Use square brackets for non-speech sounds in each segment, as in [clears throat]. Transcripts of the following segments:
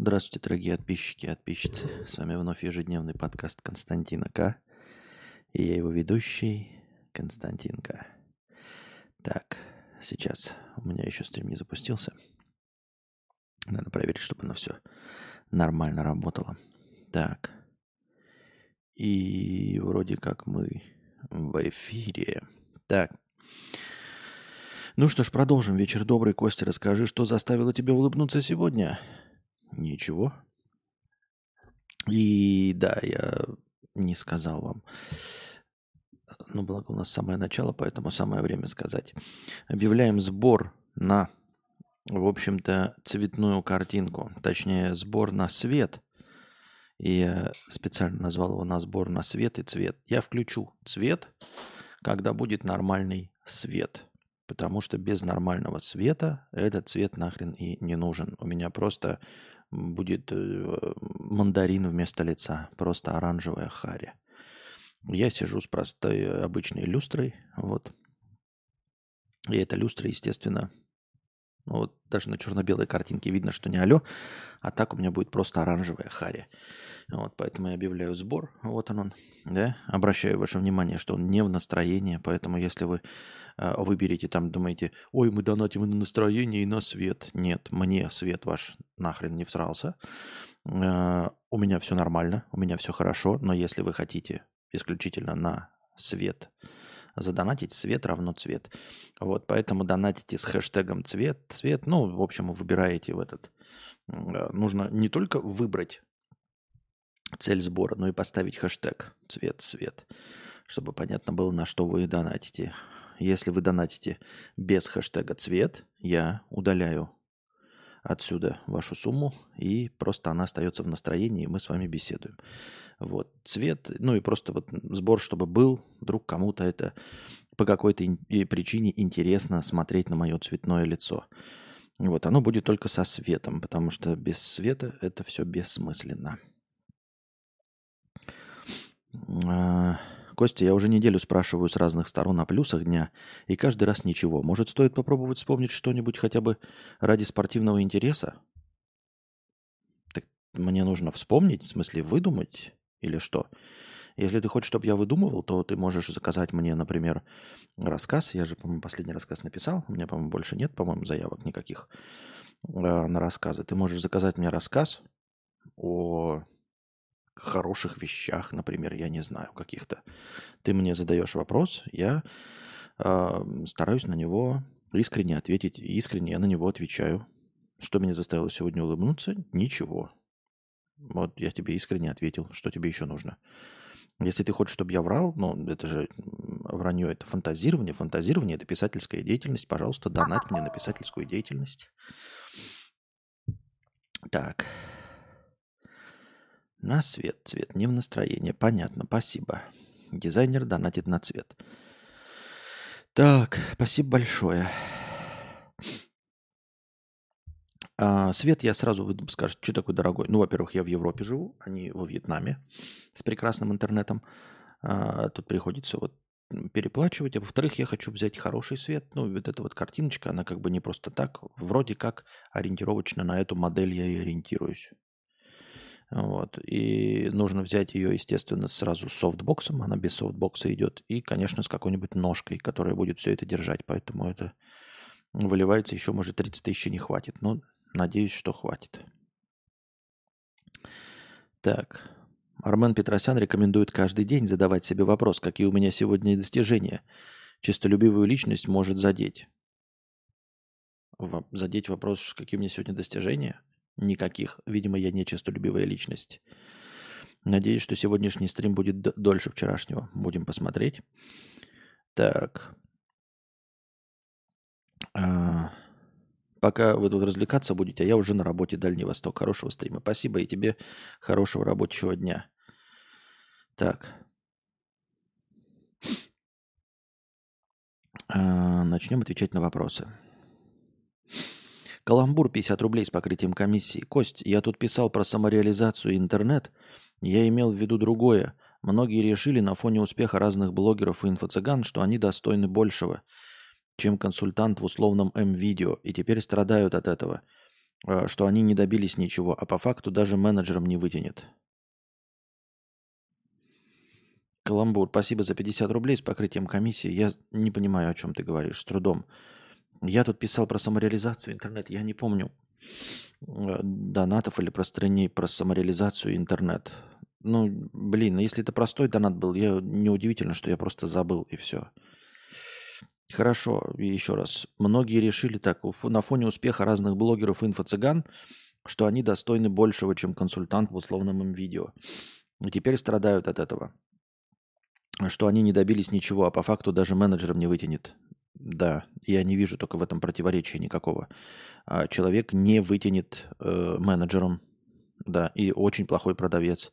Здравствуйте, дорогие подписчики и подписчицы. С вами вновь ежедневный подкаст Константина К. И я его ведущий Константин К. Так, сейчас у меня еще стрим не запустился. Надо проверить, чтобы оно все нормально работало. Так. И вроде как мы в эфире. Так. Ну что ж, продолжим. Вечер добрый. Костя, расскажи, что заставило тебя улыбнуться сегодня? Ничего. И да, я не сказал вам. Ну, благо у нас самое начало, поэтому самое время сказать. Объявляем сбор на, в общем-то, цветную картинку. Точнее, сбор на свет. И я специально назвал его на сбор на свет и цвет. Я включу цвет, когда будет нормальный свет. Потому что без нормального света этот цвет нахрен и не нужен. У меня просто будет э, мандарин вместо лица, просто оранжевая харя. Я сижу с простой обычной люстрой, вот. И эта люстра, естественно, ну вот даже на черно-белой картинке видно, что не алло, а так у меня будет просто оранжевая харя. Вот, поэтому я объявляю сбор. Вот он, он да. Обращаю ваше внимание, что он не в настроении, поэтому если вы э, выберете там, думаете, ой, мы донатим на настроение, и на свет. Нет, мне свет ваш нахрен не всрался. Э, у меня все нормально, у меня все хорошо, но если вы хотите исключительно на свет, задонатить свет равно цвет. Вот, поэтому донатите с хэштегом цвет, цвет, ну, в общем, выбираете в этот. Э, нужно не только выбрать цель сбора, но и поставить хэштег цвет, цвет, чтобы понятно было, на что вы донатите. Если вы донатите без хэштега цвет, я удаляю отсюда вашу сумму, и просто она остается в настроении, и мы с вами беседуем. Вот, цвет, ну и просто вот сбор, чтобы был, вдруг кому-то это по какой-то причине интересно смотреть на мое цветное лицо. Вот, оно будет только со светом, потому что без света это все бессмысленно. А, Костя, я уже неделю спрашиваю с разных сторон о плюсах дня, и каждый раз ничего. Может, стоит попробовать вспомнить что-нибудь хотя бы ради спортивного интереса? Так мне нужно вспомнить, в смысле выдумать или что? Если ты хочешь, чтобы я выдумывал, то ты можешь заказать мне, например, рассказ. Я же, по-моему, последний рассказ написал. У меня, по-моему, больше нет, по-моему, заявок никаких э, на рассказы. Ты можешь заказать мне рассказ о хороших вещах, например, я не знаю, каких-то. Ты мне задаешь вопрос, я э, стараюсь на него искренне ответить. Искренне я на него отвечаю. Что меня заставило сегодня улыбнуться? Ничего. Вот я тебе искренне ответил. Что тебе еще нужно? Если ты хочешь, чтобы я врал, ну, это же вранье, это фантазирование. Фантазирование – это писательская деятельность. Пожалуйста, донать мне на писательскую деятельность. Так. На свет. Цвет не в настроении. Понятно, спасибо. Дизайнер донатит на цвет. Так, спасибо большое. А, свет я сразу выйду, скажет, что такой дорогой. Ну, во-первых, я в Европе живу, а не во Вьетнаме с прекрасным интернетом. А, тут приходится вот переплачивать. А во-вторых, я хочу взять хороший свет. Ну, вот эта вот картиночка, она как бы не просто так. Вроде как ориентировочно на эту модель я и ориентируюсь. Вот. И нужно взять ее, естественно, сразу с софтбоксом. Она без софтбокса идет. И, конечно, с какой-нибудь ножкой, которая будет все это держать. Поэтому это выливается еще, может, 30 тысяч не хватит. Но надеюсь, что хватит. Так. Армен Петросян рекомендует каждый день задавать себе вопрос, какие у меня сегодня достижения. Чистолюбивую личность может задеть. Задеть вопрос, какие у меня сегодня достижения – Никаких. Видимо, я не честолюбивая личность. Надеюсь, что сегодняшний стрим будет дольше вчерашнего. Будем посмотреть. Так. А, пока вы тут развлекаться будете, а я уже на работе Дальний Восток. Хорошего стрима. Спасибо и тебе хорошего рабочего дня. Так. А, начнем отвечать на вопросы. Каламбур 50 рублей с покрытием комиссии. Кость, я тут писал про самореализацию и интернет. Я имел в виду другое. Многие решили на фоне успеха разных блогеров и инфо-цыган, что они достойны большего, чем консультант в условном М-видео, и теперь страдают от этого. э, что они не добились ничего, а по факту даже менеджером не вытянет. Каламбур, спасибо за 50 рублей с покрытием комиссии. Я не понимаю, о чем ты говоришь, с трудом. Я тут писал про самореализацию интернет, я не помню э, донатов или пространей про самореализацию интернет. Ну, блин, ну если это простой донат был, я неудивительно, что я просто забыл и все. Хорошо, и еще раз. Многие решили так, на фоне успеха разных блогеров инфо-цыган, что они достойны большего, чем консультант в условном им видео. И теперь страдают от этого. Что они не добились ничего, а по факту даже менеджером не вытянет. Да, я не вижу только в этом противоречия никакого. А человек не вытянет э, менеджером, да, и очень плохой продавец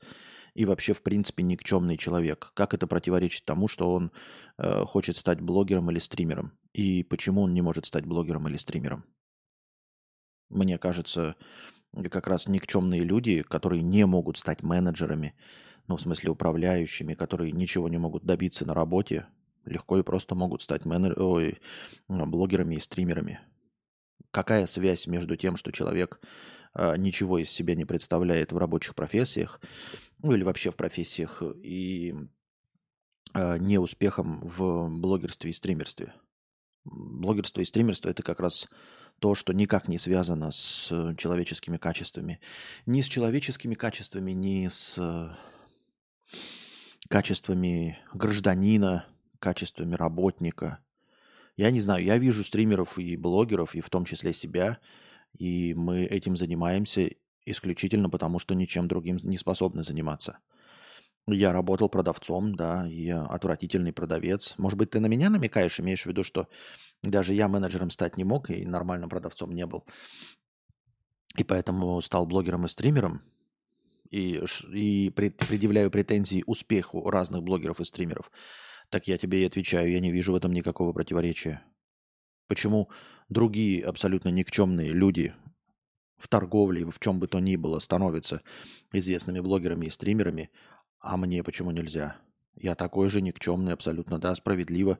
и вообще, в принципе, никчемный человек. Как это противоречит тому, что он э, хочет стать блогером или стримером? И почему он не может стать блогером или стримером? Мне кажется, как раз никчемные люди, которые не могут стать менеджерами, ну, в смысле, управляющими, которые ничего не могут добиться на работе, легко и просто могут стать менедж... Ой, блогерами и стримерами. Какая связь между тем, что человек э, ничего из себя не представляет в рабочих профессиях, ну или вообще в профессиях, и э, неуспехом в блогерстве и стримерстве. Блогерство и стримерство – это как раз то, что никак не связано с человеческими качествами. Ни с человеческими качествами, ни с качествами гражданина, качествами работника. Я не знаю, я вижу стримеров и блогеров, и в том числе себя, и мы этим занимаемся исключительно потому, что ничем другим не способны заниматься. Я работал продавцом, да, я отвратительный продавец. Может быть, ты на меня намекаешь, имеешь в виду, что даже я менеджером стать не мог и нормальным продавцом не был. И поэтому стал блогером и стримером. И, и предъявляю претензии успеху разных блогеров и стримеров. Так я тебе и отвечаю, я не вижу в этом никакого противоречия. Почему другие абсолютно никчемные люди в торговле, в чем бы то ни было, становятся известными блогерами и стримерами, а мне почему нельзя? Я такой же никчемный абсолютно, да, справедливо.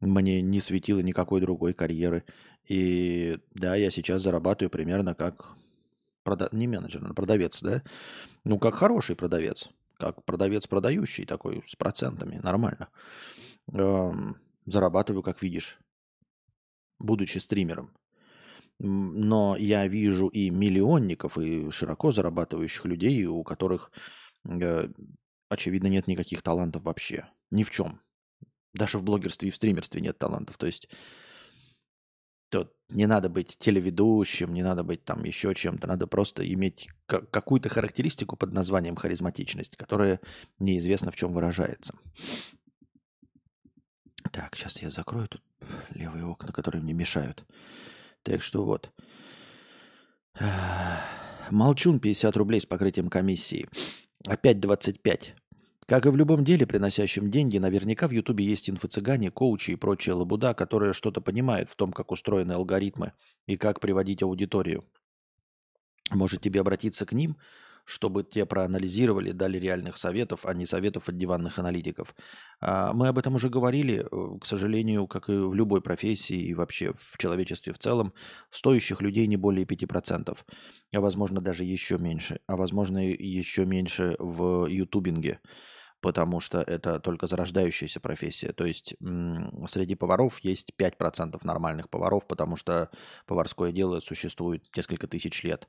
Мне не светило никакой другой карьеры. И да, я сейчас зарабатываю примерно как прода... не менеджер, а продавец, да? Ну, как хороший продавец, как продавец продающий такой, с процентами, нормально. Зарабатываю, как видишь, будучи стримером. Но я вижу и миллионников, и широко зарабатывающих людей, у которых, э, очевидно, нет никаких талантов вообще. Ни в чем. Даже в блогерстве и в стримерстве нет талантов. То есть тут не надо быть телеведущим, не надо быть там еще чем-то. Надо просто иметь какую-то характеристику под названием харизматичность, которая неизвестно в чем выражается. Так, сейчас я закрою тут левые окна, которые мне мешают. Так что вот. Молчун 50 рублей с покрытием комиссии. Опять 25. Как и в любом деле, приносящем деньги, наверняка в Ютубе есть инфо-цыгане, коучи и прочая лабуда, которые что-то понимают в том, как устроены алгоритмы и как приводить аудиторию. Может тебе обратиться к ним – чтобы те проанализировали, дали реальных советов, а не советов от диванных аналитиков. А, мы об этом уже говорили. Э, к сожалению, как и в любой профессии и вообще в человечестве в целом, стоящих людей не более 5%, а возможно даже еще меньше, а возможно еще меньше в ютубинге потому что это только зарождающаяся профессия. То есть среди поваров есть 5% нормальных поваров, потому что поварское дело существует несколько тысяч лет.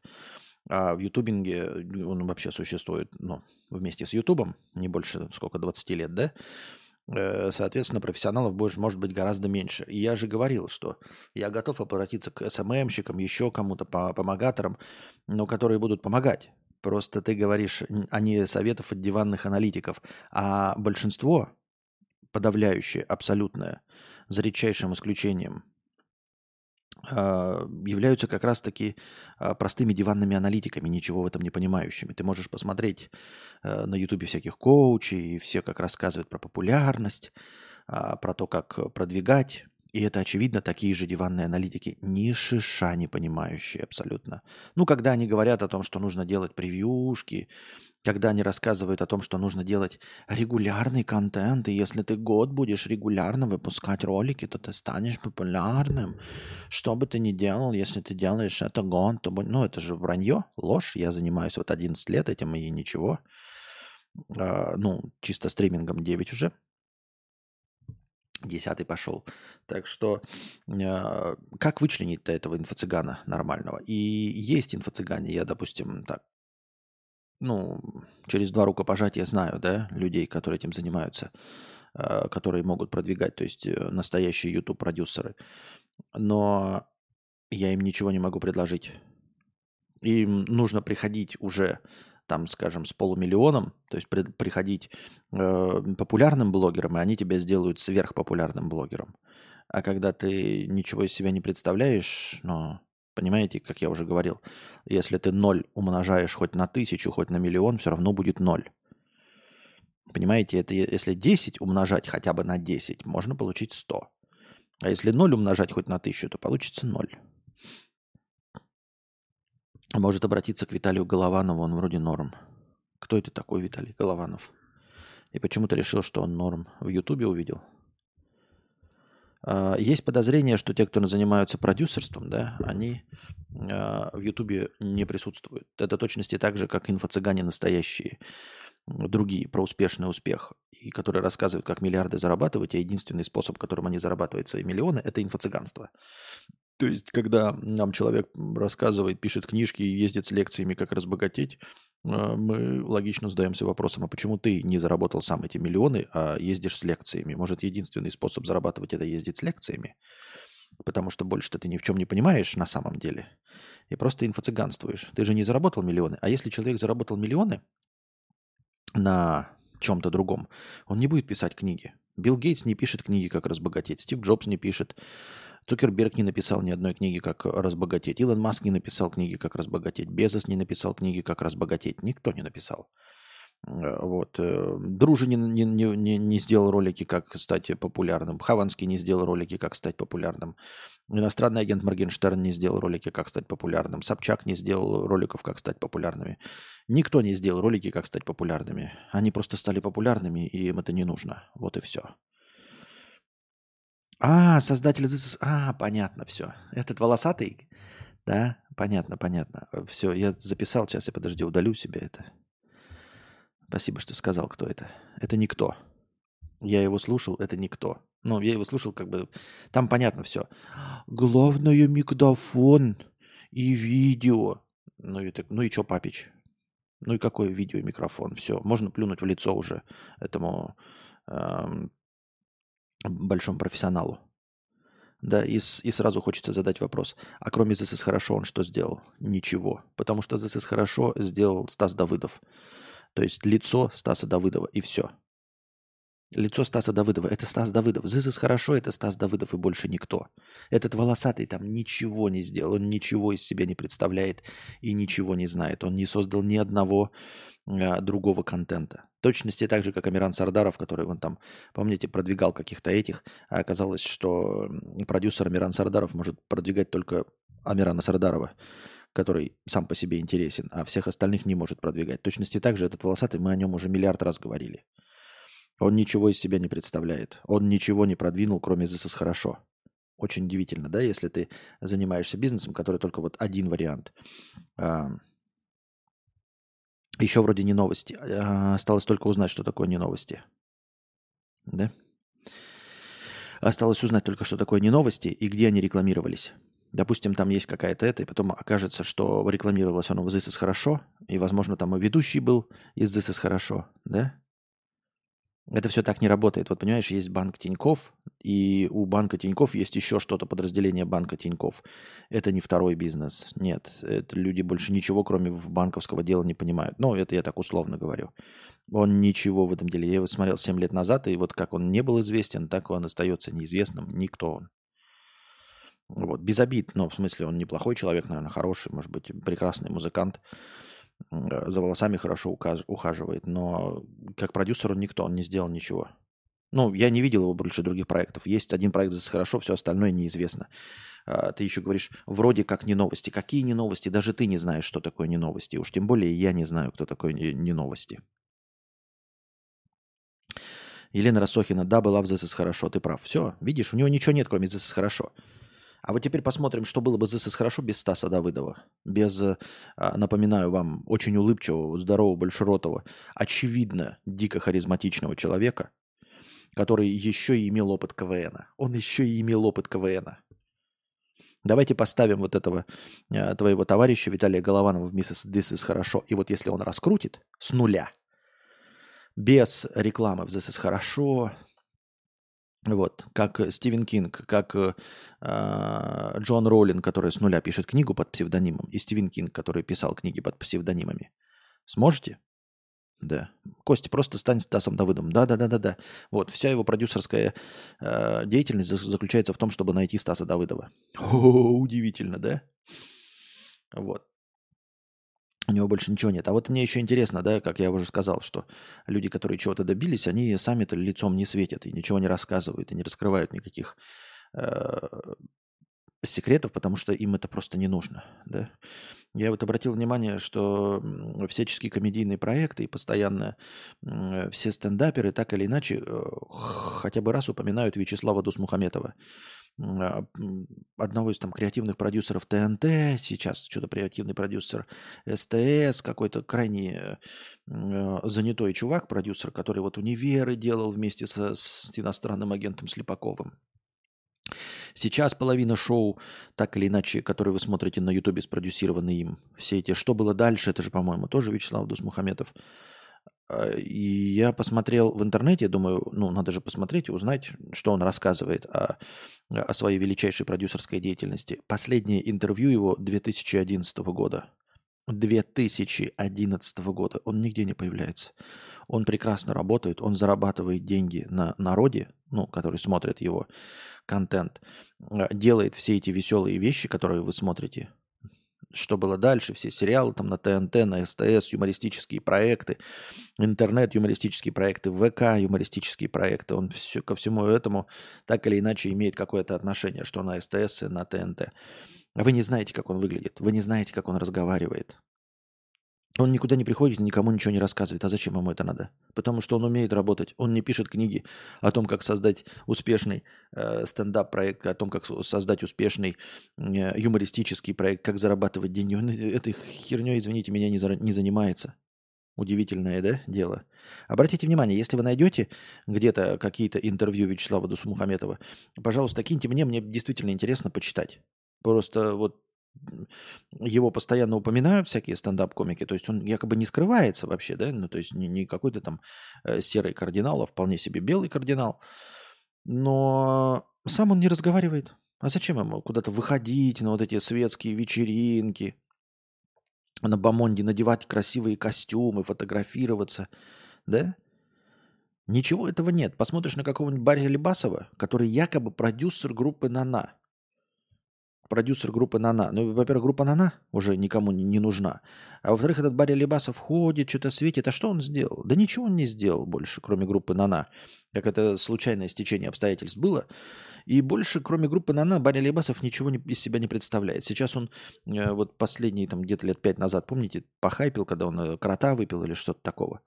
А в ютубинге он вообще существует ну, вместе с ютубом, не больше, сколько, 20 лет, да? Э, соответственно, профессионалов больше может быть гораздо меньше. И я же говорил, что я готов обратиться к СММщикам, еще кому-то, помогаторам, но которые будут помогать. Просто ты говоришь, а советов от диванных аналитиков. А большинство, подавляющее, абсолютное, за редчайшим исключением, являются как раз-таки а, простыми диванными аналитиками, ничего в этом не понимающими. Ты можешь посмотреть э, на ютубе всяких коучей, и все как рассказывают про популярность, а, про то, как продвигать И это, очевидно, такие же диванные аналитики, ни шиша не понимающие абсолютно. Ну, когда они говорят о том, что нужно делать превьюшки, когда они рассказывают о том, что нужно делать регулярный контент, и если ты год будешь регулярно выпускать ролики, то ты станешь популярным. Что бы ты ни делал, если ты делаешь это год, то... Ну, это же вранье, ложь. Я занимаюсь вот 11 лет этим, и ничего. А, ну, чисто стримингом 9 уже. Десятый пошел. Так что э, как вычленить-то этого инфо-цыгана нормального? И есть инфо-цыгане, я, допустим, так ну, через два рукопожатия знаю, да, людей, которые этим занимаются, э, которые могут продвигать, то есть э, настоящие YouTube-продюсеры. Но я им ничего не могу предложить. Им нужно приходить уже, там, скажем, с полумиллионом, то есть при, приходить э, популярным блогером, и они тебя сделают сверхпопулярным блогером. А когда ты ничего из себя не представляешь, ну, Понимаете, как я уже говорил, если ты ноль умножаешь хоть на тысячу, хоть на миллион, все равно будет ноль. Понимаете, это если 10 умножать хотя бы на 10, можно получить 100. А если 0 умножать хоть на 1000, то получится 0. Может обратиться к Виталию Голованову, он вроде норм. Кто это такой Виталий Голованов? И почему ты решил, что он норм? В Ютубе увидел? А, есть подозрение, что те, кто занимаются продюсерством, да, они а, в Ютубе не присутствуют. Это точности так же, как инфо-цыгане настоящие, другие, про успешный успех, и которые рассказывают, как миллиарды зарабатывать, а единственный способ, которым они зарабатывают свои миллионы, это инфо-цыганство. То есть, когда нам человек рассказывает, пишет книжки и ездит с лекциями, как разбогатеть, мы логично задаемся вопросом, а почему ты не заработал сам эти миллионы, а ездишь с лекциями? Может, единственный способ зарабатывать это ездить с лекциями? Потому что больше-то ты ни в чем не понимаешь на самом деле. И просто инфо-цыганствуешь. Ты же не заработал миллионы. А если человек заработал миллионы на чем-то другом, он не будет писать книги. Билл Гейтс не пишет книги, как разбогатеть. Стив Джобс не пишет. Цукерберг не написал ни одной книги, как разбогатеть. Илон Маск не написал книги, как разбогатеть. Безос не написал книги, как разбогатеть. Никто не написал. Э, вот. Э, Дружи не, не, не, не сделал ролики, как стать популярным. Хованский не сделал ролики, как стать популярным. Иностранный агент Моргенштерн не сделал ролики, как стать популярным. Собчак не сделал роликов, как стать популярными. Никто не сделал ролики, как стать популярными. Они просто стали популярными, и им это не нужно. Вот и все. А, создатель This А, понятно, все. Этот волосатый? Да, понятно, понятно. Все, я записал, сейчас я подожди, удалю себе это. Спасибо, что сказал, кто это. Это никто. Я его слушал, это никто. Ну, я его слушал, как бы... Там понятно все. Главное микрофон и видео. Ну и, так, ну и что, папич? Ну и какое видео и микрофон? Все, можно плюнуть в лицо уже этому эм, большому профессионалу. Да, и, и сразу хочется задать вопрос. А кроме This is хорошо, он что сделал? Ничего. Потому что This is хорошо сделал Стас Давыдов. То есть лицо Стаса Давыдова и все. Лицо Стаса Давыдова – это Стас Давыдов. This is хорошо – это Стас Давыдов и больше никто. Этот волосатый там ничего не сделал, он ничего из себя не представляет и ничего не знает. Он не создал ни одного а, другого контента точности так же, как Амиран Сардаров, который он там, помните, продвигал каких-то этих, а оказалось, что продюсер Амиран Сардаров может продвигать только Амирана Сардарова, который сам по себе интересен, а всех остальных не может продвигать. точности так же этот волосатый, мы о нем уже миллиард раз говорили. Он ничего из себя не представляет. Он ничего не продвинул, кроме ЗСС хорошо. Очень удивительно, да, если ты занимаешься бизнесом, который только вот один вариант. Еще вроде не новости. А, осталось только узнать, что такое не новости. Да? Осталось узнать только, что такое не новости и где они рекламировались. Допустим, там есть какая-то это, и потом окажется, что рекламировалось оно в This is хорошо, и, возможно, там и ведущий был из This is хорошо, да? Это все так не работает. Вот понимаешь, есть банк Тиньков, и у банка Тиньков есть еще что-то, подразделение банка Тиньков. Это не второй бизнес. Нет, это люди больше ничего, кроме банковского дела, не понимают. Ну, это я так условно говорю. Он ничего в этом деле. Я его смотрел 7 лет назад, и вот как он не был известен, так он остается неизвестным. Никто он. Вот, без обид, но в смысле он неплохой человек, наверное, хороший, может быть, прекрасный музыкант. Э, за волосами хорошо ухаживает, но как продюсер он никто, он не сделал ничего. Ну, я не видел его больше других проектов. Есть один проект здесь хорошо, все остальное неизвестно. А, ты еще говоришь, вроде как не новости. Какие не новости? Даже ты не знаешь, что такое не новости. Уж тем более я не знаю, кто такой не новости. Елена Росохина, да, была в ЗСС хорошо, ты прав. Все, видишь, у него ничего нет, кроме ЗСС хорошо. А вот теперь посмотрим, что было бы ЗСС хорошо без Стаса Давыдова. Без, а, напоминаю вам, очень улыбчивого, здорового, большеротого, очевидно, дико харизматичного человека, который еще и имел опыт КВН. Он еще и имел опыт КВН. Давайте поставим вот этого э, твоего товарища Виталия Голованова вместе с This is хорошо. И вот если он раскрутит с нуля, без рекламы в This is хорошо, вот, как Стивен Кинг, как э, Джон Роллин, который с нуля пишет книгу под псевдонимом, и Стивен Кинг, который писал книги под псевдонимами. Сможете? Да. Костя, просто стань Стасом Давыдом. Да, да, да, да, да. Вот, вся его продюсерская э, деятельность заключается в том, чтобы найти Стаса Давыдова. О, удивительно, да? Вот. У него больше ничего нет. А вот мне еще интересно, да, как я уже сказал, что люди, которые чего-то добились, они сами-то лицом не светят и ничего не рассказывают, и не раскрывают никаких э, секретов, потому что им это просто не нужно. Да? Я вот обратил внимание, что всяческие комедийные проекты и постоянно все стендаперы так или иначе э, хотя бы раз упоминают Вячеслава Дусмухаметова, одного из там креативных продюсеров ТНТ, сейчас что-то креативный продюсер СТС, какой-то крайне э, занятой чувак, продюсер, который вот универы делал вместе со, с иностранным агентом Слепаковым. Сейчас половина шоу, так или иначе, которые вы смотрите на Ютубе, спродюсированы им. Все эти «Что было дальше?» Это же, по-моему, тоже Вячеслав Дусмухаметов. А, и я посмотрел в интернете, думаю, ну, надо же посмотреть и узнать, что он рассказывает о, о своей величайшей продюсерской деятельности. Последнее интервью его 2011 года. 2011 года. Он нигде не появляется. Он прекрасно работает, он зарабатывает деньги на народе, ну, который смотрит его контент, э, делает все эти веселые вещи, которые вы смотрите. Что было дальше, все сериалы там на ТНТ, на СТС, юмористические проекты, интернет, юмористические проекты, ВК, юмористические проекты. Он все, ко всему этому так или иначе имеет какое-то отношение, что на СТС и на ТНТ. А вы не знаете, как он выглядит, вы не знаете, как он разговаривает. Он никуда не приходит, никому ничего не рассказывает. А зачем ему это надо? Потому что он умеет работать. Он не пишет книги о том, как создать успешный э, стендап-проект, о том, как создать успешный э, юмористический проект, как зарабатывать деньги. Он этой херней, извините меня, не, за, не занимается. Удивительное, да, дело? Обратите внимание, если вы найдете где-то какие-то интервью Вячеслава Дусмухаметова, пожалуйста, киньте мне, мне действительно интересно почитать. Просто вот его постоянно упоминают всякие стендап-комики, то есть он якобы не скрывается вообще, да, ну то есть не, не какой-то там э, серый кардинал, а вполне себе белый кардинал, но сам он не разговаривает. А зачем ему куда-то выходить на вот эти светские вечеринки, на Бамонде надевать красивые костюмы, фотографироваться, да? Ничего этого нет. Посмотришь на какого-нибудь Барри Лебасова, который якобы продюсер группы «Нана» продюсер группы «Нана». Ну, во-первых, группа «Нана» уже никому не нужна. А во-вторых, этот Барри Лебасов ходит, что-то светит. А что он сделал? Да ничего он не сделал больше, кроме группы «Нана». Как это случайное стечение обстоятельств было. И больше, кроме группы «Нана», Барри Лебасов ничего не, из себя не представляет. Сейчас он э, вот последние там где-то лет пять назад, помните, похайпил, когда он э, крота выпил или что-то такого.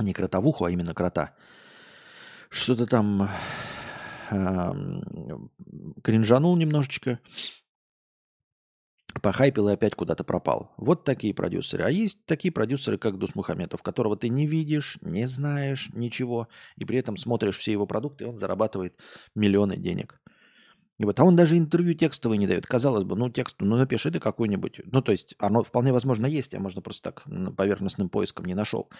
Не кротовуху, а именно крота. Что-то там кринжанул немножечко, похайпил и опять куда-то пропал. Вот такие продюсеры. А есть такие продюсеры, как Дус Мухаметов, которого ты не видишь, не знаешь ничего, и при этом смотришь все его продукты, и он зарабатывает миллионы денег. И вот, а он даже интервью текстовые не дает. Казалось бы, ну текст, ну напиши ты какой-нибудь. Ну то есть оно вполне возможно есть, а можно просто так поверхностным поиском не нашел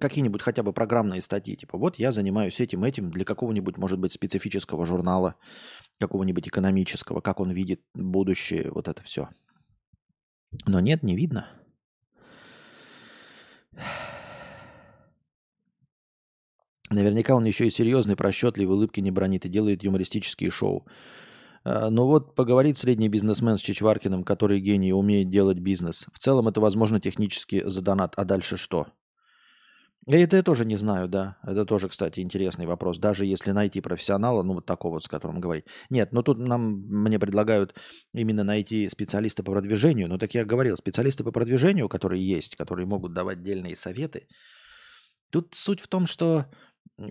какие-нибудь хотя бы программные статьи, типа вот я занимаюсь этим, этим для какого-нибудь, может быть, специфического журнала, какого-нибудь экономического, как он видит будущее, вот это все. Но нет, не видно. Наверняка он еще и серьезный, просчетливый, улыбки не бронит и делает юмористические шоу. А, но вот поговорит средний бизнесмен с Чичваркиным, который гений, умеет делать бизнес. В целом это возможно технически за донат. А дальше что? Это я тоже не знаю, да. Это тоже, кстати, интересный вопрос. Даже если найти профессионала, ну вот такого вот, с которым говорить. Нет, но тут нам, мне предлагают именно найти специалиста по продвижению. Но так я говорил, специалисты по продвижению, которые есть, которые могут давать отдельные советы. Тут суть в том, что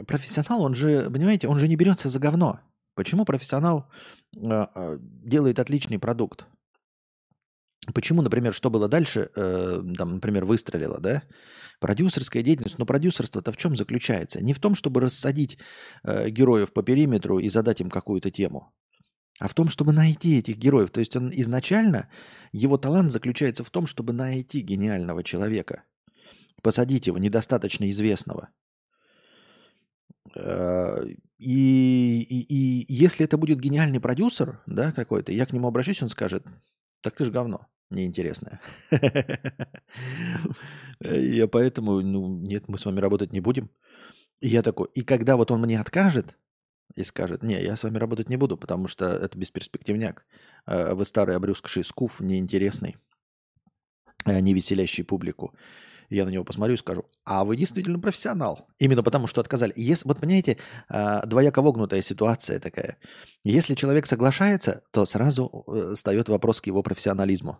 профессионал, он же, понимаете, он же не берется за говно. Почему профессионал э, делает отличный продукт? Почему, например, что было дальше, э, там, например, выстрелило, да? Продюсерская деятельность, но продюсерство-то в чем заключается? Не в том, чтобы рассадить э, героев по периметру и задать им какую-то тему, а в том, чтобы найти этих героев. То есть он изначально, его талант заключается в том, чтобы найти гениального человека, посадить его, недостаточно известного. Э, и, и, и если это будет гениальный продюсер, да, какой-то, я к нему обращусь, он скажет, так ты же говно неинтересное. [laughs] Я поэтому, ну, нет, мы с вами работать не будем. И я такой, и когда вот он мне откажет и скажет, не, я с вами работать не буду, потому что это бесперспективняк. А вы старый обрюзгший скуф, неинтересный, а не веселящий публику. Я на него посмотрю и скажу, а вы действительно профессионал. Именно потому, что отказали. Если, вот понимаете, а, двояко вогнутая ситуация такая. Если человек соглашается, то сразу э, встает вопрос к его профессионализму.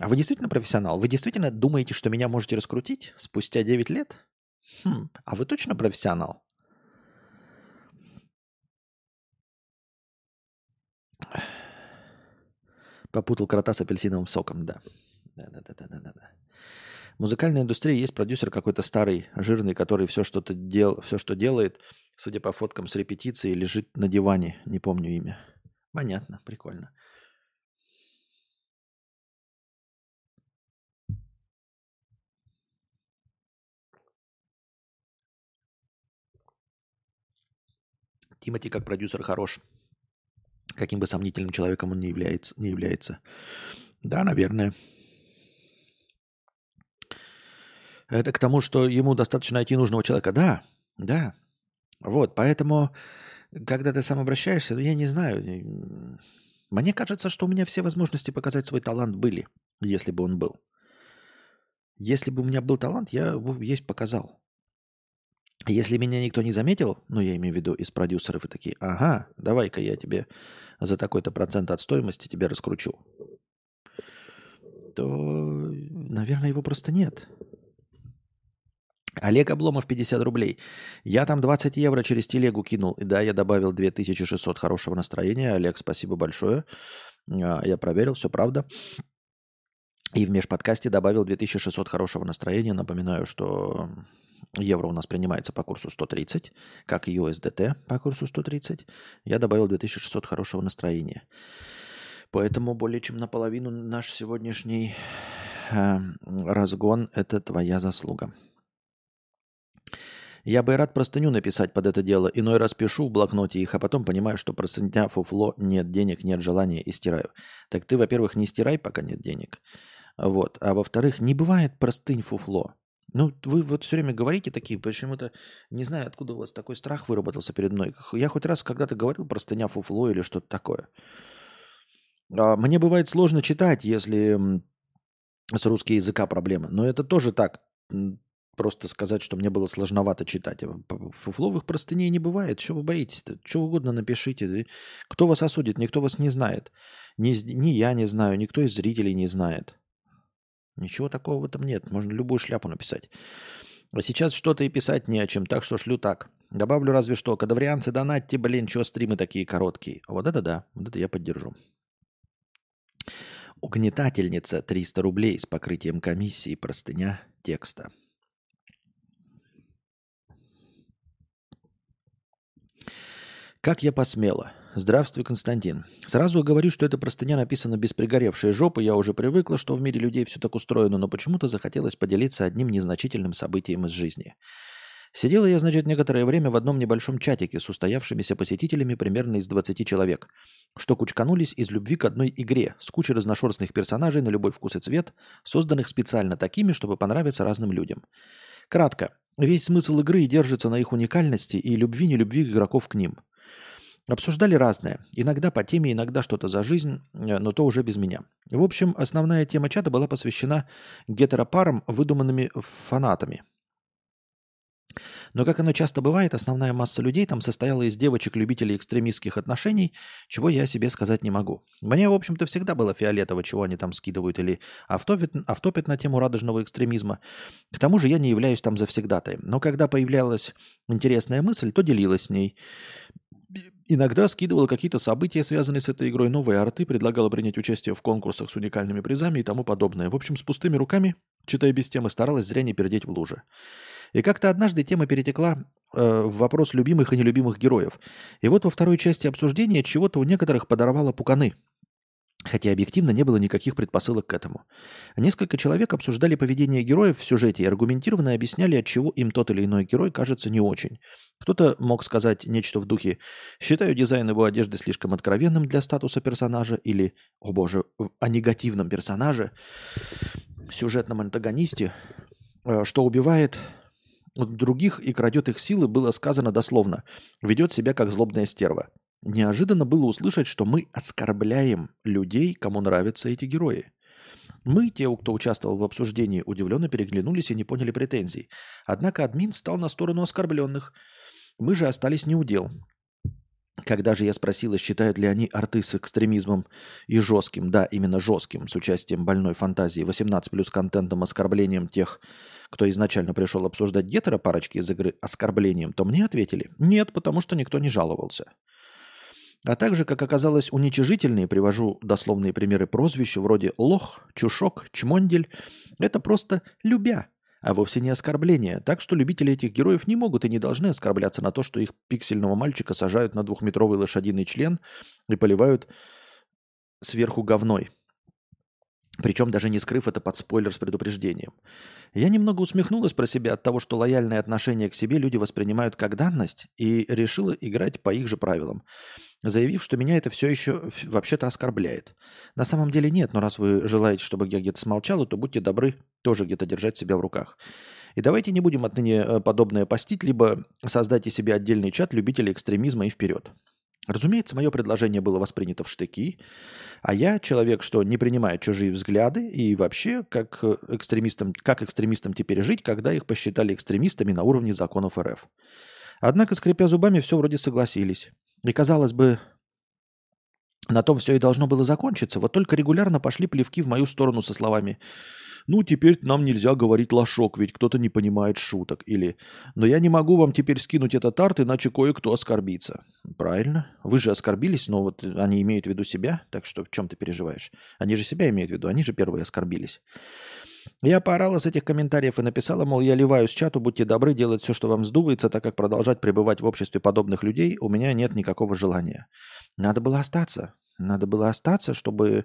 А вы действительно профессионал? Вы действительно думаете, что меня можете раскрутить спустя 9 лет? Хм, а вы точно профессионал? Попутал крота с апельсиновым соком, да. Да-да-да-да-да. В музыкальной индустрии есть продюсер какой-то старый, жирный, который все, что-то дел... все, что делает, судя по фоткам с репетиции, лежит на диване. Не помню имя. Понятно, прикольно. Тимати как продюсер хорош. Каким бы сомнительным человеком он не является. Не является. Да, наверное. Это к тому, что ему достаточно найти нужного человека. Да, да. Вот, поэтому, когда ты сам обращаешься, ну, я не знаю. Мне кажется, что у меня все возможности показать свой талант были, если бы он был. Если бы у меня был талант, я бы есть показал. Если меня никто не заметил, ну, я имею в виду из продюсеров и такие, ага, давай-ка я тебе за такой-то процент от стоимости тебе раскручу, то, наверное, его просто нет. Олег Обломов, 50 рублей. Я там 20 евро через телегу кинул. И да, я добавил 2600 хорошего настроения. Олег, спасибо большое. А, я проверил, все правда. И в межподкасте добавил 2600 хорошего настроения. Напоминаю, что евро у нас принимается по курсу 130, как и USDT по курсу 130. Я добавил 2600 хорошего настроения. Поэтому более чем наполовину наш сегодняшний э, разгон – это твоя заслуга. Я бы рад простыню написать под это дело. Иной раз пишу в блокноте их, а потом понимаю, что простыня фуфло, нет денег, нет желания и стираю. Так ты, во-первых, не стирай, пока нет денег. Вот. А во-вторых, не бывает простынь фуфло. Ну, вы вот все время говорите такие, почему-то не знаю, откуда у вас такой страх выработался перед мной. Я хоть раз когда-то говорил простыня фуфло или что-то такое. А мне бывает сложно читать, если с русским языка проблемы. Но это тоже так просто сказать, что мне было сложновато читать. Фуфловых простыней не бывает. Чего вы боитесь-то? Что угодно напишите. Кто вас осудит? Никто вас не знает. Ни, ни я не знаю, никто из зрителей не знает. Ничего такого в этом нет. Можно любую шляпу написать. А сейчас что-то и писать не о чем, так что шлю так. Добавлю разве что. Кадаврианцы, донатьте, блин, что стримы такие короткие. Вот это да, вот это я поддержу. Угнетательница 300 рублей с покрытием комиссии простыня текста. Как я посмела? Здравствуй, Константин. Сразу говорю, что эта простыня написана без пригоревшей жопы. Я уже привыкла, что в мире людей все так устроено, но почему-то захотелось поделиться одним незначительным событием из жизни. Сидела я, значит, некоторое время в одном небольшом чатике с устоявшимися посетителями примерно из 20 человек, что кучканулись из любви к одной игре с кучей разношерстных персонажей на любой вкус и цвет, созданных специально такими, чтобы понравиться разным людям. Кратко, весь смысл игры держится на их уникальности и любви-нелюбви игроков к ним – Обсуждали разное. Иногда по теме, иногда что-то за жизнь, э, но то уже без меня. В общем, основная тема чата была посвящена гетеропарам, выдуманными фанатами. Но, как оно часто бывает, основная масса людей там состояла из девочек-любителей экстремистских отношений, чего я себе сказать не могу. Мне, в общем-то, всегда было фиолетово, чего они там скидывают или автопит, автопит на тему радужного экстремизма. К тому же я не являюсь там завсегдатаем. Но когда появлялась интересная мысль, то делилась с ней. Иногда скидывала какие-то события, связанные с этой игрой, новые арты, предлагала принять участие в конкурсах с уникальными призами и тому подобное. В общем, с пустыми руками, читая без темы, старалась зря не передеть в луже. И как-то однажды тема перетекла э, в вопрос любимых и нелюбимых героев. И вот во второй части обсуждения чего-то у некоторых подорвало пуканы. Хотя объективно не было никаких предпосылок к этому. Несколько человек обсуждали поведение героев в сюжете и аргументированно объясняли, от чего им тот или иной герой кажется не очень. Кто-то мог сказать нечто в духе «считаю дизайн его одежды слишком откровенным для статуса персонажа» или «о боже, о негативном персонаже», сюжетном антагонисте, э, что убивает других и крадет их силы, было сказано дословно. Ведет себя как злобная стерва. Неожиданно было услышать, что мы оскорбляем людей, кому нравятся эти герои. Мы, те, кто участвовал в обсуждении, удивленно переглянулись и не поняли претензий. Однако админ встал на сторону оскорбленных. Мы же остались неудел. Когда же я спросила, считают ли они арты с экстремизмом и жестким, да, именно жестким, с участием больной фантазии, 18 плюс контентом, оскорблением тех, кто изначально пришел обсуждать гетеро парочки из игры оскорблением, то мне ответили, нет, потому что никто не жаловался. А также, как оказалось, уничижительные, привожу дословные примеры прозвища, вроде лох, чушок, чмондель, это просто любя, а вовсе не оскорбление. Так что любители этих героев не могут и не должны оскорбляться на то, что их пиксельного мальчика сажают на двухметровый лошадиный член и поливают сверху говной. Причем даже не скрыв это под спойлер с предупреждением. Я немного усмехнулась про себя от того, что лояльное отношение к себе люди воспринимают как данность, и решила играть по их же правилам, заявив, что меня это все еще вообще-то оскорбляет. На самом деле нет, но раз вы желаете, чтобы я где-то смолчала, то будьте добры тоже где-то держать себя в руках. И давайте не будем отныне э, подобное постить, либо создайте себе отдельный чат любителей экстремизма и вперед. Разумеется, мое предложение было воспринято в штыки, а я человек, что не принимает чужие взгляды и вообще как экстремистам, как экстремистам теперь жить, когда их посчитали экстремистами на уровне законов РФ. Однако, скрипя зубами, все вроде согласились. И, казалось бы, на том все и должно было закончиться, вот только регулярно пошли плевки в мою сторону со словами ну, теперь нам нельзя говорить лошок, ведь кто-то не понимает шуток. Или, но я не могу вам теперь скинуть этот арт, иначе кое-кто оскорбится. Правильно. Вы же оскорбились, но вот они имеют в виду себя, так что в чем ты переживаешь? Они же себя имеют в виду, они же первые оскорбились. Я поорала с этих комментариев и написала, мол, я ливаю с чату, будьте добры делать все, что вам сдувается, так как продолжать пребывать в обществе подобных людей у меня нет никакого желания. Надо было остаться. Надо было остаться, чтобы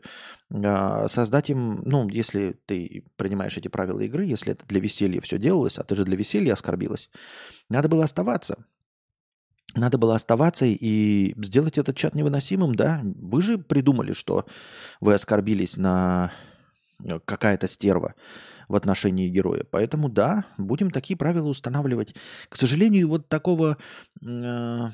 э, создать им, ну, если ты принимаешь эти правила игры, если это для веселья все делалось, а ты же для веселья оскорбилась, надо было оставаться. Надо было оставаться и сделать этот чат невыносимым, да? Вы же придумали, что вы оскорбились на какая-то стерва в отношении героя. Поэтому да, будем такие правила устанавливать. К сожалению, вот такого... Э,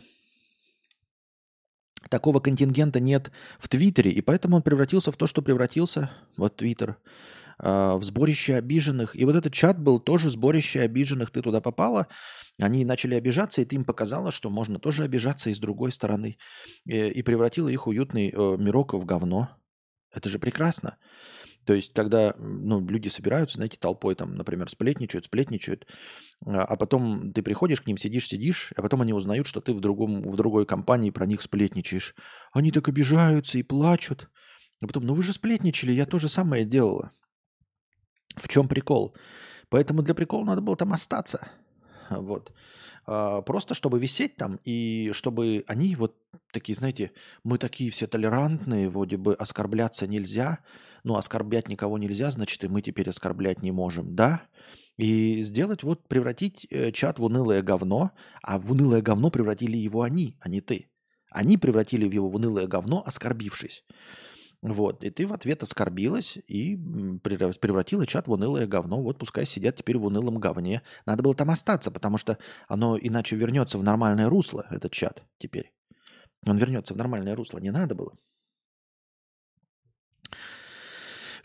такого контингента нет в Твиттере, и поэтому он превратился в то, что превратился, вот Твиттер, а, в сборище обиженных. И вот этот чат был тоже сборище обиженных. Ты туда попала, они начали обижаться, и ты им показала, что можно тоже обижаться и с другой стороны. И, и превратила их уютный э, мирок в говно. Это же прекрасно. То есть, когда ну, люди собираются, знаете, толпой, там, например, сплетничают, сплетничают, а, а потом ты приходишь к ним, сидишь, сидишь, а потом они узнают, что ты в, другом, в другой компании про них сплетничаешь. Они так обижаются и плачут. А потом, ну вы же сплетничали, я то же самое делала. В чем прикол? Поэтому для прикола надо было там остаться. [laughs] Вот. А, просто чтобы висеть там, и чтобы они вот такие, знаете, мы такие все толерантные, вроде бы оскорбляться нельзя, ну, оскорблять никого нельзя, значит, и мы теперь оскорблять не можем, да? И сделать, вот, превратить э, чат в унылое говно, а в унылое говно превратили его они, а не ты. Они превратили его в унылое говно, оскорбившись. Вот, и ты в ответ оскорбилась и превратила чат в унылое говно. Вот пускай сидят теперь в унылом говне. Надо было там остаться, потому что оно иначе вернется в нормальное русло, этот чат теперь. Он вернется в нормальное русло. Не надо было.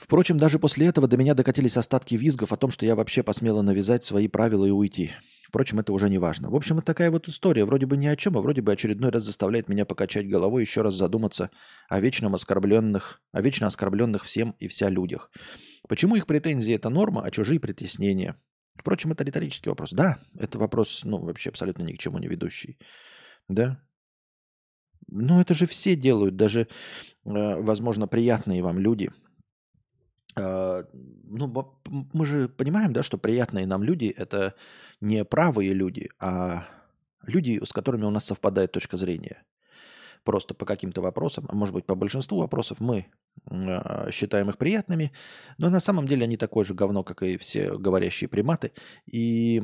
Впрочем, даже после этого до меня докатились остатки визгов о том, что я вообще посмела навязать свои правила и уйти. Впрочем, это уже не важно. В общем, вот такая вот история. Вроде бы ни о чем, а вроде бы очередной раз заставляет меня покачать головой, еще раз задуматься о вечном оскорбленных, о вечно оскорбленных всем и вся людях. Почему их претензии – это норма, а чужие притеснения? Впрочем, это риторический вопрос. Да, это вопрос, ну, вообще абсолютно ни к чему не ведущий. Да? Ну, это же все делают, даже, э, возможно, приятные вам люди. Э, ну, мы же понимаем, да, что приятные нам люди – это не правые люди, а люди, с которыми у нас совпадает точка зрения. Просто по каким-то вопросам, а может быть, по большинству вопросов мы э, считаем их приятными, но на самом деле они такое же говно, как и все говорящие приматы. И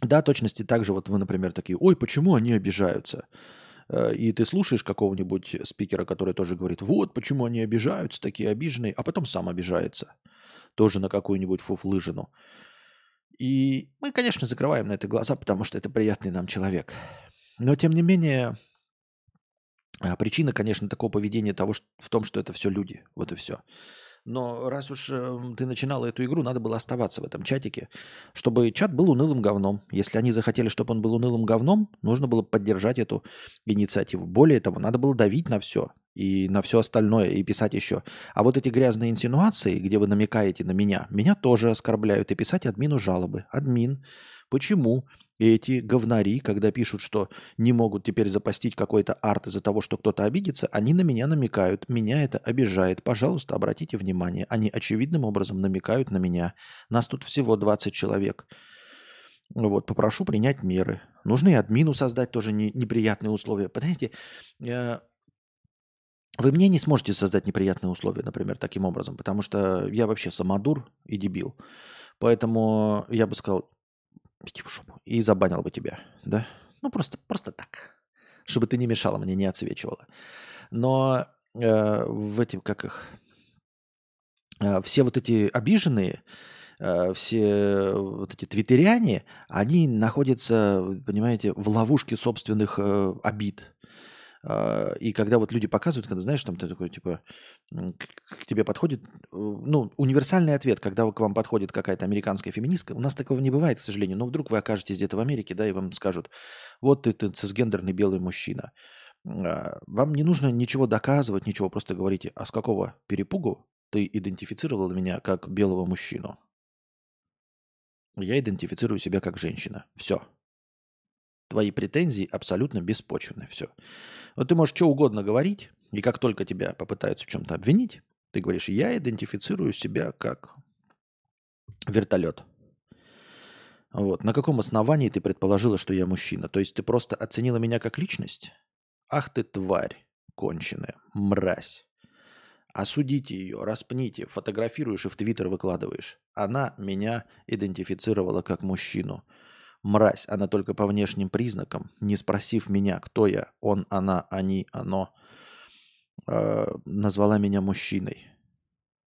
да, точности также вот вы, например, такие, ой, почему они обижаются? Э, и ты слушаешь какого-нибудь спикера, который тоже говорит, вот почему они обижаются, такие обиженные, а потом сам обижается. Тоже на какую-нибудь фуфлыжину. И мы, конечно, закрываем на это глаза, потому что это приятный нам человек. Но, тем не менее, а, причина, конечно, такого поведения того, что, в том, что это все люди. Вот и все. Но раз уж э, ты начинала эту игру, надо было оставаться в этом чатике, чтобы чат был унылым говном. Если они захотели, чтобы он был унылым говном, нужно было поддержать эту инициативу. Более того, надо было давить на все и на все остальное, и писать еще. А вот эти грязные инсинуации, где вы намекаете на меня, меня тоже оскорбляют, и писать админу жалобы. Админ, почему и эти говнари, когда пишут, что не могут теперь запостить какой-то арт из-за того, что кто-то обидится, они на меня намекают. Меня это обижает. Пожалуйста, обратите внимание. Они очевидным образом намекают на меня. Нас тут всего 20 человек. Вот, попрошу принять меры. Нужно и админу создать тоже не, неприятные условия. Понимаете, э, вы мне не сможете создать неприятные условия, например, таким образом, потому что я вообще самодур и дебил. Поэтому я бы сказал, иди в шопу, и забанил бы тебя, да? Ну, просто, просто так, чтобы ты не мешала мне, не отсвечивала. Но э, в этих, как их, э, все вот эти обиженные, э, все вот эти твиттеряне, они находятся, понимаете, в ловушке собственных э, обид. А, и когда вот люди показывают, когда, знаешь, там ты такой, типа, к тебе подходит, э, ну, универсальный ответ, когда к вам подходит какая-то американская феминистка, у нас такого не бывает, к сожалению, но вдруг вы окажетесь где-то в Америке, да, и вам скажут, вот ты, ты цисгендерный белый мужчина. А, вам не нужно ничего доказывать, ничего, просто говорите, а с какого перепугу ты идентифицировал меня как белого мужчину? Я идентифицирую себя как женщина. Все. Твои претензии абсолютно беспочвенны. Все. Вот ты можешь что угодно говорить, и как только тебя попытаются в чем-то обвинить, ты говоришь, я идентифицирую себя как вертолет. Вот. На каком основании ты предположила, что я мужчина? То есть ты просто оценила меня как личность? Ах ты тварь конченая, мразь. Осудите ее, распните, фотографируешь и в Твиттер выкладываешь. Она меня идентифицировала как мужчину. Мразь, она только по внешним признакам, не спросив меня, кто я, он, она, они, оно, э, назвала меня мужчиной.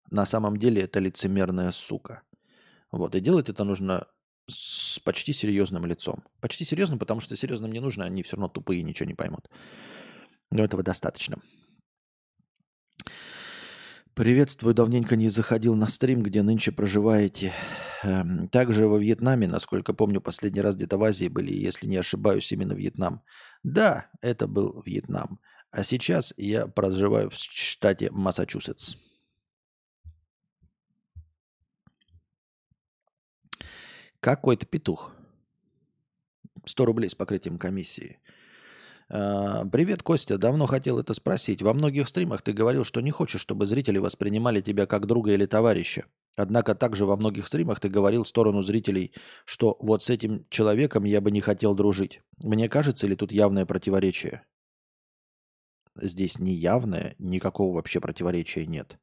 На самом деле это лицемерная сука. Вот, и делать это нужно с почти серьезным лицом. Почти серьезным, потому что серьезным не нужно, они все равно тупые, ничего не поймут. Но этого достаточно. Приветствую, давненько не заходил на стрим, где нынче проживаете. Эм, также во Вьетнаме, насколько помню, последний раз где-то в Азии были, если не ошибаюсь, именно Вьетнам. Да, это был Вьетнам. А сейчас я проживаю в штате Массачусетс. Какой-то петух. 100 рублей с покрытием комиссии. А, Привет, Костя. Давно хотел это спросить. Во многих стримах ты говорил, что не хочешь, чтобы зрители воспринимали тебя как друга или товарища. Однако также во многих стримах ты говорил в сторону зрителей, что вот с этим человеком я бы не хотел дружить. Мне кажется, или тут явное противоречие? Здесь не явное, никакого вообще противоречия нет.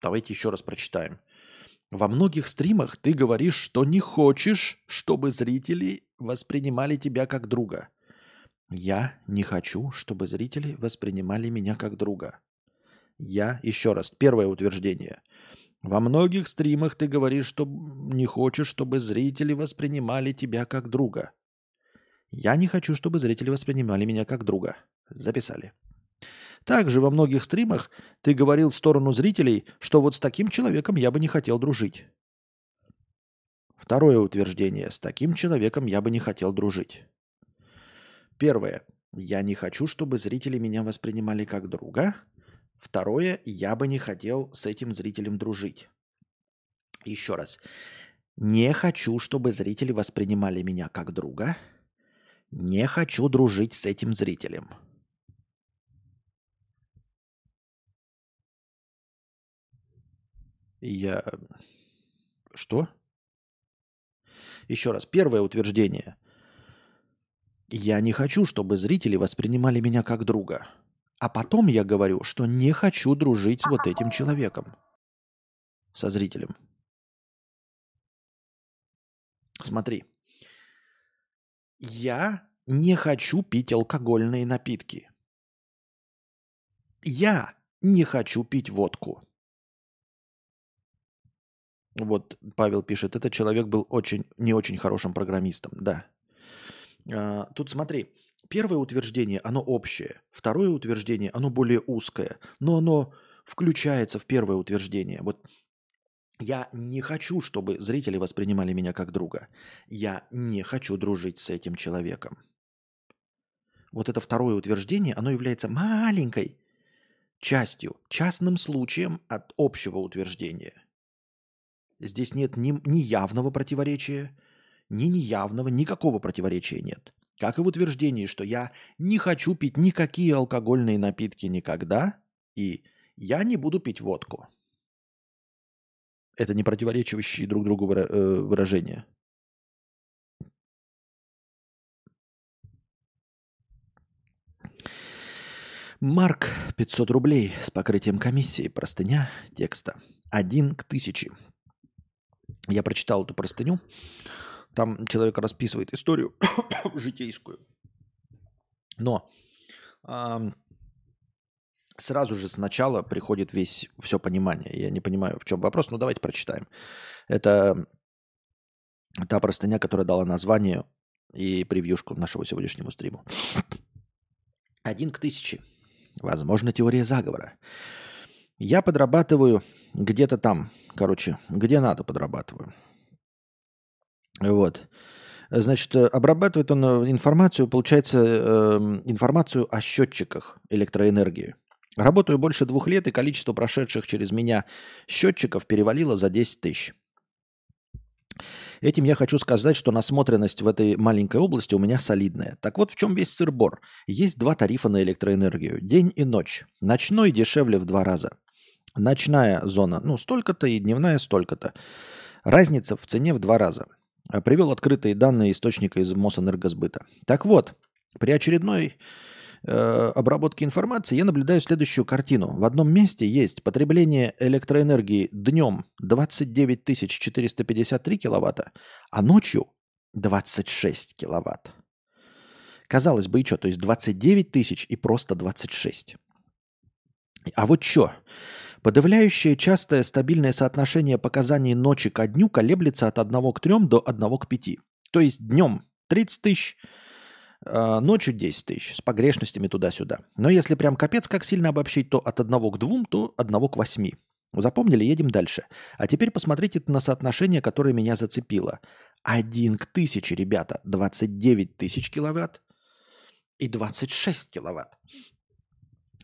Давайте еще раз прочитаем. Во многих стримах ты говоришь, что не хочешь, чтобы зрители воспринимали тебя как друга. Я не хочу, чтобы зрители воспринимали меня как друга. Я, еще раз, первое утверждение. Во многих стримах ты говоришь, что не хочешь, чтобы зрители воспринимали тебя как друга. Я не хочу, чтобы зрители воспринимали меня как друга. Записали. Также во многих стримах ты говорил в сторону зрителей, что вот с таким человеком я бы не хотел дружить. Второе утверждение. С таким человеком я бы не хотел дружить. Первое. Я не хочу, чтобы зрители меня воспринимали как друга. Второе. Я бы не хотел с этим зрителем дружить. Еще раз. Не хочу, чтобы зрители воспринимали меня как друга. Не хочу дружить с этим зрителем. Я... Что? Еще раз. Первое утверждение. Я не хочу, чтобы зрители воспринимали меня как друга. А потом я говорю, что не хочу дружить с вот этим человеком. Со зрителем. Смотри. Я не хочу пить алкогольные напитки. Я не хочу пить водку. Вот Павел пишет, этот человек был очень, не очень хорошим программистом. Да. А, тут смотри, первое утверждение, оно общее. Второе утверждение, оно более узкое. Но оно включается в первое утверждение. Вот я не хочу, чтобы зрители воспринимали меня как друга. Я не хочу дружить с этим человеком. Вот это второе утверждение, оно является маленькой частью, частным случаем от общего утверждения. Здесь нет ни, ни явного противоречия, ни неявного, никакого противоречия нет. Как и в утверждении, что я не хочу пить никакие алкогольные напитки никогда, и я не буду пить водку. Это не противоречивающие друг другу э, выражения. Марк, 500 рублей с покрытием комиссии, простыня текста. Один к тысяче. Я прочитал эту простыню. Там человек расписывает историю [coughs] житейскую. Но э, сразу же сначала приходит весь все понимание. Я не понимаю, в чем вопрос, но давайте прочитаем. Это та простыня, которая дала название и превьюшку нашего сегодняшнему стриму. [coughs] Один к тысяче. Возможно, теория заговора. Я подрабатываю где-то там. Короче, где надо подрабатываю. Вот. Значит, обрабатывает он э, информацию, получается, э, информацию о счетчиках электроэнергии. Работаю больше двух лет, и количество прошедших через меня счетчиков перевалило за 10 тысяч. Этим я хочу сказать, что насмотренность в этой маленькой области у меня солидная. Так вот в чем весь сыр-бор. Есть два тарифа на электроэнергию. День и ночь. Ночной дешевле в два раза. Ночная зона, ну, столько-то, и дневная столько-то. Разница в цене в два раза. Привел открытые данные источника из Мосэнергосбыта. Так вот, при очередной э, обработке информации я наблюдаю следующую картину. В одном месте есть потребление электроэнергии днем 29 453 киловатта, а ночью 26 киловатт. Казалось бы, и что? То есть 29 тысяч и просто 26. А вот что? Подавляющее частое стабильное соотношение показаний ночи к дню колеблется от 1 к 3 до 1 к 5. То есть днем 30 тысяч, а, ночью 10 тысяч, с погрешностями туда-сюда. Но если прям капец как сильно обобщить, то от 1 к 2, то 1 к 8. Запомнили? Едем дальше. А теперь посмотрите на соотношение, которое меня зацепило. 1 к 1000, ребята, 29 тысяч киловатт и 26 киловатт.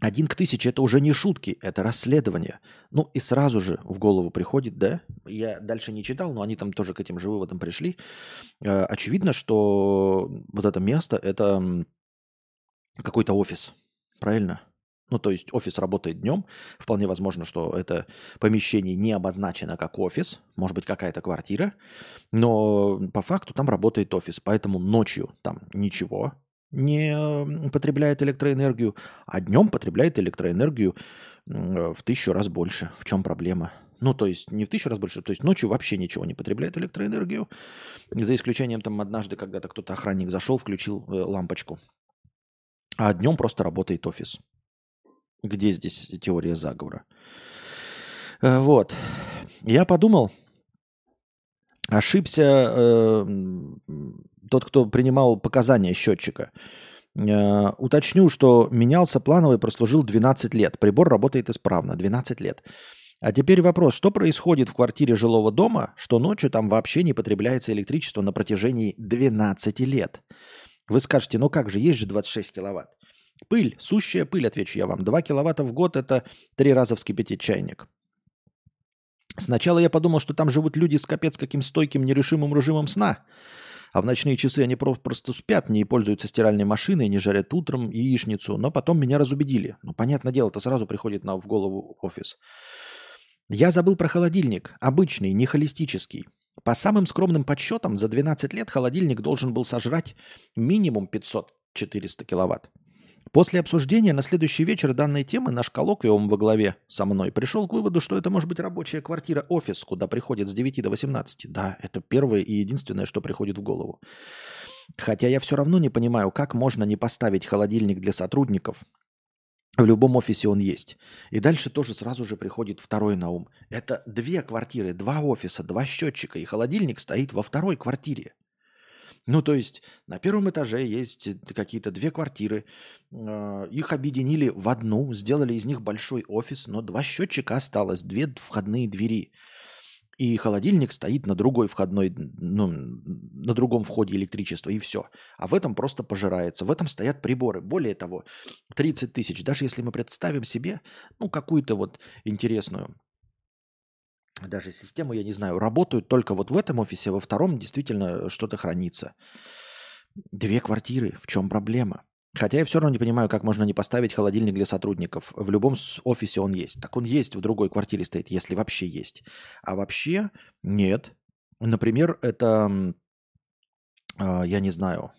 Один к тысяче – это уже не шутки, это расследование. Ну и сразу же в голову приходит, да, я дальше не читал, но они там тоже к этим же выводам пришли. Э, очевидно, что вот это место – это какой-то офис, правильно? Ну, то есть офис работает днем. Вполне возможно, что это помещение не обозначено как офис. Может быть, какая-то квартира. Но по факту там работает офис. Поэтому ночью там ничего не потребляет электроэнергию, а днем потребляет электроэнергию в тысячу раз больше. В чем проблема? Ну, то есть не в тысячу раз больше, то есть ночью вообще ничего не потребляет электроэнергию, за исключением там однажды, когда-то кто-то охранник зашел, включил э, лампочку. А днем просто работает офис. Где здесь теория заговора? Э, вот. Я подумал, ошибся э, тот, кто принимал показания счетчика. Э, уточню, что менялся плановый, прослужил 12 лет. Прибор работает исправно. 12 лет. А теперь вопрос, что происходит в квартире жилого дома, что ночью там вообще не потребляется электричество на протяжении 12 лет? Вы скажете, ну как же, есть же 26 киловатт. Пыль, сущая пыль, отвечу я вам. 2 киловатта в год – это три раза вскипятить чайник. Сначала я подумал, что там живут люди с капец каким стойким, нерешимым режимом сна. А в ночные часы они просто спят, не пользуются стиральной машиной, не жарят утром яичницу. Но потом меня разубедили. Ну, понятное дело, это сразу приходит на, в голову офис. Я забыл про холодильник. Обычный, не холистический. По самым скромным подсчетам, за 12 лет холодильник должен был сожрать минимум 500-400 киловатт. После обсуждения на следующий вечер данной темы наш коллоквиум во главе со мной пришел к выводу, что это может быть рабочая квартира-офис, куда приходят с 9 до 18. Да, это первое и единственное, что приходит в голову. Хотя я все равно не понимаю, как можно не поставить холодильник для сотрудников, в любом офисе он есть. И дальше тоже сразу же приходит второй на ум. Это две квартиры, два офиса, два счетчика, и холодильник стоит во второй квартире. Ну, то есть на первом этаже есть какие-то две квартиры, а, их объединили в одну, сделали из них большой офис, но два счетчика осталось, две входные двери – и холодильник стоит на другой входной, ну, на другом входе электричества, и все. А в этом просто пожирается. В этом стоят приборы. Более того, 30 тысяч. Даже если мы представим себе, ну, какую-то вот интересную даже систему, я не знаю, работают только вот в этом офисе, во втором действительно что-то хранится. Две квартиры, в чем проблема? Хотя я все равно не понимаю, как можно не поставить холодильник для сотрудников. В любом офисе он есть. Так он есть, в другой квартире стоит, если вообще есть. А вообще нет. Например, это, э, я не знаю,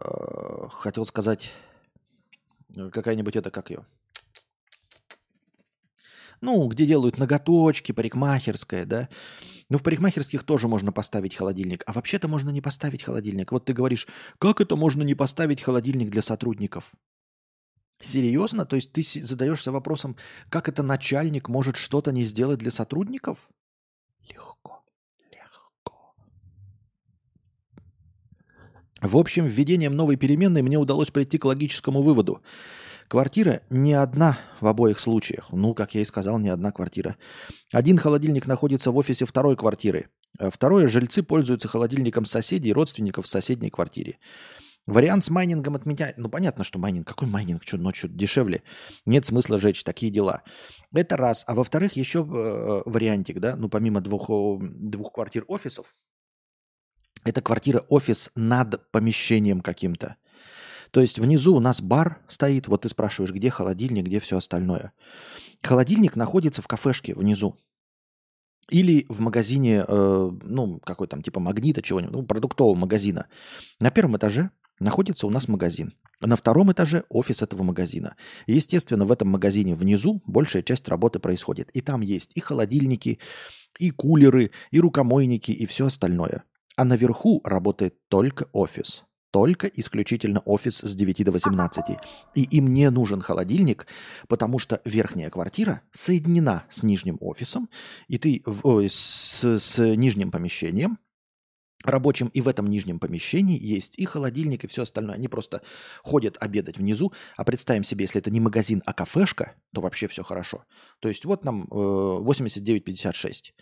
э, хотел сказать, какая-нибудь это, как ее? Ну, где делают ноготочки, парикмахерская, да. Ну, в парикмахерских тоже можно поставить холодильник. А вообще-то можно не поставить холодильник. Вот ты говоришь, как это можно не поставить холодильник для сотрудников? Серьезно? То есть ты задаешься вопросом, как это начальник может что-то не сделать для сотрудников? Легко, легко. В общем, введением новой переменной мне удалось прийти к логическому выводу. Квартира не одна в обоих случаях. Ну, как я и сказал, не одна квартира. Один холодильник находится в офисе второй квартиры. А второе, жильцы пользуются холодильником соседей и родственников в соседней квартире. Вариант с майнингом отменяет. Ну, понятно, что майнинг. Какой майнинг? Что, ночью дешевле? Нет смысла жечь такие дела. Это раз. А во-вторых, еще э, вариантик, да, ну, помимо двух, двух квартир офисов, это квартира-офис над помещением каким-то. То есть внизу у нас бар стоит, вот ты спрашиваешь, где холодильник, где все остальное. Холодильник находится в кафешке внизу. Или в магазине, э, ну, какой там, типа магнита, чего-нибудь, ну, продуктового магазина. На первом этаже находится у нас магазин. На втором этаже офис этого магазина. естественно, в этом магазине внизу большая часть работы происходит. И там есть и холодильники, и кулеры, и рукомойники, и все остальное. А наверху работает только офис только исключительно офис с 9 до 18. И им не нужен холодильник, потому что верхняя квартира соединена с нижним офисом, и ты ой, с, с нижним помещением, рабочим, и в этом нижнем помещении есть и холодильник, и все остальное. Они просто ходят обедать внизу. А представим себе, если это не магазин, а кафешка, то вообще все хорошо. То есть вот нам э, 89,56.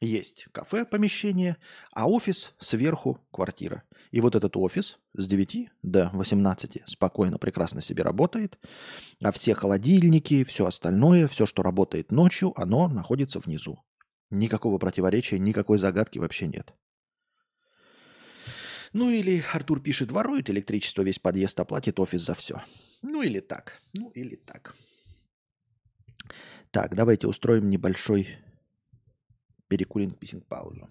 Есть кафе, помещение, а офис сверху квартира. И вот этот офис с 9 до 18 спокойно, прекрасно себе работает. А все холодильники, все остальное, все, что работает ночью, оно находится внизу. Никакого противоречия, никакой загадки вообще нет. Ну или Артур пишет, ворует электричество, весь подъезд оплатит офис за все. Ну или так, ну или так. Так, давайте устроим небольшой перекур и писинг-паузу.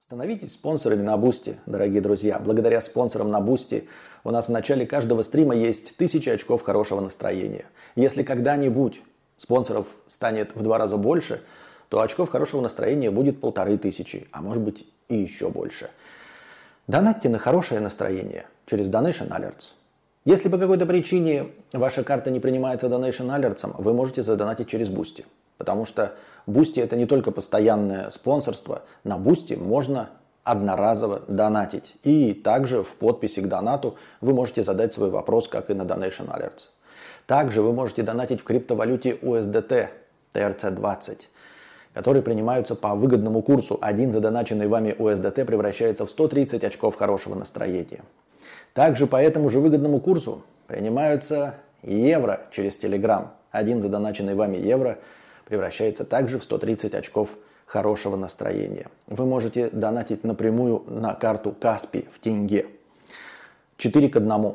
Становитесь спонсорами на Boosty, дорогие друзья. Благодаря спонсорам на Boosty у нас в начале каждого стрима есть тысячи очков хорошего настроения. Если когда-нибудь спонсоров станет в два раза больше, то очков хорошего настроения будет полторы тысячи, а может быть и еще больше. Донатьте на хорошее настроение через Donation Alerts. Если по какой-то причине ваша карта не принимается Donation Alerts, вы можете задонатить через Boosty. Потому что Boosty это не только постоянное спонсорство. На Boosty можно одноразово донатить. И также в подписи к донату вы можете задать свой вопрос, как и на Donation Alerts. Также вы можете донатить в криптовалюте USDT. TRC-20, которые принимаются по выгодному курсу. Один задоначенный вами USDT превращается в 130 очков хорошего настроения. Также по этому же выгодному курсу принимаются евро через Telegram. Один задоначенный вами евро превращается также в 130 очков хорошего настроения. Вы можете донатить напрямую на карту Каспи в тенге. 4 к 1.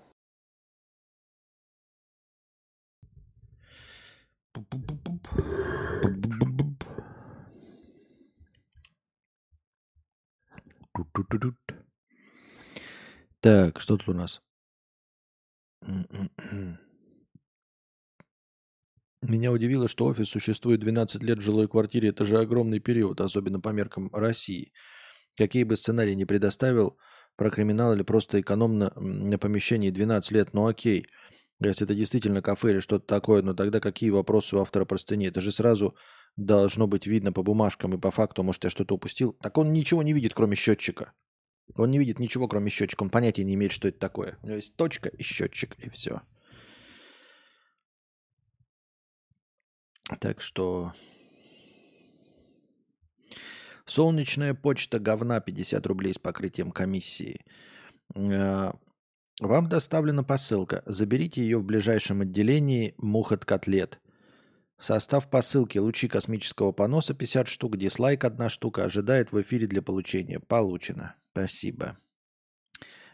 Так, что тут у нас? Меня удивило, что офис существует 12 лет в жилой квартире. Это же огромный период, особенно по меркам России. Какие бы сценарии не предоставил, про криминал или просто экономно на помещении 12 лет, ну окей. Если это действительно кафе или что-то такое, но тогда какие вопросы у автора простыни? Это же сразу должно быть видно по бумажкам и по факту, может, я что-то упустил. Так он ничего не видит, кроме счетчика. Он не видит ничего, кроме счетчика. Он понятия не имеет, что это такое. У него есть точка и счетчик, и все. Так что... Солнечная почта говна 50 рублей с покрытием комиссии. Вам доставлена посылка. Заберите ее в ближайшем отделении мух от котлет. Состав посылки лучи космического поноса 50 штук, дизлайк одна штука, ожидает в эфире для получения. Получено. Спасибо.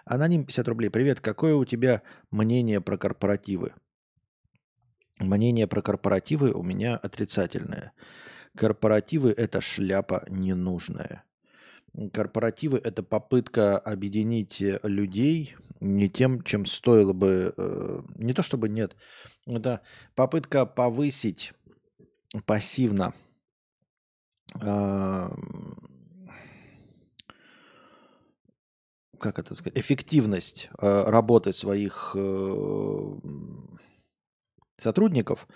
Аноним 50 рублей. Привет, какое у тебя мнение про корпоративы? Мнение про корпоративы у меня отрицательное. Корпоративы – это шляпа ненужная. Корпоративы – это попытка объединить людей не тем, чем стоило бы, э, не то чтобы нет, это попытка повысить пассивно э, как это сказать, эффективность э, работы своих сотрудников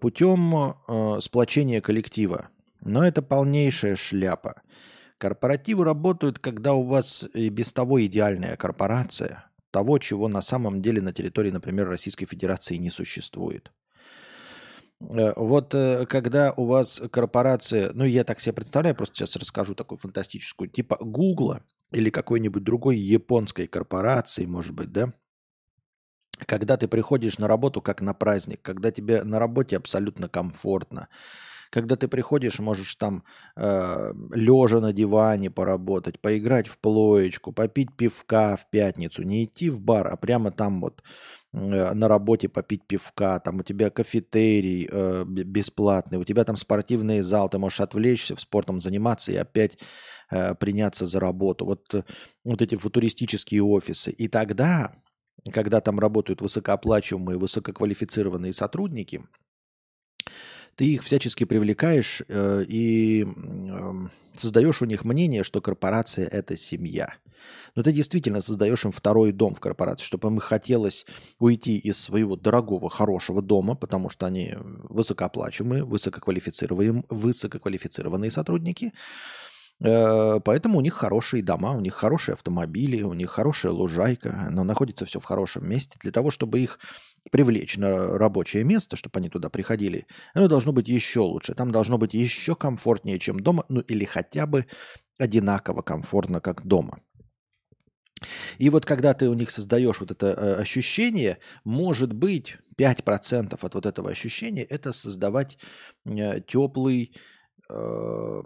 путем сплочения коллектива. Но это полнейшая шляпа. Корпоративы работают, когда у вас и без того идеальная корпорация, того, чего на самом деле на территории, например, Российской Федерации не существует. Э, вот э, когда у вас корпорация, ну я так себе представляю, просто сейчас расскажу такую фантастическую, типа Гугла или какой-нибудь другой японской корпорации, может быть, да, когда ты приходишь на работу как на праздник, когда тебе на работе абсолютно комфортно, когда ты приходишь, можешь там э, лежа на диване поработать, поиграть в плоечку, попить пивка в пятницу, не идти в бар, а прямо там вот э, на работе попить пивка, там у тебя кафетерий э, бесплатный, у тебя там спортивный зал, ты можешь отвлечься, спортом заниматься и опять э, приняться за работу. Вот, э, вот эти футуристические офисы. И тогда, когда там работают высокооплачиваемые, высококвалифицированные сотрудники – ты их всячески привлекаешь э, и э, создаешь у них мнение, что корпорация – это семья. Но ты действительно создаешь им второй дом в корпорации, чтобы им хотелось уйти из своего дорогого, хорошего дома, потому что они высокооплачиваемые, высококвалифицированные, высококвалифицированные сотрудники. Э, поэтому у них хорошие дома, у них хорошие автомобили, у них хорошая лужайка, но находится все в хорошем месте. Для того, чтобы их привлечь на рабочее место, чтобы они туда приходили, оно должно быть еще лучше. Там должно быть еще комфортнее, чем дома, ну или хотя бы одинаково комфортно, как дома. И вот когда ты у них создаешь вот это э, ощущение, может быть, 5% от вот этого ощущения – это создавать э, теплый э,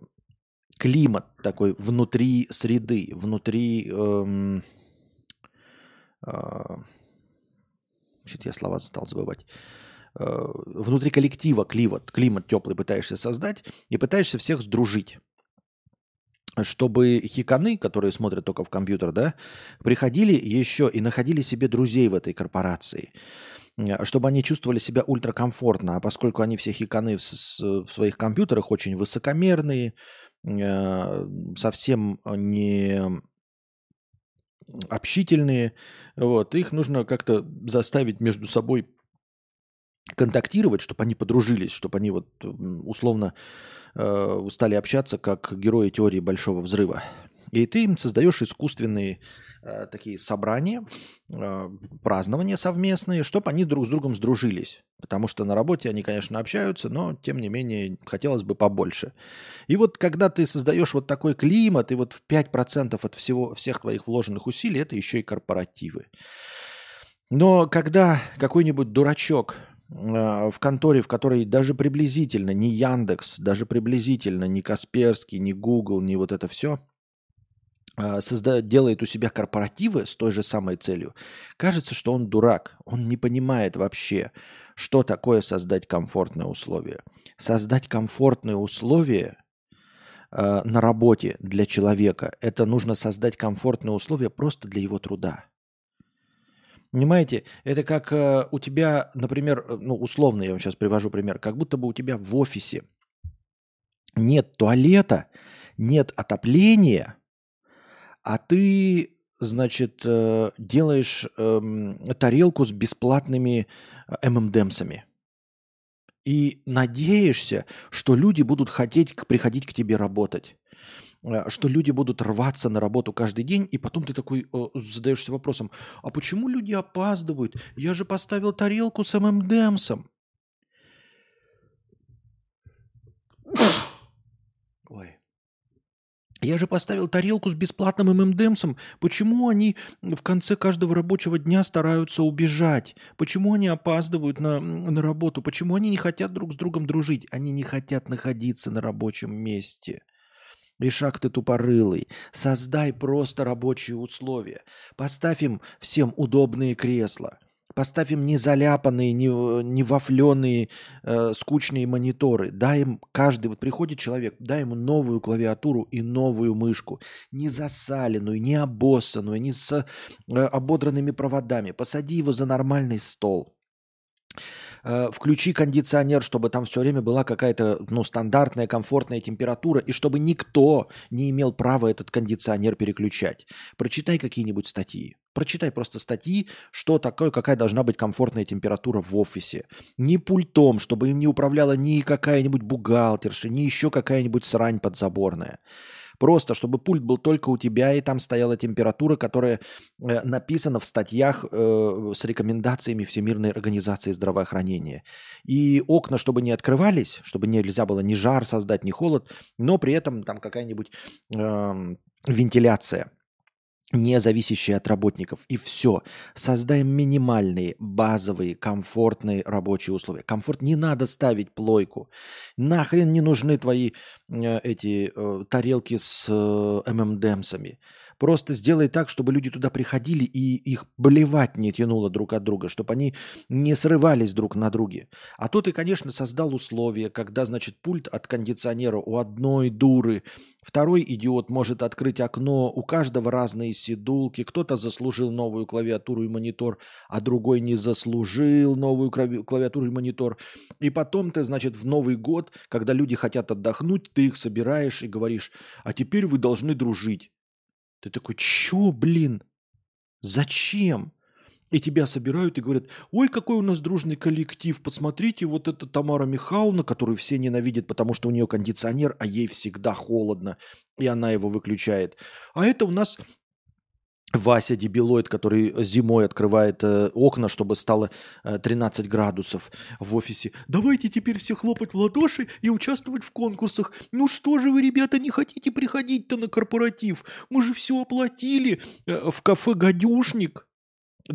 климат такой внутри среды, внутри… Эм, э, Что-то я слова стал забывать. Э, внутри коллектива климат, климат теплый пытаешься создать и пытаешься всех сдружить. Чтобы хиканы, которые смотрят только в компьютер, да, приходили еще и находили себе друзей в этой корпорации, чтобы они чувствовали себя ультракомфортно, а поскольку они все хиканы в, в своих компьютерах очень высокомерные, э, совсем не общительные, вот, их нужно как-то заставить между собой контактировать, чтобы они подружились, чтобы они вот условно э, стали общаться как герои теории Большого Взрыва. И ты им создаешь искусственные э, такие собрания, э, празднования совместные, чтобы они друг с другом сдружились. Потому что на работе они, конечно, общаются, но тем не менее хотелось бы побольше. И вот когда ты создаешь вот такой климат, и вот в 5% от всего, всех твоих вложенных усилий, это еще и корпоративы. Но когда какой-нибудь дурачок а, в конторе, в которой даже приблизительно ни Яндекс, даже приблизительно ни Касперский, ни Google, ни вот это все создает, делает у себя корпоративы с той же самой целью, кажется, что он дурак. Он не понимает вообще, что такое создать комфортные условия. Создать комфортные условия э, на работе для человека, это нужно создать комфортные условия просто для его труда. Понимаете, это как э, у тебя, например, э, ну, условно я вам сейчас привожу пример, как будто бы у тебя в офисе нет туалета, нет отопления, а ты, значит, э, делаешь э, тарелку с бесплатными э, ММДМсами. И надеешься, что люди будут хотеть приходить к тебе работать. Э, что люди будут рваться на работу каждый день, и потом ты такой э, задаешься вопросом, а почему люди опаздывают? Я же поставил тарелку с ММДМсом. Ой. Я же поставил тарелку с бесплатным ММДМсом. Почему они в конце каждого рабочего дня стараются убежать? Почему они опаздывают на, на работу? Почему они не хотят друг с другом дружить? Они не хотят находиться на рабочем месте. Ишак ты тупорылый. Создай просто рабочие условия. Поставь всем удобные кресла. Поставь им не заляпанные, не, не вафленые, э, скучные мониторы. Дай им каждый, вот приходит человек, дай ему новую клавиатуру и новую мышку. Не засаленную, не обоссанную, не с э, ободранными проводами. Посади его за нормальный стол. Э, включи кондиционер, чтобы там все время была какая-то ну, стандартная, комфортная температура, и чтобы никто не имел права этот кондиционер переключать. Прочитай какие-нибудь статьи. Прочитай просто статьи, что такое, какая должна быть комфортная температура в офисе. Не пультом, чтобы им не управляла ни какая-нибудь бухгалтерша, ни еще какая-нибудь срань подзаборная. Просто, чтобы пульт был только у тебя, и там стояла температура, которая э, написана в статьях э, с рекомендациями Всемирной организации здравоохранения. И окна, чтобы не открывались, чтобы нельзя было ни жар создать, ни холод, но при этом там какая-нибудь э, вентиляция не зависящие от работников. И все. Создаем минимальные, базовые, комфортные рабочие условия. Комфорт не надо ставить плойку. Нахрен не нужны твои э, эти э, тарелки с э, ММДМсами. Просто сделай так, чтобы люди туда приходили и их блевать не тянуло друг от друга, чтобы они не срывались друг на друге. А то ты, конечно, создал условия, когда, значит, пульт от кондиционера у одной дуры, второй идиот может открыть окно, у каждого разные сидулки, кто-то заслужил новую клавиатуру и монитор, а другой не заслужил новую клавиатуру и монитор. И потом ты, значит, в Новый год, когда люди хотят отдохнуть, ты их собираешь и говоришь, а теперь вы должны дружить. Ты такой, чё, блин? Зачем? И тебя собирают и говорят, ой, какой у нас дружный коллектив, посмотрите, вот это Тамара Михайловна, которую все ненавидят, потому что у нее кондиционер, а ей всегда холодно, и она его выключает. А это у нас Вася дебилоид, который зимой открывает э, окна, чтобы стало э, 13 градусов в офисе. Давайте теперь все хлопать в ладоши и участвовать в конкурсах. Ну что же вы, ребята, не хотите приходить-то на корпоратив? Мы же все оплатили э, в кафе «Гадюшник».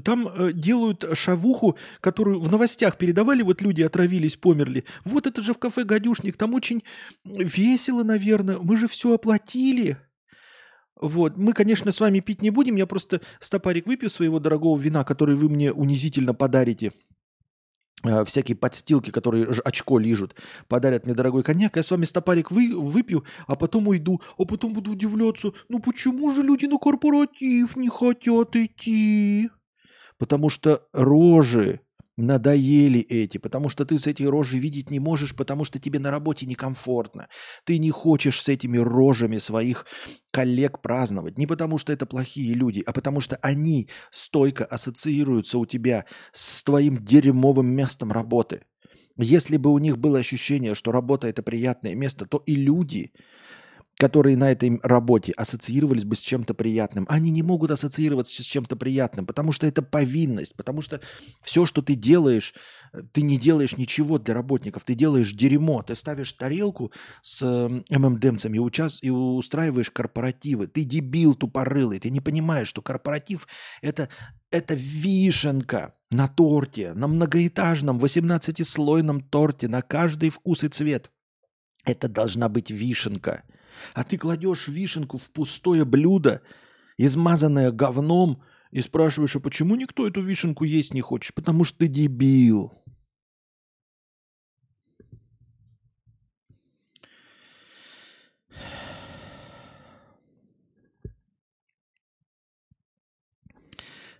Там э, делают шавуху, которую в новостях передавали, вот люди отравились, померли. Вот это же в кафе «Гадюшник», там очень весело, наверное. Мы же все оплатили. Вот. Мы, конечно, с вами пить не будем. Я просто стопарик выпью своего дорогого вина, который вы мне унизительно подарите. Э, всякие подстилки, которые ж- очко лижут, подарят мне дорогой коньяк. Я с вами стопарик вы, выпью, а потом уйду. А потом буду удивляться, ну почему же люди на корпоратив не хотят идти? Потому что рожи Надоели эти, потому что ты с этой рожей видеть не можешь, потому что тебе на работе некомфортно. Ты не хочешь с этими рожами своих коллег праздновать. Не потому что это плохие люди, а потому что они стойко ассоциируются у тебя с твоим дерьмовым местом работы. Если бы у них было ощущение, что работа это приятное место, то и люди которые на этой работе ассоциировались бы с чем-то приятным. Они не могут ассоциироваться с чем-то приятным, потому что это повинность, потому что все, что ты делаешь, э, ты не делаешь ничего для работников, ты делаешь дерьмо, ты ставишь тарелку с ММДМцами и, учас... и устраиваешь корпоративы. Ты дебил тупорылый, ты не понимаешь, что корпоратив это, это вишенка на торте, на многоэтажном 18-слойном торте, на каждый вкус и цвет. Это должна быть вишенка – а ты кладешь вишенку в пустое блюдо, измазанное говном, и спрашиваешь, а почему никто эту вишенку есть не хочет? Потому что ты дебил.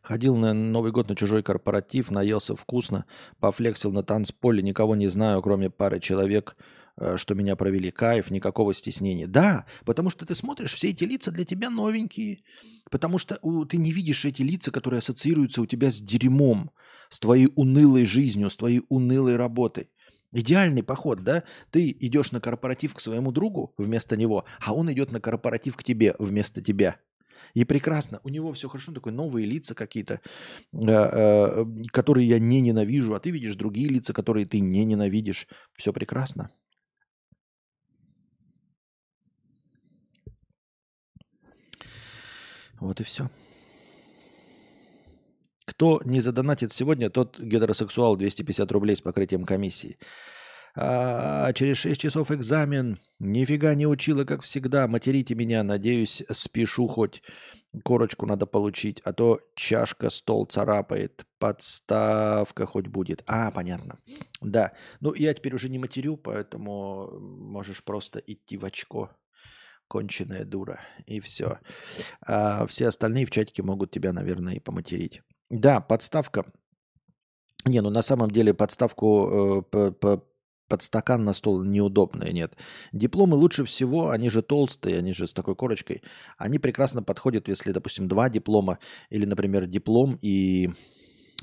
Ходил на Новый год на чужой корпоратив, наелся вкусно, пофлексил на танцполе, никого не знаю, кроме пары человек – что меня провели кайф, никакого стеснения. Да, потому что ты смотришь, все эти лица для тебя новенькие, потому что ты не видишь эти лица, которые ассоциируются у тебя с дерьмом, с твоей унылой жизнью, с твоей унылой работой. Идеальный поход, да? Ты идешь на корпоратив к своему другу вместо него, а он идет на корпоратив к тебе вместо тебя. И прекрасно, у него все хорошо, такой новые лица какие-то, э, э, которые я не ненавижу, а ты видишь другие лица, которые ты не ненавидишь. Все прекрасно. Вот и все. Кто не задонатит сегодня, тот гетеросексуал 250 рублей с покрытием комиссии. А через 6 часов экзамен. Нифига не учила, как всегда. Материте меня. Надеюсь, спешу хоть. Корочку надо получить, а то чашка, стол царапает. Подставка хоть будет. А, понятно. Да. Ну, я теперь уже не матерю, поэтому можешь просто идти в очко конченая дура, и все. А все остальные в чатике могут тебя, наверное, и поматерить. Да, подставка. Не, ну на самом деле подставку э, под стакан на стол неудобная, нет. Дипломы лучше всего, они же толстые, они же с такой корочкой. Они прекрасно подходят, если, допустим, два диплома, или, например, диплом и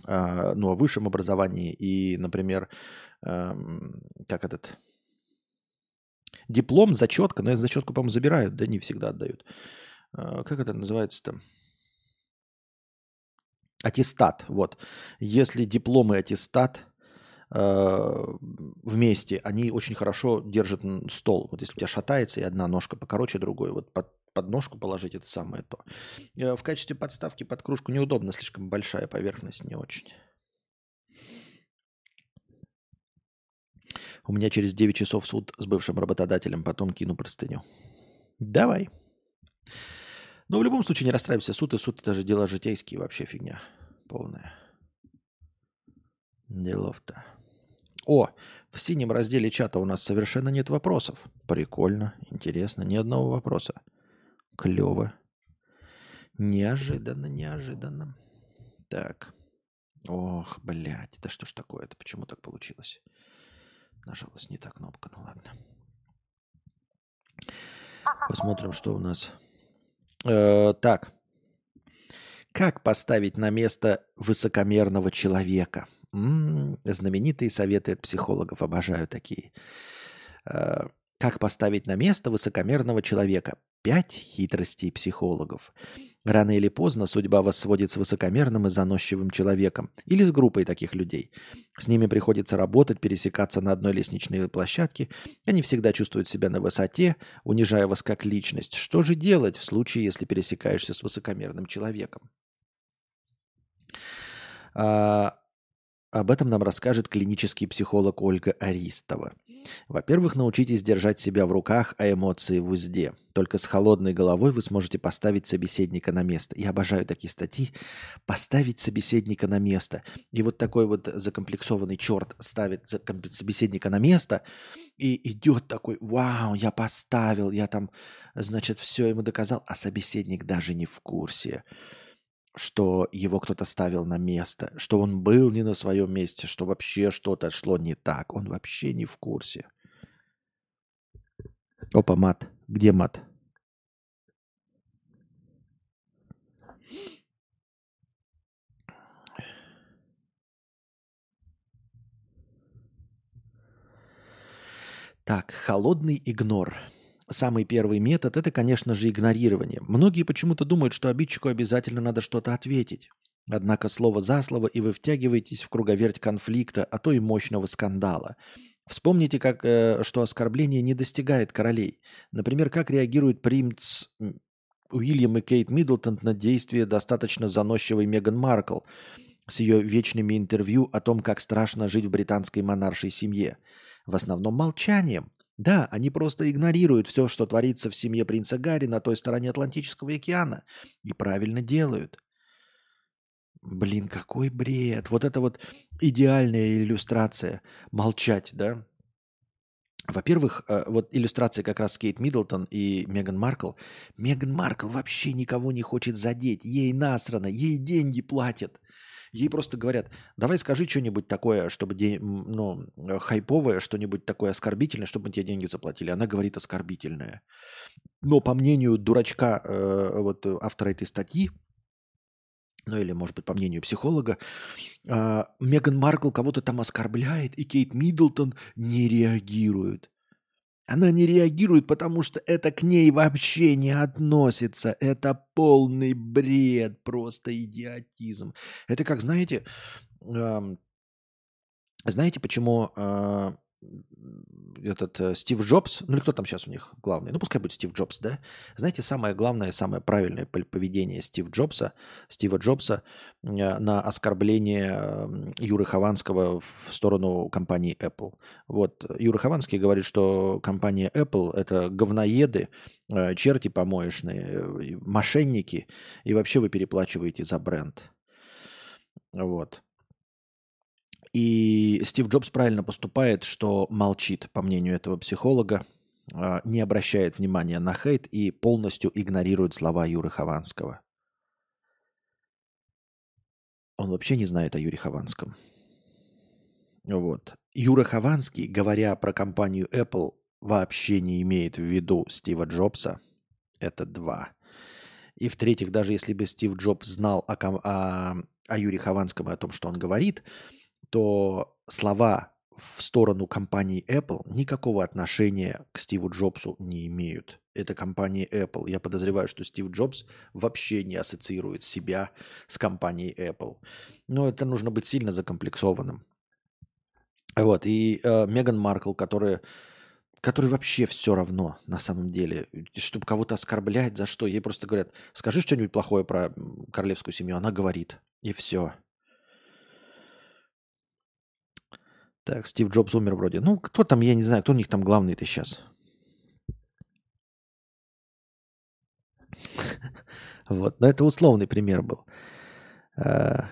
э, ну, о высшем образовании, и, например, э, как этот, Диплом, зачетка, но зачетку, по-моему, забирают, да не всегда отдают. А, как это называется-то? Аттестат, вот. Если диплом и аттестат э, вместе, они очень хорошо держат стол. Вот если у тебя шатается, и одна ножка покороче другой, вот под, под ножку положить это самое то. Э, в качестве подставки под кружку неудобно, слишком большая поверхность, не очень. У меня через 9 часов суд с бывшим работодателем, потом кину простыню. Давай. Но в любом случае не расстраивайся. Суд и суд это же дела житейские вообще фигня полная. Делов-то. О, в синем разделе чата у нас совершенно нет вопросов. Прикольно, интересно, ни одного вопроса. Клево. Неожиданно, неожиданно. Так. Ох, блядь, да что ж такое-то? Почему так получилось? Нажалась не та кнопка, ну ладно. Посмотрим, что у нас. Э, так. Как поставить на место высокомерного человека? М-м, знаменитые советы от психологов, обожаю такие. Э, как поставить на место высокомерного человека? Пять хитростей психологов. Рано или поздно судьба вас сводит с высокомерным и заносчивым человеком или с группой таких людей. С ними приходится работать, пересекаться на одной лестничной площадке. Они всегда чувствуют себя на высоте, унижая вас как личность. Что же делать в случае, если пересекаешься с высокомерным человеком? А, об этом нам расскажет клинический психолог Ольга Аристова. Во-первых, научитесь держать себя в руках, а эмоции в узде. Только с холодной головой вы сможете поставить собеседника на место. Я обожаю такие статьи. Поставить собеседника на место. И вот такой вот закомплексованный черт ставит собеседника на место и идет такой, вау, я поставил, я там, значит, все ему доказал, а собеседник даже не в курсе что его кто-то ставил на место, что он был не на своем месте, что вообще что-то шло не так. Он вообще не в курсе. Опа, мат. Где мат? Так, холодный игнор. Самый первый метод – это, конечно же, игнорирование. Многие почему-то думают, что обидчику обязательно надо что-то ответить. Однако слово за слово, и вы втягиваетесь в круговерть конфликта, а то и мощного скандала. Вспомните, как, э, что оскорбление не достигает королей. Например, как реагирует принц Уильям и Кейт Миддлтон на действия достаточно заносчивой Меган Маркл с ее вечными интервью о том, как страшно жить в британской монаршей семье. В основном молчанием. Да, они просто игнорируют все, что творится в семье принца Гарри на той стороне Атлантического океана. И правильно делают. Блин, какой бред. Вот это вот идеальная иллюстрация. Молчать, да? Во-первых, э, вот иллюстрация как раз Кейт Миддлтон и Меган Маркл. Меган Маркл вообще никого не хочет задеть. Ей насрано, ей деньги платят. Ей просто говорят, давай скажи что-нибудь такое, чтобы ну, хайповое, что-нибудь такое оскорбительное, чтобы мы тебе деньги заплатили. Она говорит оскорбительное. Но по мнению дурачка, э, вот автора этой статьи, ну или, может быть, по мнению психолога, э, Меган Маркл кого-то там оскорбляет, и Кейт Миддлтон не реагирует. Она не реагирует, потому что это к ней вообще не относится. Это полный бред, просто идиотизм. Это как, знаете, э, знаете, почему э, этот э, Стив Джобс, ну или кто там сейчас у них главный, ну пускай будет Стив Джобс, да? Знаете, самое главное, самое правильное поведение Стив Джобса, Стива Джобса э, на оскорбление Юры Хованского в сторону компании Apple. Вот Юра Хованский говорит, что компания Apple это говноеды, э, черти помоечные, мошенники, и вообще вы переплачиваете за бренд. Вот. И Стив Джобс правильно поступает, что молчит, по мнению этого психолога, а, не обращает внимания на хейт и полностью игнорирует слова Юры Хованского. Он вообще не знает о Юре Хованском. Вот. Юра Хованский, говоря про компанию Apple, вообще не имеет в виду Стива Джобса. Это два. И в-третьих, даже если бы Стив Джобс знал о, о, о Юре Хованском и о том, что он говорит, то слова в сторону компании Apple никакого отношения к Стиву Джобсу не имеют. Это компания Apple. Я подозреваю, что Стив Джобс вообще не ассоциирует себя с компанией Apple. Но это нужно быть сильно закомплексованным. Вот. И э, Меган Маркл, которая который вообще все равно на самом деле. Чтобы кого-то оскорблять, за что? Ей просто говорят, скажи что-нибудь плохое про королевскую семью. Она говорит. И все. Так, Стив Джобс умер вроде. Ну, кто там, я не знаю, кто у них там главный-то сейчас. [laughs] Вот. Но это условный пример был. А,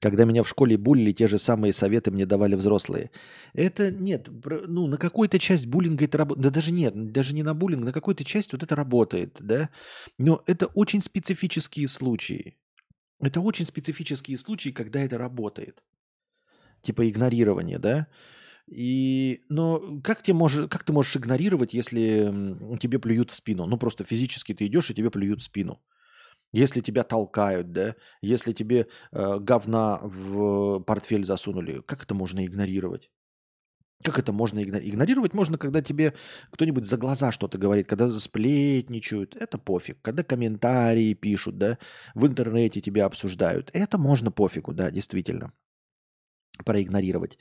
когда меня в школе булили, те же самые советы мне давали взрослые. Это нет, ну, на какую-то часть буллинга это работает. Да даже нет, даже не на буллинг, на какую-то часть вот это работает, да. Но это очень специфические случаи. Это очень специфические случаи, когда это работает. Типа игнорирование, да. И, но как, тебе мож, как ты можешь игнорировать, если тебе плюют в спину? Ну, просто физически ты идешь, и тебе плюют в спину. Если тебя толкают, да, если тебе э, говна в портфель засунули, как это можно игнорировать? Как это можно игнорировать? Игнорировать можно, когда тебе кто-нибудь за глаза что-то говорит, когда сплетничают, это пофиг. Когда комментарии пишут, да, в интернете тебя обсуждают, это можно пофигу, да, действительно, проигнорировать.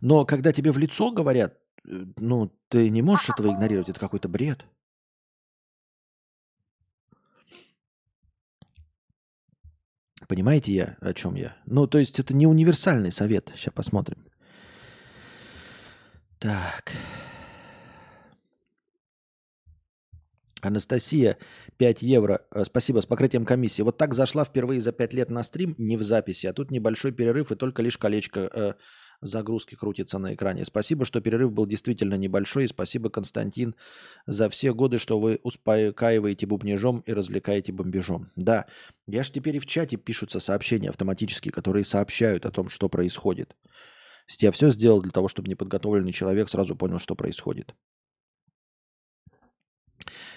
Но когда тебе в лицо говорят, э, ну, ты не можешь этого игнорировать, это какой-то бред. Понимаете я, о чем я? Ну, то есть это не универсальный совет. Сейчас посмотрим. Так. Анастасия, 5 евро. Э, спасибо, с покрытием комиссии. Вот так зашла впервые за 5 лет на стрим, не в записи, а тут небольшой перерыв и только лишь колечко э, загрузки крутится на экране. Спасибо, что перерыв был действительно небольшой. И спасибо, Константин, за все годы, что вы успокаиваете бубнежом и развлекаете бомбежом. Да, я ж теперь и в чате пишутся сообщения автоматически, которые сообщают о том, что происходит. Я все сделал для того, чтобы неподготовленный человек сразу понял, что происходит.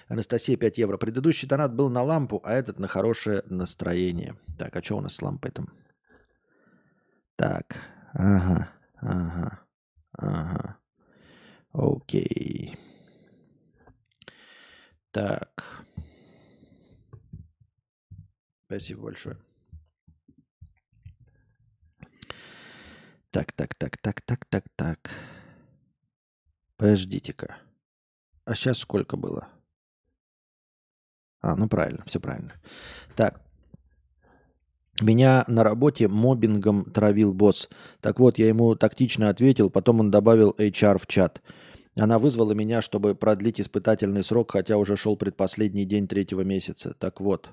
Анастасия 5 евро. Предыдущий донат был на лампу, а этот на хорошее настроение. Так, а что у нас с лампой там? Так, Ага, ага, ага. Окей. Так. Спасибо большое. Так, так, так, так, так, так, так. Подождите-ка. А сейчас сколько было? А, ну правильно, все правильно. Так, меня на работе мобингом травил босс. Так вот, я ему тактично ответил, потом он добавил HR в чат. Она вызвала меня, чтобы продлить испытательный срок, хотя уже шел предпоследний день третьего месяца. Так вот.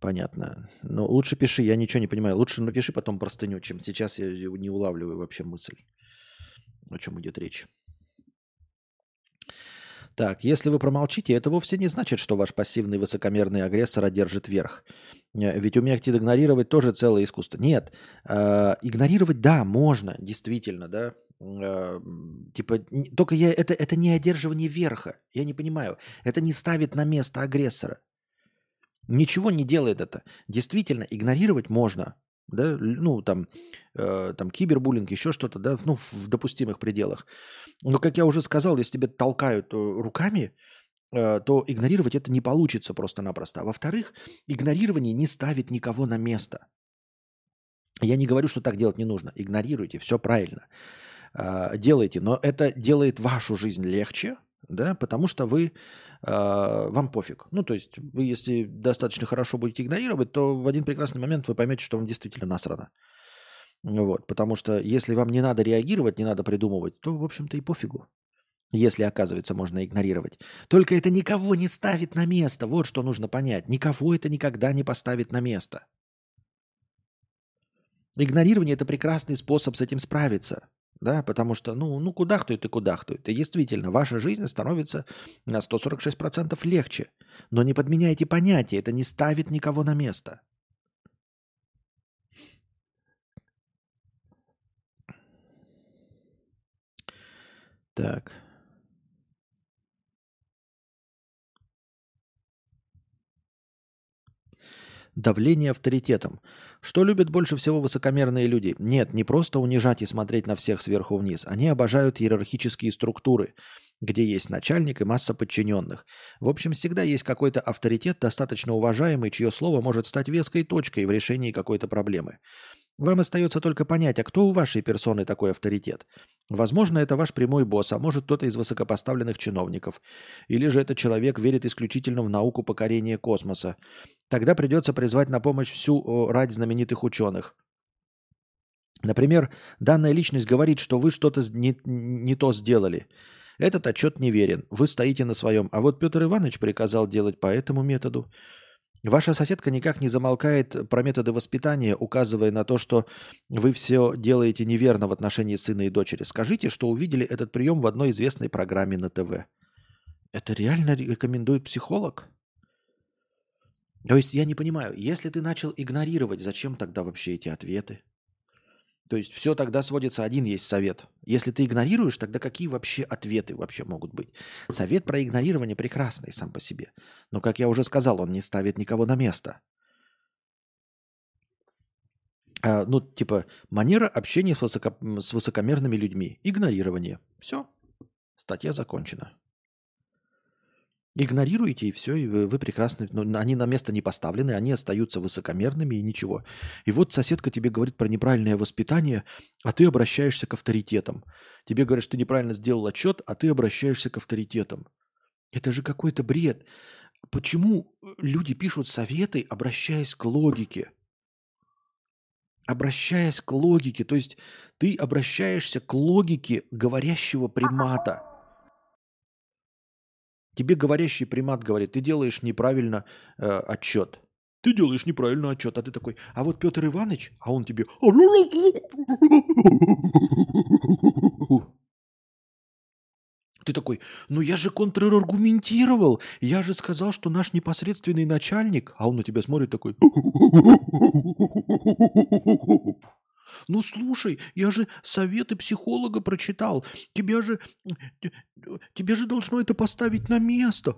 Понятно. Но ну, лучше пиши, я ничего не понимаю. Лучше напиши потом простыню, чем сейчас я не улавливаю вообще мысль, о чем идет речь. Так, если вы промолчите, это вовсе не значит, что ваш пассивный высокомерный агрессор одержит верх. Э, ведь уметь игнорировать тоже целое искусство. Нет, э, игнорировать, да, можно, действительно, да. Э, типа, только я, это, это не одерживание верха. Я не понимаю. Это не ставит на место агрессора. Ничего не делает это. Действительно, игнорировать можно да, ну, там, э, там кибербуллинг, еще что-то, да, ну, в допустимых пределах. Но, как я уже сказал, если тебя толкают э, руками, э, то игнорировать это не получится просто-напросто. А во-вторых, игнорирование не ставит никого на место. Я не говорю, что так делать не нужно. Игнорируйте, все правильно. Э, делайте, но это делает вашу жизнь легче, да, потому что вы а, вам пофиг. Ну, то есть вы, если достаточно хорошо будете игнорировать, то в один прекрасный момент вы поймете, что вам действительно насрано. Вот, потому что если вам не надо реагировать, не надо придумывать, то, в общем-то, и пофигу. Если, оказывается, можно игнорировать. Только это никого не ставит на место. Вот что нужно понять. Никого это никогда не поставит на место. Игнорирование – это прекрасный способ с этим справиться. Да, потому что, ну, ну кудахтует и кудахтует. И действительно, ваша жизнь становится на 146% легче. Но не подменяйте понятия, это не ставит никого на место. Так. Давление авторитетом. Что любят больше всего высокомерные люди? Нет, не просто унижать и смотреть на всех сверху вниз. Они обожают иерархические структуры, где есть начальник и масса подчиненных. В общем, всегда есть какой-то авторитет, достаточно уважаемый, чье слово может стать веской точкой в решении какой-то проблемы. Вам остается только понять, а кто у вашей персоны такой авторитет. Возможно, это ваш прямой босс, а может кто-то из высокопоставленных чиновников. Или же этот человек верит исключительно в науку покорения космоса. Тогда придется призвать на помощь всю рать знаменитых ученых. Например, данная личность говорит, что вы что-то не, не то сделали. Этот отчет неверен. Вы стоите на своем. А вот Петр Иванович приказал делать по этому методу. Ваша соседка никак не замолкает про методы воспитания, указывая на то, что вы все делаете неверно в отношении сына и дочери. Скажите, что увидели этот прием в одной известной программе на ТВ. Это реально рекомендует психолог? То есть я не понимаю, если ты начал игнорировать, зачем тогда вообще эти ответы? То есть все тогда сводится, один есть совет. Если ты игнорируешь, тогда какие вообще ответы вообще могут быть? Совет про игнорирование прекрасный сам по себе. Но, как я уже сказал, он не ставит никого на место. А, ну, типа, манера общения с, высоко, с высокомерными людьми. Игнорирование. Все. Статья закончена. Игнорируете, и все, и вы, вы прекрасны. Но они на место не поставлены, они остаются высокомерными и ничего. И вот соседка тебе говорит про неправильное воспитание, а ты обращаешься к авторитетам. Тебе говорят, что ты неправильно сделал отчет, а ты обращаешься к авторитетам. Это же какой-то бред. Почему люди пишут советы, обращаясь к логике? Обращаясь к логике. То есть ты обращаешься к логике говорящего примата – Тебе говорящий примат говорит, ты делаешь неправильно э, отчет. Ты делаешь неправильно отчет, а ты такой, а вот Петр Иванович, а он тебе... Ты такой, ну я же контраргументировал, я же сказал, что наш непосредственный начальник, а он на тебя смотрит такой... Ну слушай, я же советы психолога прочитал. Тебя же, тебе же должно это поставить на место.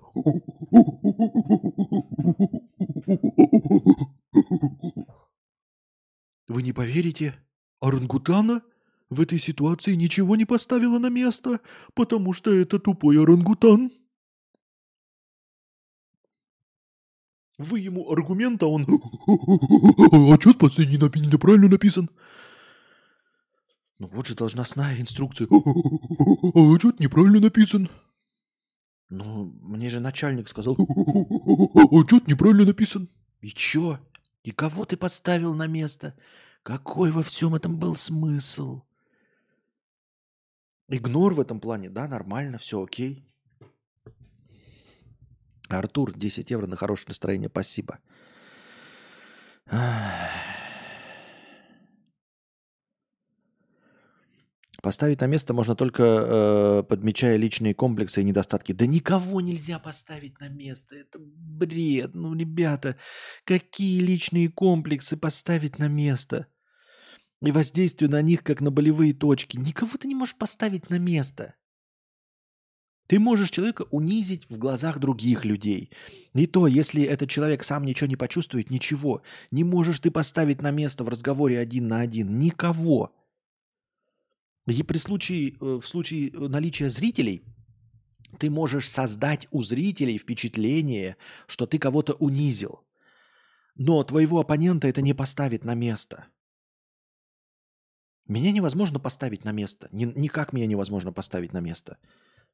Вы не поверите, орангутана в этой ситуации ничего не поставила на место, потому что это тупой орангутан. Вы ему аргумент, а он... [laughs] Отчет последний неправильно написан. Ну вот же должностная инструкция. [laughs] А отчет неправильно написан. Ну, мне же начальник сказал. [laughs] Отчет неправильно написан. И чё? И кого ты подставил на место? Какой во всем этом был смысл? Игнор в этом плане, да, нормально, все окей. Артур, 10 евро на хорошее настроение, спасибо. Поставить на место можно только э, подмечая личные комплексы и недостатки. Да никого нельзя поставить на место. Это бред. Ну, ребята, какие личные комплексы поставить на место? И воздействие на них, как на болевые точки. Никого ты не можешь поставить на место. Ты можешь человека унизить в глазах других людей. И то, если этот человек сам ничего не почувствует, ничего. Не можешь ты поставить на место в разговоре один на один. Никого. И при случае, э, в случае наличия зрителей ты можешь создать у зрителей впечатление, что ты кого-то унизил. Но твоего оппонента это не поставит на место. Меня невозможно поставить на место. Никак меня невозможно поставить на место.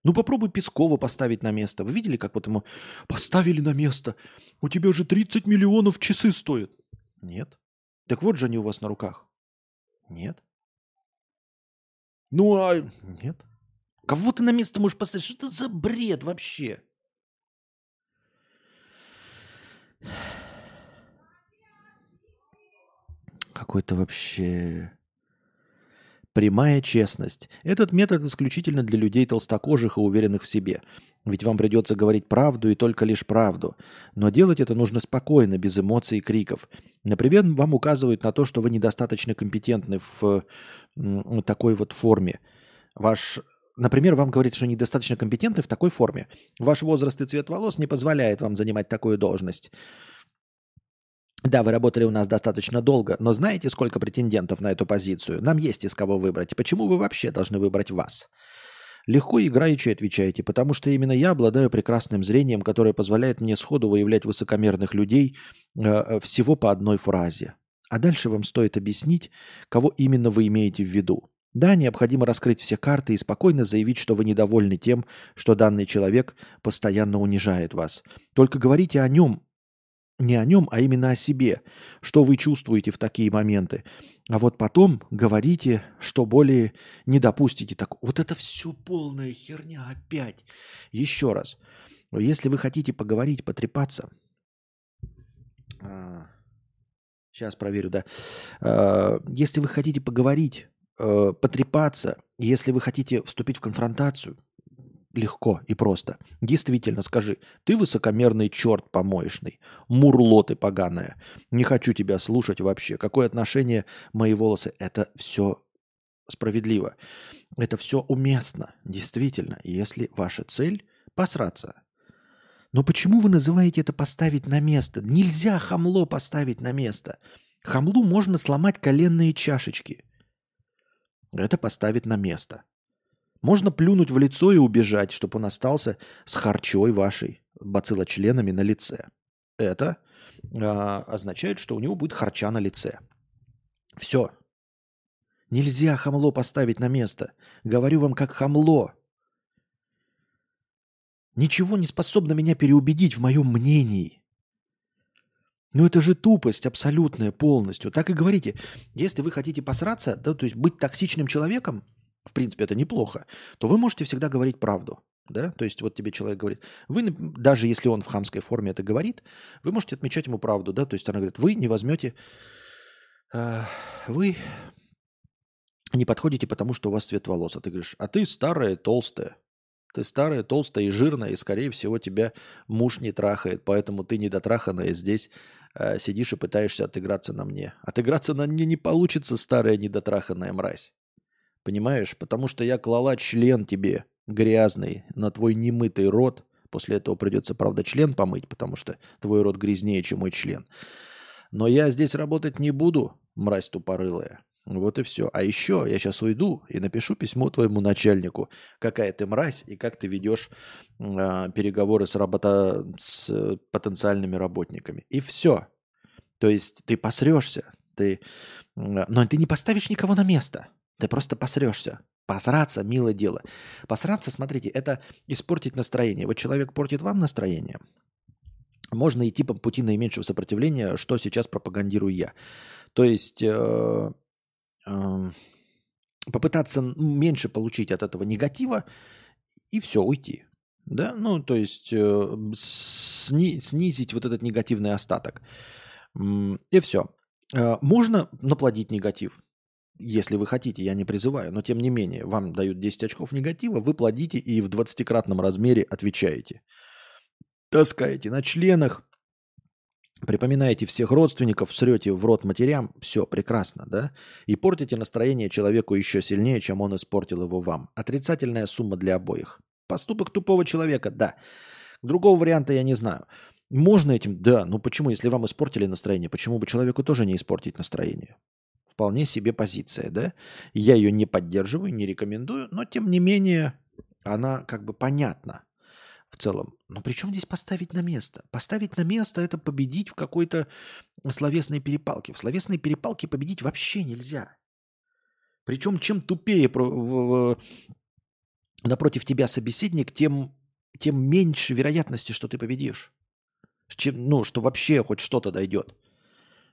Ну попробуй Пескова поставить на место. Вы видели, как вот ему поставили на место? У тебя же 30 миллионов часы стоят. Нет. Так вот же они у вас на руках. Нет. Ну а... Нет. Кого ты на место можешь поставить? Что это за бред вообще? Какой-то вообще... Прямая честность. Этот метод исключительно для людей толстокожих и уверенных в себе. Ведь вам придется говорить правду и только лишь правду. Но делать это нужно спокойно, без эмоций и криков. Например, вам указывают на то, что вы недостаточно компетентны в такой вот форме. Ваш Например, вам говорят, что недостаточно компетентны в такой форме. Ваш возраст и цвет волос не позволяет вам занимать такую должность. Да, вы работали у нас достаточно долго, но знаете, сколько претендентов на эту позицию? Нам есть из кого выбрать. Почему вы вообще должны выбрать вас? Легко и играючи отвечаете, потому что именно я обладаю прекрасным зрением, которое позволяет мне сходу выявлять высокомерных людей э, э, всего по одной фразе. А дальше вам стоит объяснить, кого именно вы имеете в виду. Да, необходимо раскрыть все карты и спокойно заявить, что вы недовольны тем, что данный человек постоянно унижает вас. Только говорите о нем не о нем, а именно о себе, что вы чувствуете в такие моменты. А вот потом говорите, что более не допустите так. Вот это все полная херня опять. Еще раз. Если вы хотите поговорить, потрепаться, сейчас а, проверю, да. А, если вы хотите поговорить, э, потрепаться, если вы хотите вступить в конфронтацию, легко и просто. Действительно, скажи, ты высокомерный черт помоечный, мурло ты поганое, не хочу тебя слушать вообще. Какое отношение мои волосы? Это все справедливо. Это все уместно, действительно, если ваша цель посраться. Но почему вы называете это поставить на место? Нельзя хамло поставить на место. Хамлу можно сломать коленные чашечки. Это поставить на место. Можно плюнуть в лицо и убежать, чтобы он остался с харчой вашей, бациллочленами на лице. Это э, означает, что у него будет харча на лице. Все. Нельзя хамло поставить на место. Говорю вам, как хамло. Ничего не способно меня переубедить в моем мнении. Ну это же тупость абсолютная полностью. Так и говорите. Если вы хотите посраться, да, то есть быть токсичным человеком, в принципе, это неплохо, то вы можете всегда говорить правду. Да? То есть вот тебе человек говорит, вы, даже если он в хамской форме это говорит, вы можете отмечать ему правду. Да? То есть она говорит, вы не возьмете, э, вы не подходите, потому что у вас цвет волос. А ты говоришь, а ты старая, толстая. Ты старая, толстая и жирная, и, скорее всего, тебя муж не трахает, поэтому ты недотраханная здесь э, сидишь и пытаешься отыграться на мне. Отыграться на мне не получится, старая недотраханная мразь. Понимаешь? Потому что я клала член тебе грязный на твой немытый рот. После этого придется, правда, член помыть, потому что твой рот грязнее, чем мой член. Но я здесь работать не буду, мразь тупорылая. Вот и все. А еще я сейчас уйду и напишу письмо твоему начальнику, какая ты мразь и как ты ведешь э, переговоры с, работа... с потенциальными работниками. И все. То есть ты посрешься, ты... но ты не поставишь никого на место. Ты просто посрешься. Посраться – милое дело. Посраться, смотрите, это испортить настроение. Вот человек портит вам настроение. Можно идти по пути наименьшего сопротивления, что сейчас пропагандирую я. То есть э, э, попытаться меньше получить от этого негатива и все, уйти. Да, ну, то есть э, сни, снизить вот этот негативный остаток. И все. Э, можно наплодить негатив. Если вы хотите, я не призываю, но тем не менее, вам дают 10 очков негатива, вы плодите и в 20-кратном размере отвечаете. Таскаете на членах, припоминаете всех родственников, срете в рот матерям, все, прекрасно, да? И портите настроение человеку еще сильнее, чем он испортил его вам. Отрицательная сумма для обоих. Поступок тупого человека, да. Другого варианта я не знаю. Можно этим, да, но почему, если вам испортили настроение, почему бы человеку тоже не испортить настроение? Вполне себе позиция, да. Я ее не поддерживаю, не рекомендую, но тем не менее она как бы понятна в целом. Но при чем здесь поставить на место? Поставить на место – это победить в какой-то словесной перепалке. В словесной перепалке победить вообще нельзя. Причем чем тупее напротив тебя собеседник, тем, тем меньше вероятности, что ты победишь. Чем, ну, что вообще хоть что-то дойдет.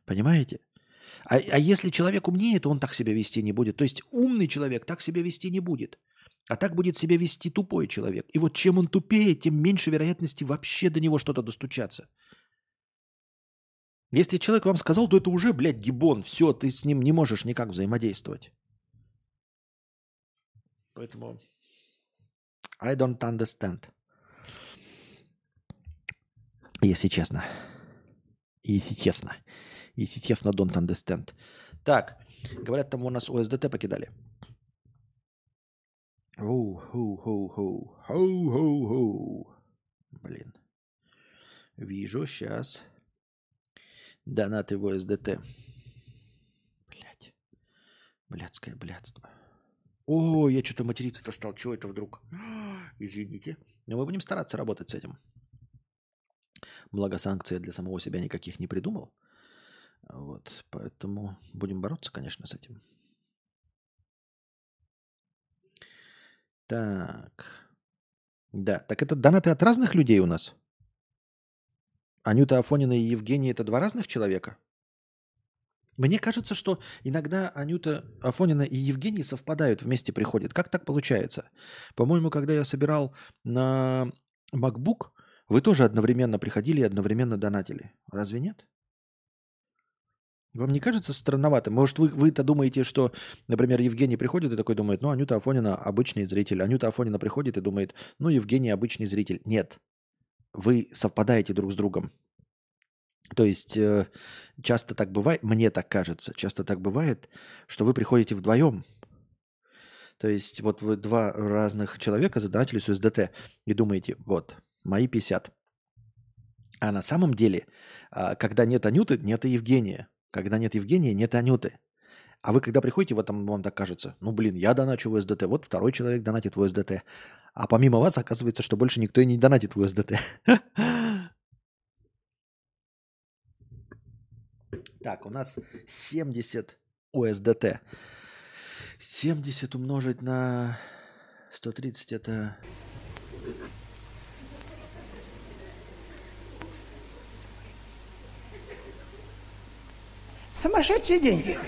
Понимаете? А, а если человек умнее, то он так себя вести не будет. То есть умный человек так себя вести не будет. А так будет себя вести тупой человек. И вот чем он тупее, тем меньше вероятности вообще до него что-то достучаться. Если человек вам сказал, то это уже, блядь, гибон. Все, ты с ним не можешь никак взаимодействовать. Поэтому I don't understand. Если честно. Если честно. Если честно, don't understand. Так, говорят, там у нас USDT покидали. Оу-хоу-хоу-хоу. Хоу-хоу-хоу. Блин. Вижу сейчас. Донаты в USDT. Блять. Блядское блядство. О, я что-то материться-то стал. Чего это вдруг? [gasps] Извините. Но мы будем стараться работать с этим. Благо санкции для самого себя никаких не придумал. Вот, поэтому будем бороться, конечно, с этим. Так. Да, так это донаты от разных людей у нас? Анюта Афонина и Евгений это два разных человека? Мне кажется, что иногда Анюта Афонина и Евгений совпадают, вместе приходят. Как так получается? По-моему, когда я собирал на MacBook, вы тоже одновременно приходили и одновременно донатили. Разве нет? Вам не кажется странновато? Может, вы, вы-то думаете, что, например, Евгений приходит и такой думает, ну, Анюта Афонина обычный зритель. Анюта Афонина приходит и думает, ну, Евгений обычный зритель. Нет. Вы совпадаете друг с другом. То есть э, часто так бывает, мне так кажется, часто так бывает, что вы приходите вдвоем. То есть вот вы два разных человека задонатили с USDT и думаете, вот, мои 50. А на самом деле, э, когда нет Анюты, нет и Евгения. Когда нет Евгения, нет Анюты. А вы когда приходите, в этом вам так кажется, ну блин, я доначу в USDT, вот второй человек донатит в USDT. А помимо вас оказывается, что больше никто и не донатит в USDT. [laughs] Так, у нас 70 USDT. 70 умножить на 130 это... Сумасшедшие деньги.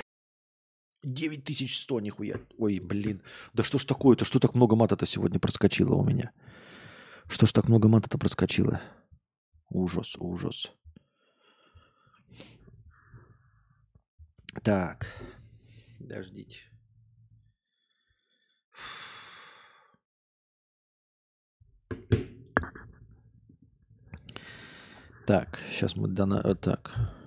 9100, нихуя. Ой, блин. Да что ж такое-то? Что так много мата-то сегодня проскочило у меня? Что ж так много мата-то проскочило? Ужас, ужас. Так, подождите. Так, сейчас мы дана... э, Так.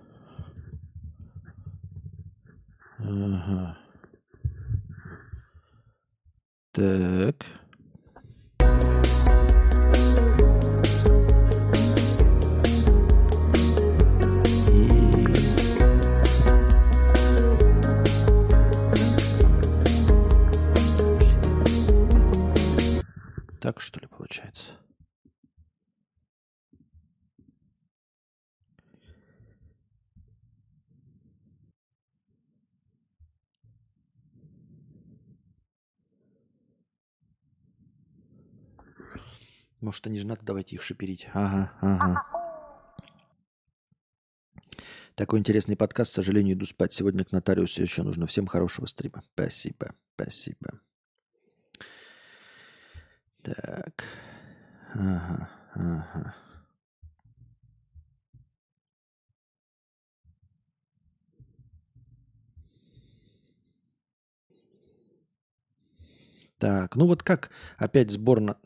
Ага. Так. Так что ли получается? Может, они же надо, давайте их шиперить. Ага, ага. Такой интересный подкаст. К сожалению, иду спать. Сегодня к нотариусу еще нужно. Всем хорошего стрима. Спасибо. Спасибо. Так. Ага, ага. Так, ну вот как опять сбор на...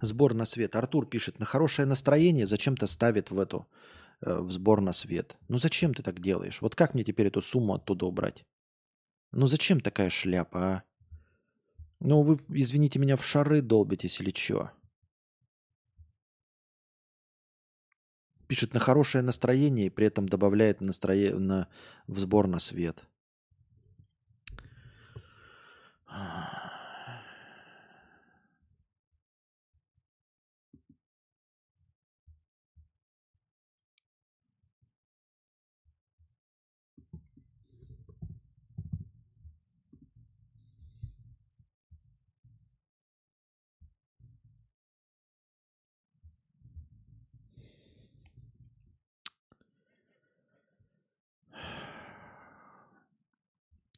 Сбор на свет. Артур пишет, на хорошее настроение зачем-то ставит в эту, э, в сбор на свет. Ну зачем ты так делаешь? Вот как мне теперь эту сумму оттуда убрать? Ну зачем такая шляпа, а? Ну вы, извините меня, в шары долбитесь или что? Пишет на хорошее настроение и при этом добавляет настрое... на... в сбор на свет.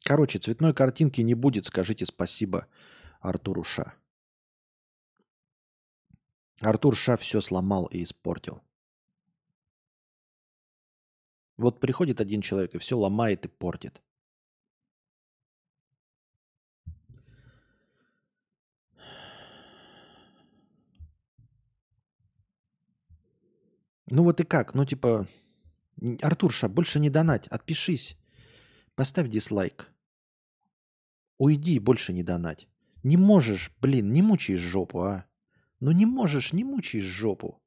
Короче, цветной картинки не будет. Скажите спасибо Артуру Ша. Артур Ша все сломал и испортил. Вот приходит один человек и все ломает и портит. Ну вот и как? Ну типа, Артурша, больше не донать, отпишись. Поставь дизлайк. Уйди, больше не донать. Не можешь, блин, не мучаешь жопу, а? Ну не можешь, не мучаешь жопу.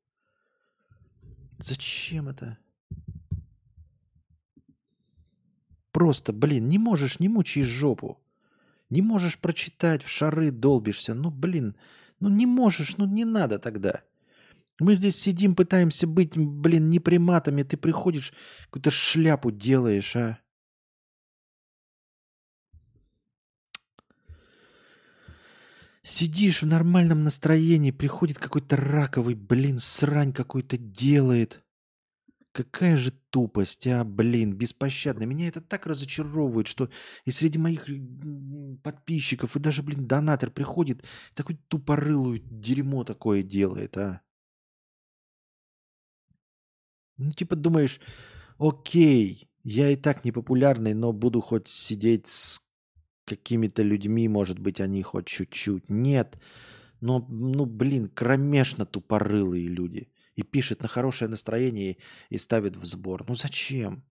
Зачем это? Просто, блин, не можешь, не мучаешь жопу. Не можешь прочитать, в шары долбишься. Ну, блин, ну не можешь, ну не надо тогда. Мы здесь сидим, пытаемся быть, блин, не приматами. Ты приходишь, какую-то шляпу делаешь, а? Сидишь в нормальном настроении, приходит какой-то раковый, блин, срань какой-то делает. Какая же тупость, а, блин, беспощадно. Меня это так разочаровывает, что и среди моих подписчиков, и даже, блин, донатор приходит, такой тупорылую дерьмо такое делает, а. Ну, типа думаешь, окей, я и так непопулярный, но буду хоть сидеть с какими-то людьми, может быть, они хоть чуть-чуть. Нет, но, ну, блин, кромешно тупорылые люди. И пишет на хорошее настроение и ставит в сбор. Ну зачем?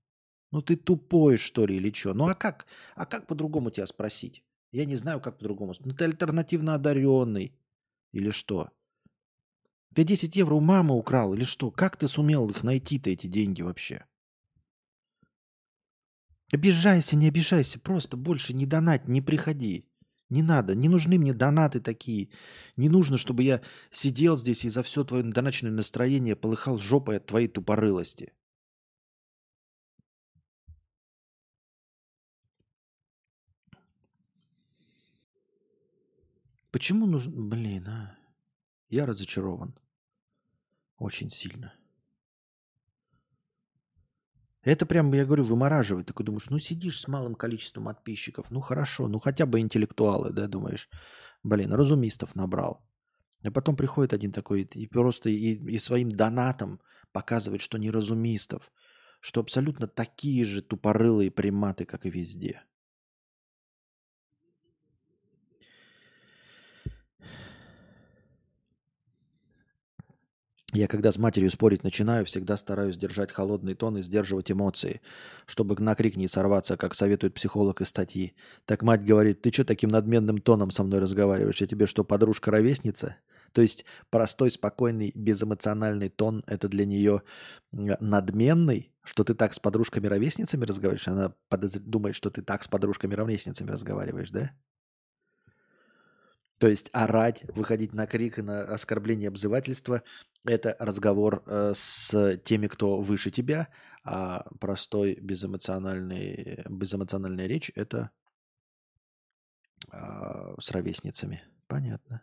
Ну ты тупой, что ли, или что? Ну а как? А как по-другому тебя спросить? Я не знаю, как по-другому. Ну ты альтернативно одаренный. Или что? Ты 10 евро у мамы украл или что? Как ты сумел их найти-то, эти деньги вообще? Обижайся, не обижайся, просто больше не донать, не приходи. Не надо, не нужны мне донаты такие. Не нужно, чтобы я сидел здесь и за все твое доночное настроение полыхал жопой от твоей тупорылости. Почему нужно... Блин, а? Я разочарован. Очень сильно. Это прям, я говорю, вымораживает. Такой думаешь, ну сидишь с малым количеством подписчиков, ну хорошо, ну хотя бы интеллектуалы, да, думаешь, блин, разумистов набрал. А потом приходит один такой и просто и, и своим донатом показывает, что не разумистов, что абсолютно такие же тупорылые приматы, как и везде. Я когда с матерью спорить начинаю, всегда стараюсь держать холодный тон и сдерживать эмоции, чтобы на крик не сорваться, как советует психолог из статьи. Так мать говорит, ты что таким надменным тоном со мной разговариваешь? Я тебе что, подружка-ровесница? То есть простой, спокойный, безэмоциональный тон – это для нее надменный, что ты так с подружками-ровесницами разговариваешь? Она подозр... думает, что ты так с подружками-ровесницами разговариваешь, да? То есть орать, выходить на крик и на оскорбление обзывательства – это разговор э, с теми, кто выше тебя, а простой безэмоциональный, безэмоциональная речь – это э, с ровесницами. Понятно.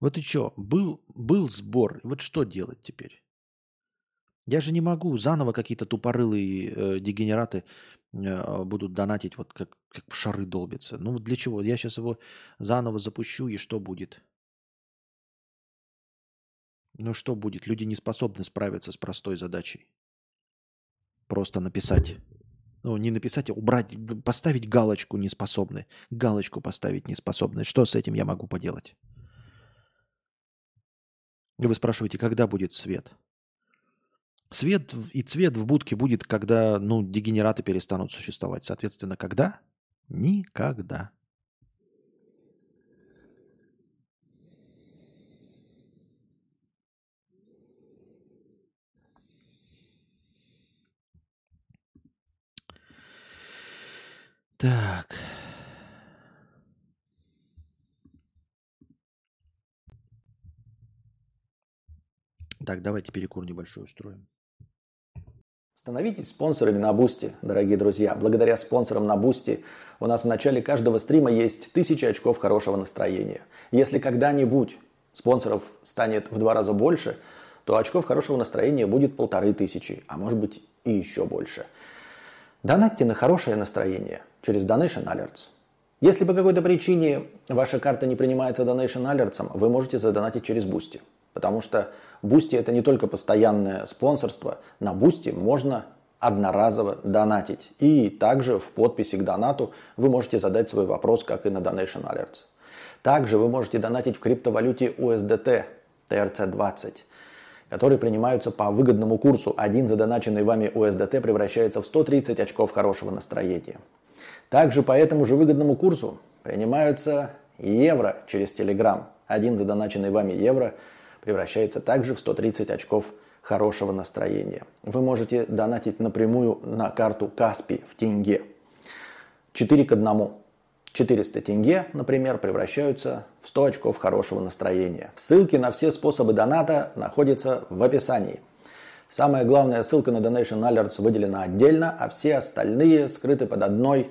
Вот и что, был, был сбор, вот что делать теперь? Я же не могу, заново какие-то тупорылые э, дегенераты э, будут донатить, вот как, как в шары долбиться. Ну для чего? Я сейчас его заново запущу, и что будет? Ну что будет? Люди не способны справиться с простой задачей. Просто написать. Ну, не написать, а убрать, поставить галочку не способны. Галочку поставить не способны. Что с этим я могу поделать? И вы спрашиваете, когда будет свет? Свет и цвет в будке будет, когда ну, дегенераты перестанут существовать. Соответственно, когда? Никогда. Так. Так, давайте перекур небольшой устроим. Становитесь спонсорами на Boosty, дорогие друзья. Благодаря спонсорам на Boosty у нас в начале каждого стрима есть тысячи очков хорошего настроения. Если когда-нибудь спонсоров станет в два раза больше, то очков хорошего настроения будет полторы тысячи, а может быть и еще больше. Донатьте на хорошее настроение через Donation Alerts. Если по какой-то причине ваша карта не принимается Donation Alerts, вы можете задонатить через Boosty. Потому что Boosty это не только постоянное спонсорство. На Boosty можно одноразово донатить. И также в подписи к донату вы можете задать свой вопрос, как и на Donation Alerts. Также вы можете донатить в криптовалюте USDT TRC20, которые принимаются по выгодному курсу. Один задоначенный вами USDT превращается в 130 очков хорошего настроения. Также по этому же выгодному курсу принимаются евро через Telegram. Один задоначенный вами евро – превращается также в 130 очков хорошего настроения. Вы можете донатить напрямую на карту Каспи в тенге. 4 к 1. 400 тенге, например, превращаются в 100 очков хорошего настроения. Ссылки на все способы доната находятся в описании. Самая главная ссылка на Donation Alerts выделена отдельно, а все остальные скрыты под одной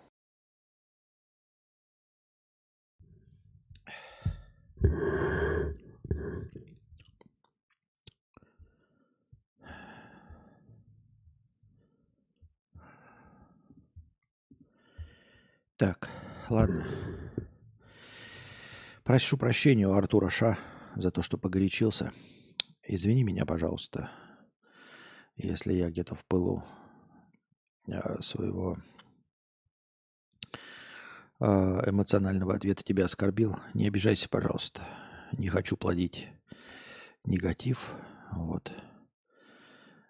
Так, ладно. Прошу прощения у Артура Ша за то, что погорячился. Извини меня, пожалуйста, если я где-то в пылу а, своего а, эмоционального ответа тебя оскорбил. Не обижайся, пожалуйста. Не хочу плодить негатив. Вот.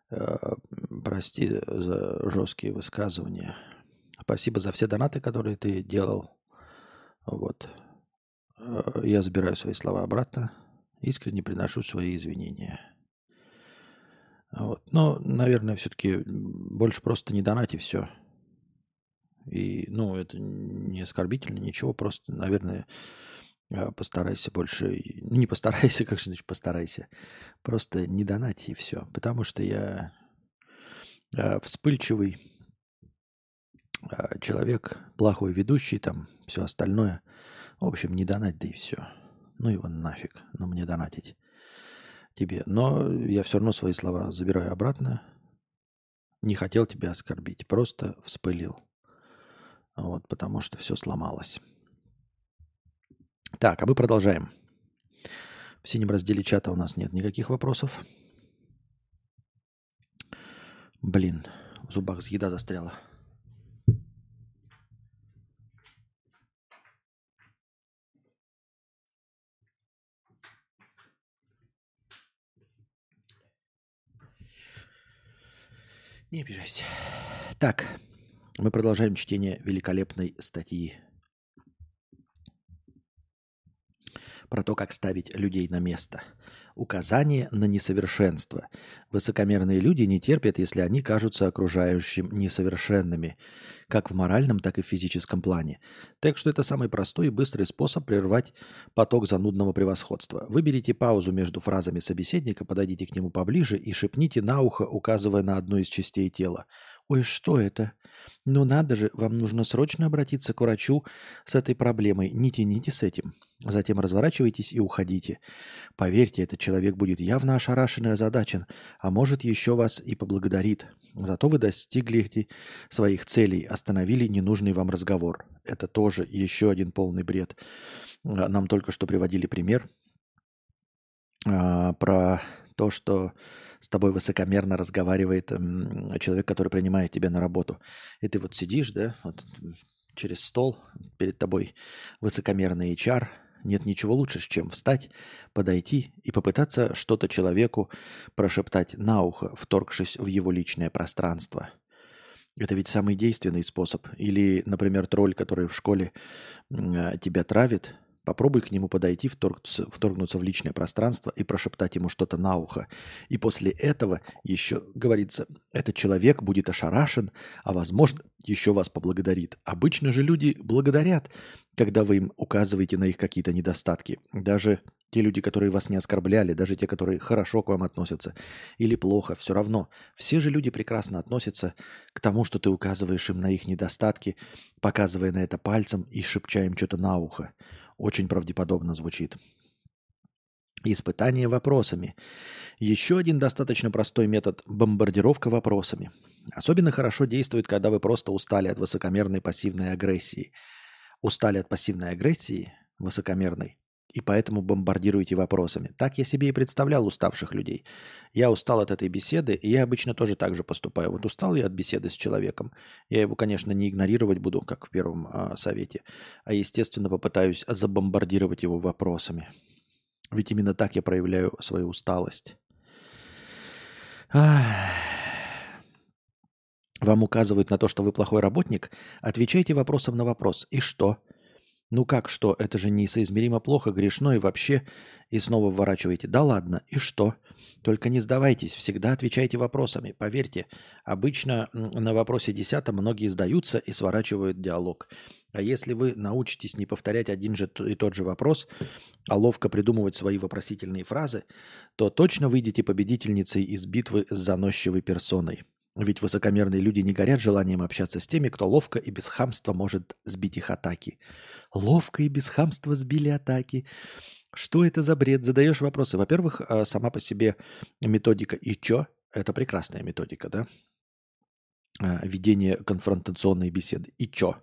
А, прости за жесткие высказывания. Спасибо за все донаты, которые ты делал. Вот. Э, я забираю свои слова обратно. Искренне приношу свои извинения. Вот. Но, наверное, все-таки больше просто не донати все. И, ну, это не оскорбительно, ничего, просто, наверное, э, постарайся больше, ну, не постарайся, [laughs] как же значит постарайся, просто не донати и все, потому что я э, вспыльчивый, человек плохой ведущий, там все остальное. В общем, не донать, да и все. Ну его нафиг, ну мне донатить тебе. Но я все равно свои слова забираю обратно. Не хотел тебя оскорбить, просто вспылил. Вот, потому что все сломалось. Так, а мы продолжаем. В синем разделе чата у нас нет никаких вопросов. Блин, в зубах еда застряла. Не обижайся. Так, мы продолжаем чтение великолепной статьи про то, как ставить людей на место. Указание на несовершенство. Высокомерные люди не терпят, если они кажутся окружающим несовершенными, как в моральном, так и в физическом плане. Так что это самый простой и быстрый способ прервать поток занудного превосходства. Выберите паузу между фразами собеседника, подойдите к нему поближе и шепните на ухо, указывая на одну из частей тела. «Ой, что это? Ну надо же, вам нужно срочно обратиться к врачу с этой проблемой. Не тяните с этим. Затем разворачивайтесь и уходите. Поверьте, этот человек будет явно ошарашен и озадачен, а может еще вас и поблагодарит. Зато вы достигли своих целей, остановили ненужный вам разговор. Это тоже еще один полный бред. А, нам только что приводили пример а, про то, что с тобой высокомерно разговаривает человек, который принимает тебя на работу. И ты вот сидишь, да, вот через стол, перед тобой высокомерный HR, нет ничего лучше, чем встать, подойти и попытаться что-то человеку прошептать на ухо, вторгшись в его личное пространство. Это ведь самый действенный способ. Или, например, тролль, который в школе тебя травит, Попробуй к нему подойти, вторгнуться, вторгнуться в личное пространство и прошептать ему что-то на ухо. И после этого еще, говорится, этот человек будет ошарашен, а возможно, еще вас поблагодарит. Обычно же люди благодарят, когда вы им указываете на их какие-то недостатки. Даже те люди, которые вас не оскорбляли, даже те, которые хорошо к вам относятся или плохо, все равно. Все же люди прекрасно относятся к тому, что ты указываешь им на их недостатки, показывая на это пальцем и шепча им что-то на ухо. Очень правдеподобно звучит. Испытание вопросами. Еще один достаточно простой метод – бомбардировка вопросами. Особенно хорошо действует, когда вы просто устали от высокомерной пассивной агрессии. Устали от пассивной агрессии, высокомерной, и поэтому бомбардируете вопросами. Так я себе и представлял уставших людей. Я устал от этой беседы, и я обычно тоже так же поступаю. Вот устал я от беседы с человеком. Я его, конечно, не игнорировать буду, как в первом э, совете, а, естественно, попытаюсь забомбардировать его вопросами. Ведь именно так я проявляю свою усталость. Вам указывают на то, что вы плохой работник? Отвечайте вопросом на вопрос. И что? Ну как что? Это же несоизмеримо плохо, грешно и вообще... И снова вворачиваете. Да ладно, и что? Только не сдавайтесь, всегда отвечайте вопросами. Поверьте, обычно на вопросе десятом многие сдаются и сворачивают диалог. А если вы научитесь не повторять один же и тот же вопрос, а ловко придумывать свои вопросительные фразы, то точно выйдете победительницей из битвы с заносчивой персоной. Ведь высокомерные люди не горят желанием общаться с теми, кто ловко и без хамства может сбить их атаки. Ловко и без хамства сбили атаки. Что это за бред? Задаешь вопросы. Во-первых, а, сама по себе методика и чё? Это прекрасная методика, да? А, ведение конфронтационной беседы. И чё?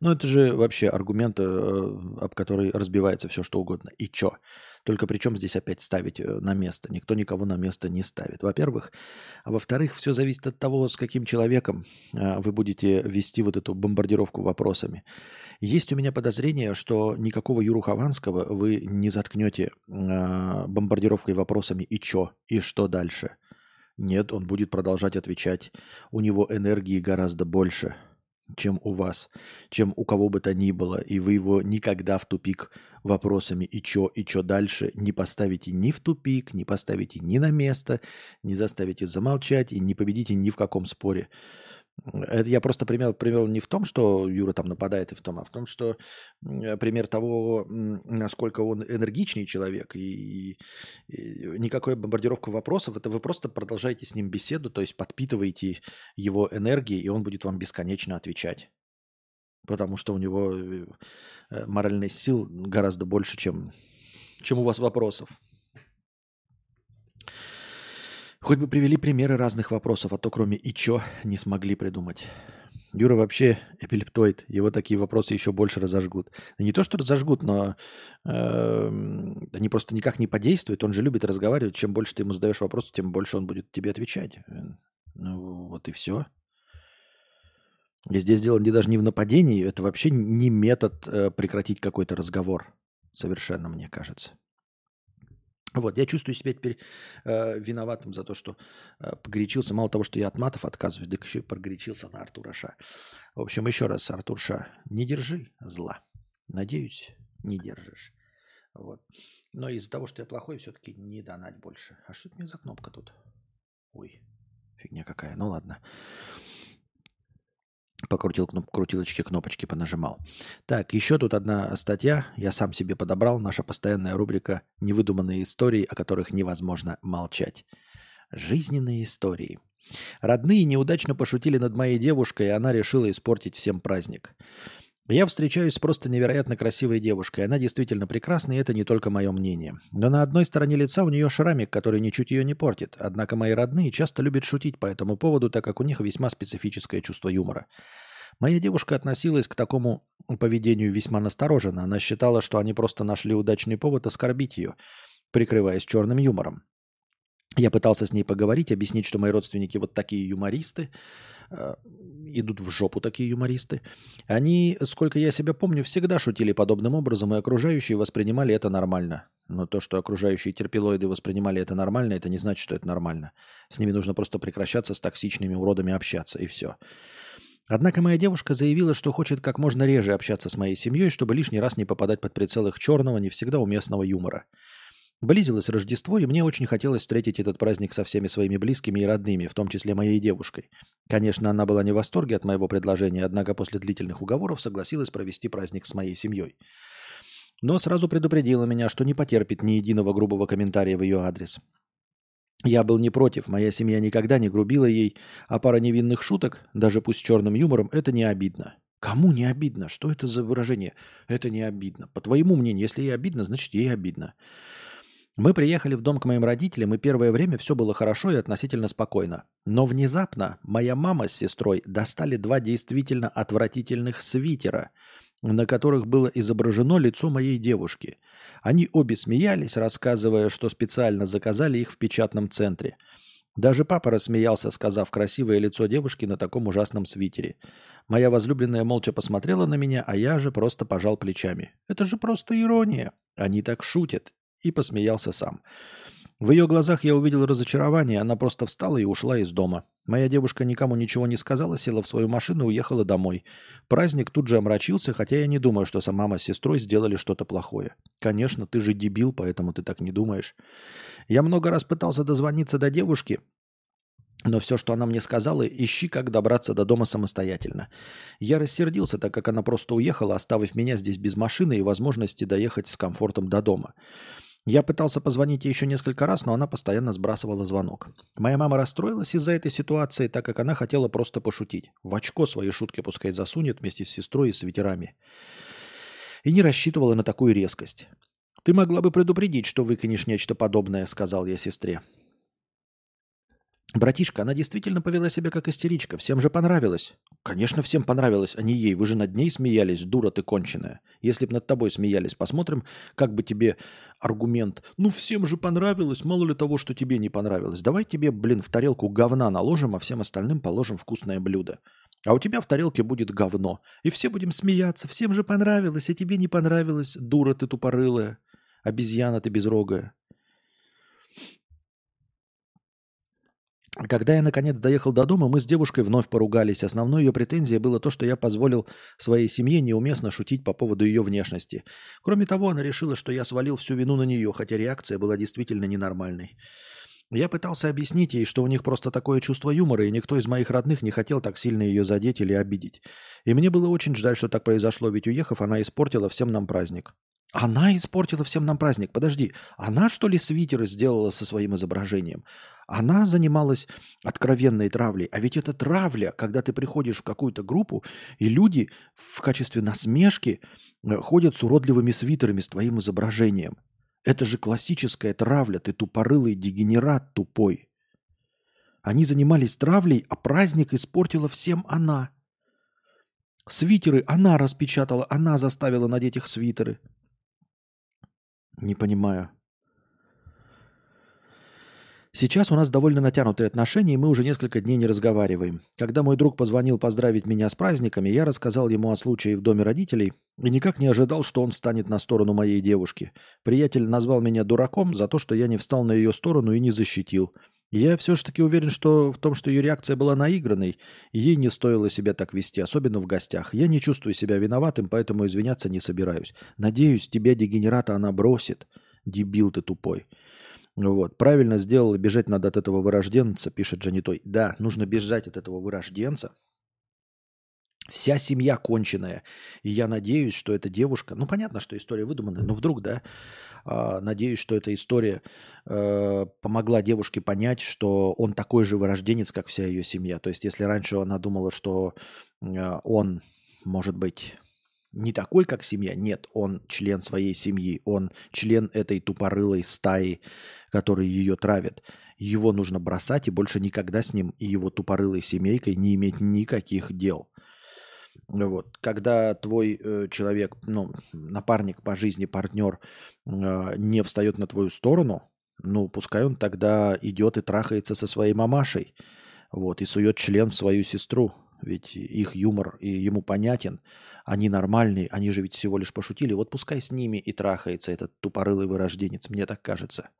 Ну, это же вообще аргумент, э, об который разбивается все, что угодно. И чё? Только причем здесь опять ставить э, на место? Никто никого на место не ставит, во-первых. А во-вторых, все зависит от того, с каким человеком э, вы будете вести вот эту бомбардировку вопросами. Есть у меня подозрение, что никакого Юру Хованского вы не заткнете бомбардировкой вопросами «и чё?», «и что дальше?». Нет, он будет продолжать отвечать. У него энергии гораздо больше – чем у вас, чем у кого бы то ни было, и вы его никогда в тупик вопросами «и чё, и чё дальше» не поставите ни в тупик, не поставите ни на место, не заставите замолчать и не победите ни в каком споре. Это я просто пример привел не в том, что Юра там нападает и в том, а в том, что пример того, насколько он энергичный человек и, и никакой бомбардировка вопросов, это вы просто продолжаете с ним беседу, то есть подпитываете его энергией, и он будет вам бесконечно отвечать. Потому что у него э, моральных сил гораздо больше, чем, чем у вас вопросов. Хоть бы привели примеры разных вопросов, а то кроме «и чё» не смогли придумать. Юра вообще эпилептоид, его такие вопросы еще больше разожгут. Не то, что разожгут, но э, они просто никак не подействуют. Он же любит разговаривать. Чем больше ты ему задаешь вопросы, тем больше он будет тебе отвечать. Ну вот и все. И здесь дело не даже не в нападении, это вообще не метод э, прекратить какой-то разговор. Совершенно, мне кажется. Вот, я чувствую себя теперь э, виноватым за то, что э, погорячился. Мало того, что я от матов отказываюсь, так еще и погорячился на Артура Ша. В общем, еще раз, Артур Ша, не держи зла. Надеюсь, не держишь. Вот. Но из-за того, что я плохой, все-таки не донать больше. А что это мне за кнопка тут? Ой, фигня какая. Ну ладно. Покрутил кноп, крутилочки, кнопочки понажимал. Так, еще тут одна статья. Я сам себе подобрал. Наша постоянная рубрика «Невыдуманные истории, о которых невозможно молчать». Жизненные истории. Родные неудачно пошутили над моей девушкой, и она решила испортить всем праздник. Я встречаюсь с просто невероятно красивой девушкой. Она действительно прекрасна, и это не только мое мнение. Но на одной стороне лица у нее шрамик, который ничуть ее не портит. Однако мои родные часто любят шутить по этому поводу, так как у них весьма специфическое чувство юмора. Моя девушка относилась к такому поведению весьма настороженно. Она считала, что они просто нашли удачный повод оскорбить ее, прикрываясь черным юмором. Я пытался с ней поговорить, объяснить, что мои родственники вот такие юмористы, идут в жопу такие юмористы. Они, сколько я себя помню, всегда шутили подобным образом, и окружающие воспринимали это нормально. Но то, что окружающие терпилоиды воспринимали это нормально, это не значит, что это нормально. С ними нужно просто прекращаться с токсичными уродами общаться, и все. Однако моя девушка заявила, что хочет как можно реже общаться с моей семьей, чтобы лишний раз не попадать под прицел их черного, не всегда уместного юмора. Близилось Рождество, и мне очень хотелось встретить этот праздник со всеми своими близкими и родными, в том числе моей девушкой. Конечно, она была не в восторге от моего предложения, однако после длительных уговоров согласилась провести праздник с моей семьей. Но сразу предупредила меня, что не потерпит ни единого грубого комментария в ее адрес. Я был не против, моя семья никогда не грубила ей, а пара невинных шуток, даже пусть черным юмором, это не обидно. Кому не обидно? Что это за выражение? Это не обидно. По твоему мнению, если ей обидно, значит ей обидно. Мы приехали в дом к моим родителям, и первое время все было хорошо и относительно спокойно. Но внезапно моя мама с сестрой достали два действительно отвратительных свитера, на которых было изображено лицо моей девушки. Они обе смеялись, рассказывая, что специально заказали их в печатном центре. Даже папа рассмеялся, сказав красивое лицо девушки на таком ужасном свитере. Моя возлюбленная молча посмотрела на меня, а я же просто пожал плечами. Это же просто ирония. Они так шутят и посмеялся сам. В ее глазах я увидел разочарование, она просто встала и ушла из дома. Моя девушка никому ничего не сказала, села в свою машину и уехала домой. Праздник тут же омрачился, хотя я не думаю, что сама мама с сестрой сделали что-то плохое. Конечно, ты же дебил, поэтому ты так не думаешь. Я много раз пытался дозвониться до девушки, но все, что она мне сказала, ищи, как добраться до дома самостоятельно. Я рассердился, так как она просто уехала, оставив меня здесь без машины и возможности доехать с комфортом до дома. Я пытался позвонить ей еще несколько раз, но она постоянно сбрасывала звонок. Моя мама расстроилась из-за этой ситуации, так как она хотела просто пошутить. В очко свои шутки пускай засунет вместе с сестрой и с ветерами. И не рассчитывала на такую резкость. «Ты могла бы предупредить, что выкинешь нечто подобное», — сказал я сестре. Братишка, она действительно повела себя как истеричка. Всем же понравилось. Конечно, всем понравилось, а не ей. Вы же над ней смеялись, дура ты конченая. Если бы над тобой смеялись, посмотрим, как бы тебе аргумент. Ну, всем же понравилось, мало ли того, что тебе не понравилось. Давай тебе, блин, в тарелку говна наложим, а всем остальным положим вкусное блюдо. А у тебя в тарелке будет говно. И все будем смеяться. Всем же понравилось, а тебе не понравилось. Дура ты тупорылая. Обезьяна ты безрогая. Когда я наконец доехал до дома, мы с девушкой вновь поругались. Основной ее претензией было то, что я позволил своей семье неуместно шутить по поводу ее внешности. Кроме того, она решила, что я свалил всю вину на нее, хотя реакция была действительно ненормальной. Я пытался объяснить ей, что у них просто такое чувство юмора, и никто из моих родных не хотел так сильно ее задеть или обидеть. И мне было очень жаль, что так произошло, ведь уехав, она испортила всем нам праздник. Она испортила всем нам праздник. Подожди, она что ли свитеры сделала со своим изображением? Она занималась откровенной травлей. А ведь это травля, когда ты приходишь в какую-то группу, и люди в качестве насмешки э, ходят с уродливыми свитерами с твоим изображением. Это же классическая травля. Ты тупорылый дегенерат тупой. Они занимались травлей, а праздник испортила всем она. Свитеры она распечатала, она заставила надеть их свитеры. Не понимаю. Сейчас у нас довольно натянутые отношения, и мы уже несколько дней не разговариваем. Когда мой друг позвонил поздравить меня с праздниками, я рассказал ему о случае в доме родителей и никак не ожидал, что он встанет на сторону моей девушки. Приятель назвал меня дураком за то, что я не встал на ее сторону и не защитил. Я все же таки уверен, что в том, что ее реакция была наигранной, ей не стоило себя так вести, особенно в гостях. Я не чувствую себя виноватым, поэтому извиняться не собираюсь. Надеюсь, тебя, дегенерата, она бросит. Дебил ты тупой. Вот. Правильно сделал, бежать надо от этого вырожденца, пишет Джанитой. Да, нужно бежать от этого вырожденца. Вся семья конченая. И я надеюсь, что эта девушка... Ну, понятно, что история выдуманная, но вдруг, да, э, надеюсь, что эта история э, помогла девушке понять, что он такой же вырожденец, как вся ее семья. То есть, если раньше она думала, что э, он, может быть, не такой, как семья. Нет, он член своей семьи, он член этой тупорылой стаи, который ее травит. Его нужно бросать и больше никогда с ним и его тупорылой семейкой не иметь никаких дел. Вот. Когда твой э, человек, ну, напарник по жизни, партнер э, не встает на твою сторону, ну, пускай он тогда идет и трахается со своей мамашей, вот, и сует член в свою сестру, ведь их юмор и ему понятен они нормальные, они же ведь всего лишь пошутили. Вот пускай с ними и трахается этот тупорылый вырожденец, мне так кажется.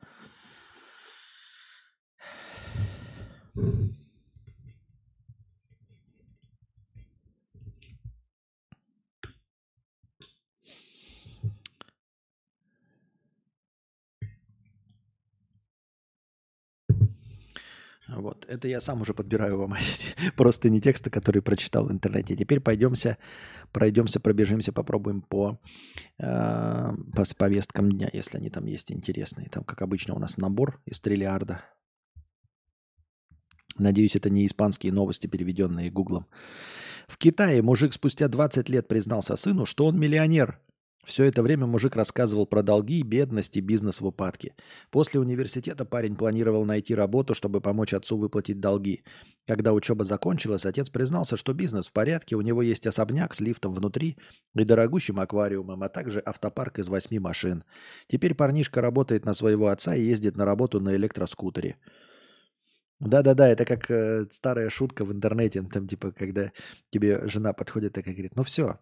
Вот. Это я сам уже подбираю вам [laughs] просто не тексты, которые прочитал в интернете. Теперь пойдемся, пройдемся, пробежимся, попробуем по, э, по повесткам дня, если они там есть интересные. Там, как обычно, у нас набор из триллиарда. Надеюсь, это не испанские новости, переведенные Гуглом. В Китае мужик спустя 20 лет признался сыну, что он миллионер, все это время мужик рассказывал про долги, бедность и бизнес в упадке. После университета парень планировал найти работу, чтобы помочь отцу выплатить долги. Когда учеба закончилась, отец признался, что бизнес в порядке, у него есть особняк с лифтом внутри и дорогущим аквариумом, а также автопарк из восьми машин. Теперь парнишка работает на своего отца и ездит на работу на электроскутере. Да-да-да, это как э, старая шутка в интернете, там типа, когда тебе жена подходит и говорит, ну все,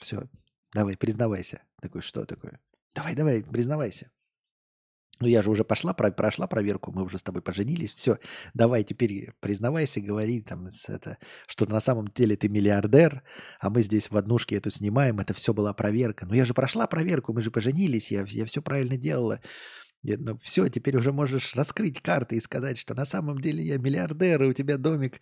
все, Давай, признавайся. Такой, что такое? Давай, давай, признавайся. Ну, я же уже пошла, прошла проверку, мы уже с тобой поженились, все, давай теперь признавайся, говори, там, это, что на самом деле ты миллиардер, а мы здесь в однушке эту снимаем, это все была проверка. Ну, я же прошла проверку, мы же поженились, я, я все правильно делала. Я, ну, все, теперь уже можешь раскрыть карты и сказать, что на самом деле я миллиардер, и у тебя домик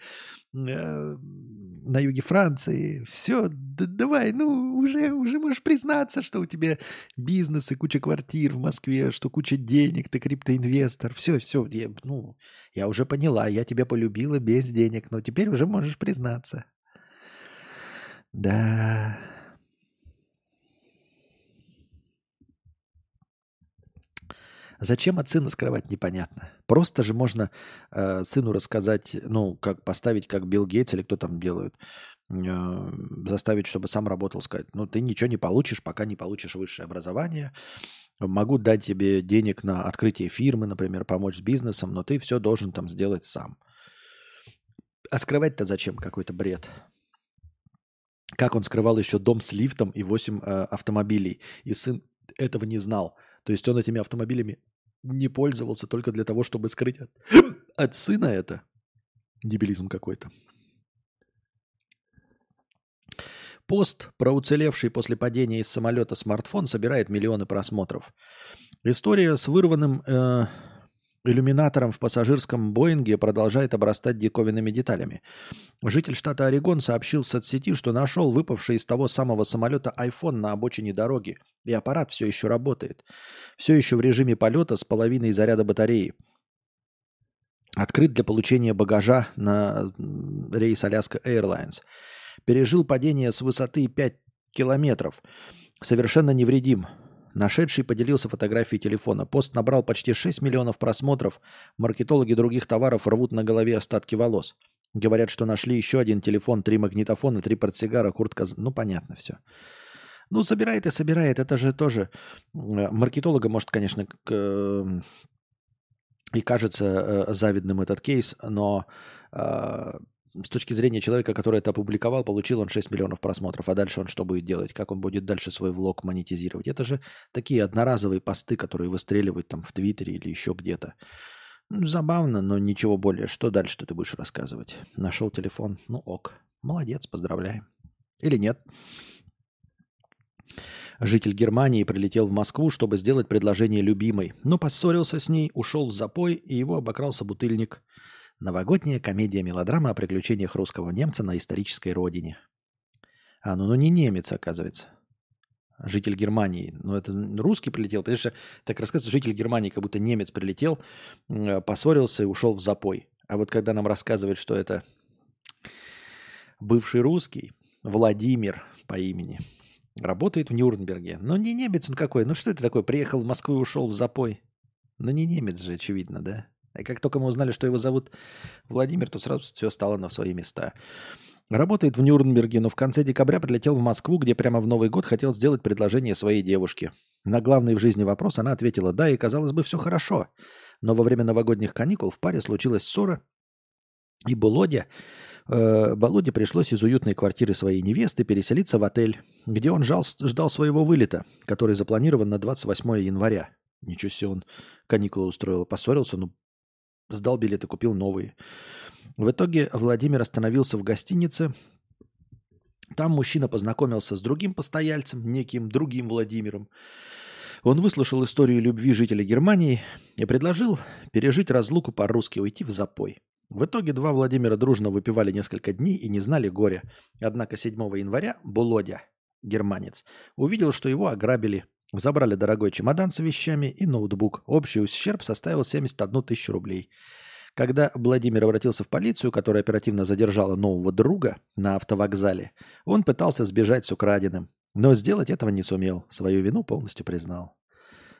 э, на юге Франции. Все, да, давай, ну, уже, уже можешь признаться, что у тебя бизнес и куча квартир в Москве, что куча денег, ты криптоинвестор. Все, все, я, ну, я уже поняла, я тебя полюбила без денег, но теперь уже можешь признаться. Да. Зачем от сына скрывать, непонятно. Просто же можно э, сыну рассказать, ну, как поставить, как Билл Гейтс или кто там делает, э, заставить, чтобы сам работал, сказать, ну, ты ничего не получишь, пока не получишь высшее образование. Могу дать тебе денег на открытие фирмы, например, помочь с бизнесом, но ты все должен там сделать сам. А скрывать-то зачем? Какой-то бред. Как он скрывал еще дом с лифтом и 8 э, автомобилей, и сын этого не знал. То есть он этими автомобилями не пользовался только для того, чтобы скрыть от, [clears throat] от сына это. Дебилизм какой-то. Пост про уцелевший после падения из самолета смартфон собирает миллионы просмотров. История с вырванным э, иллюминатором в пассажирском Боинге продолжает обрастать диковинными деталями. Житель штата Орегон сообщил в соцсети, что нашел выпавший из того самого самолета iPhone на обочине дороги, и аппарат все еще работает. Все еще в режиме полета с половиной заряда батареи. Открыт для получения багажа на рейс Alaska Airlines. Пережил падение с высоты 5 километров. Совершенно невредим. Нашедший поделился фотографией телефона. Пост набрал почти 6 миллионов просмотров. Маркетологи других товаров рвут на голове остатки волос. Говорят, что нашли еще один телефон, три магнитофона, три портсигара, куртка. Ну, понятно все. Ну, собирает и собирает. Это же тоже... Э, маркетолога, может, конечно, к... Эм, и кажется э, завидным этот кейс, но э, с точки зрения человека, который это опубликовал, получил он 6 миллионов просмотров. А дальше он что будет делать? Как он будет дальше свой влог монетизировать? Это же такие одноразовые посты, которые выстреливают там в Твиттере или еще где-то. Ну, забавно, но ничего более. Что дальше ты будешь рассказывать? Нашел телефон? Ну ок. Молодец, поздравляем. Или нет? Житель Германии прилетел в Москву, чтобы сделать предложение любимой, но поссорился с ней, ушел в запой, и его обокрал собутыльник. Новогодняя комедия-мелодрама о приключениях русского немца на исторической родине. А, ну, ну не немец, оказывается. Житель Германии. Ну, это русский прилетел. Потому что так рассказывается, житель Германии, как будто немец прилетел, поссорился и ушел в запой. А вот когда нам рассказывают, что это бывший русский, Владимир по имени, работает в Нюрнберге. Но не немец он какой. Ну что это такое? Приехал в Москву и ушел в запой. Ну не немец же, очевидно, да? И как только мы узнали, что его зовут Владимир, то сразу все стало на свои места. Работает в Нюрнберге, но в конце декабря прилетел в Москву, где прямо в Новый год хотел сделать предложение своей девушке. На главный в жизни вопрос она ответила «да», и казалось бы, все хорошо. Но во время новогодних каникул в паре случилась ссора, и Володя, э, Володе пришлось из уютной квартиры своей невесты переселиться в отель, где он жал, ждал своего вылета, который запланирован на 28 января. Ничего себе он каникулы устроил. Поссорился, ну Сдал билеты, купил новые. В итоге Владимир остановился в гостинице. Там мужчина познакомился с другим постояльцем, неким другим Владимиром. Он выслушал историю любви жителя Германии и предложил пережить разлуку по-русски, уйти в запой. В итоге два Владимира дружно выпивали несколько дней и не знали горя. Однако 7 января Булодя, германец, увидел, что его ограбили. Забрали дорогой чемодан с вещами и ноутбук. Общий ущерб составил 71 тысячу рублей. Когда Владимир обратился в полицию, которая оперативно задержала нового друга на автовокзале, он пытался сбежать с украденным, но сделать этого не сумел. Свою вину полностью признал.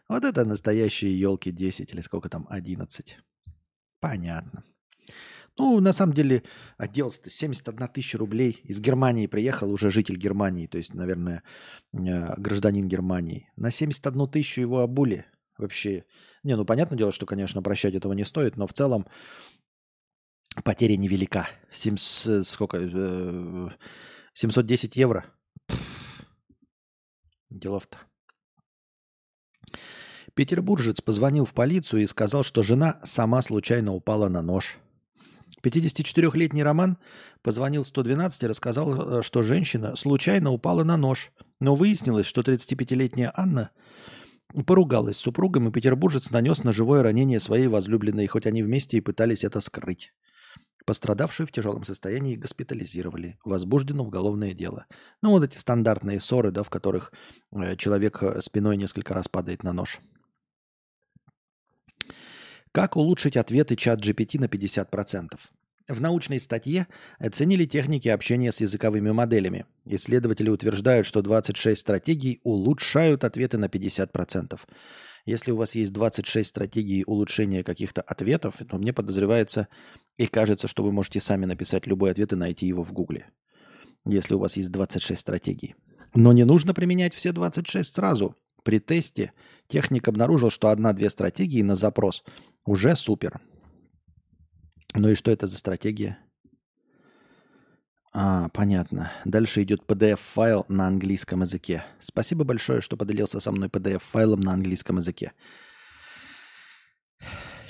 Вот это настоящие елки 10 или сколько там, 11. Понятно. Ну, на самом деле, отделался-то 71 тысяча рублей. Из Германии приехал уже житель Германии, то есть, наверное, э, гражданин Германии. На 71 тысячу его обули. Вообще, не, ну, понятное дело, что, конечно, прощать этого не стоит, но в целом потеря невелика. 7, сколько? 710 э, евро. Делов-то. Петербуржец позвонил в полицию и сказал, что жена сама случайно упала на нож – 54-летний Роман позвонил 112 и рассказал, э, что женщина случайно упала на нож. Но выяснилось, что 35-летняя Анна поругалась с супругом, и петербуржец нанес ножевое ранение своей возлюбленной, хоть они вместе и пытались это скрыть. Пострадавшую в тяжелом состоянии госпитализировали. Возбуждено уголовное дело. Ну, вот эти стандартные ссоры, да, в которых э, человек э, спиной несколько раз падает на нож. Как улучшить ответы чат GPT на 50%? В научной статье оценили техники общения с языковыми моделями. Исследователи утверждают, что 26 стратегий улучшают ответы на 50%. Если у вас есть 26 стратегий улучшения каких-то ответов, то мне подозревается и кажется, что вы можете сами написать любой ответ и найти его в Гугле. Если у вас есть 26 стратегий. Но не нужно применять все 26 сразу. При тесте техник обнаружил, что одна-две стратегии на запрос – уже супер. Ну и что это за стратегия? А, понятно. Дальше идет PDF-файл на английском языке. Спасибо большое, что поделился со мной PDF-файлом на английском языке.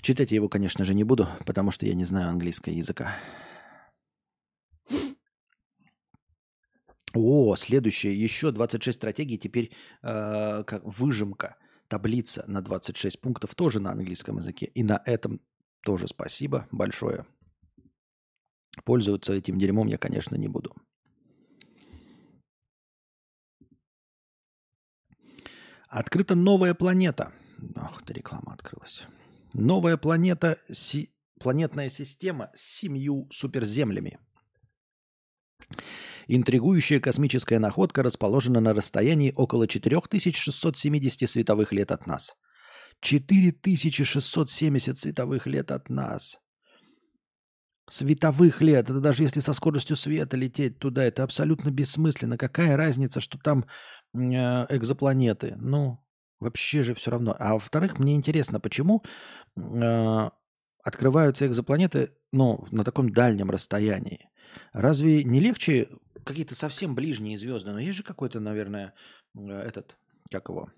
Читать я его, конечно же, не буду, потому что я не знаю английского языка. О, следующее. Еще 26 стратегий. Теперь э, как выжимка таблица на 26 пунктов тоже на английском языке. И на этом тоже спасибо большое. Пользоваться этим дерьмом я, конечно, не буду. Открыта новая планета. Ах ты, реклама открылась. Новая планета, си, планетная система с семью суперземлями. Интригующая космическая находка расположена на расстоянии около 4670 световых лет от нас. 4670 световых лет от нас. Световых лет. Это даже если со скоростью света лететь туда, это абсолютно бессмысленно. Какая разница, что там э, экзопланеты? Ну, вообще же все равно. А во-вторых, мне интересно, почему э, открываются экзопланеты ну, на таком дальнем расстоянии? Разве не легче какие-то совсем ближние звезды, но есть же какой-то, наверное, э, этот, как его,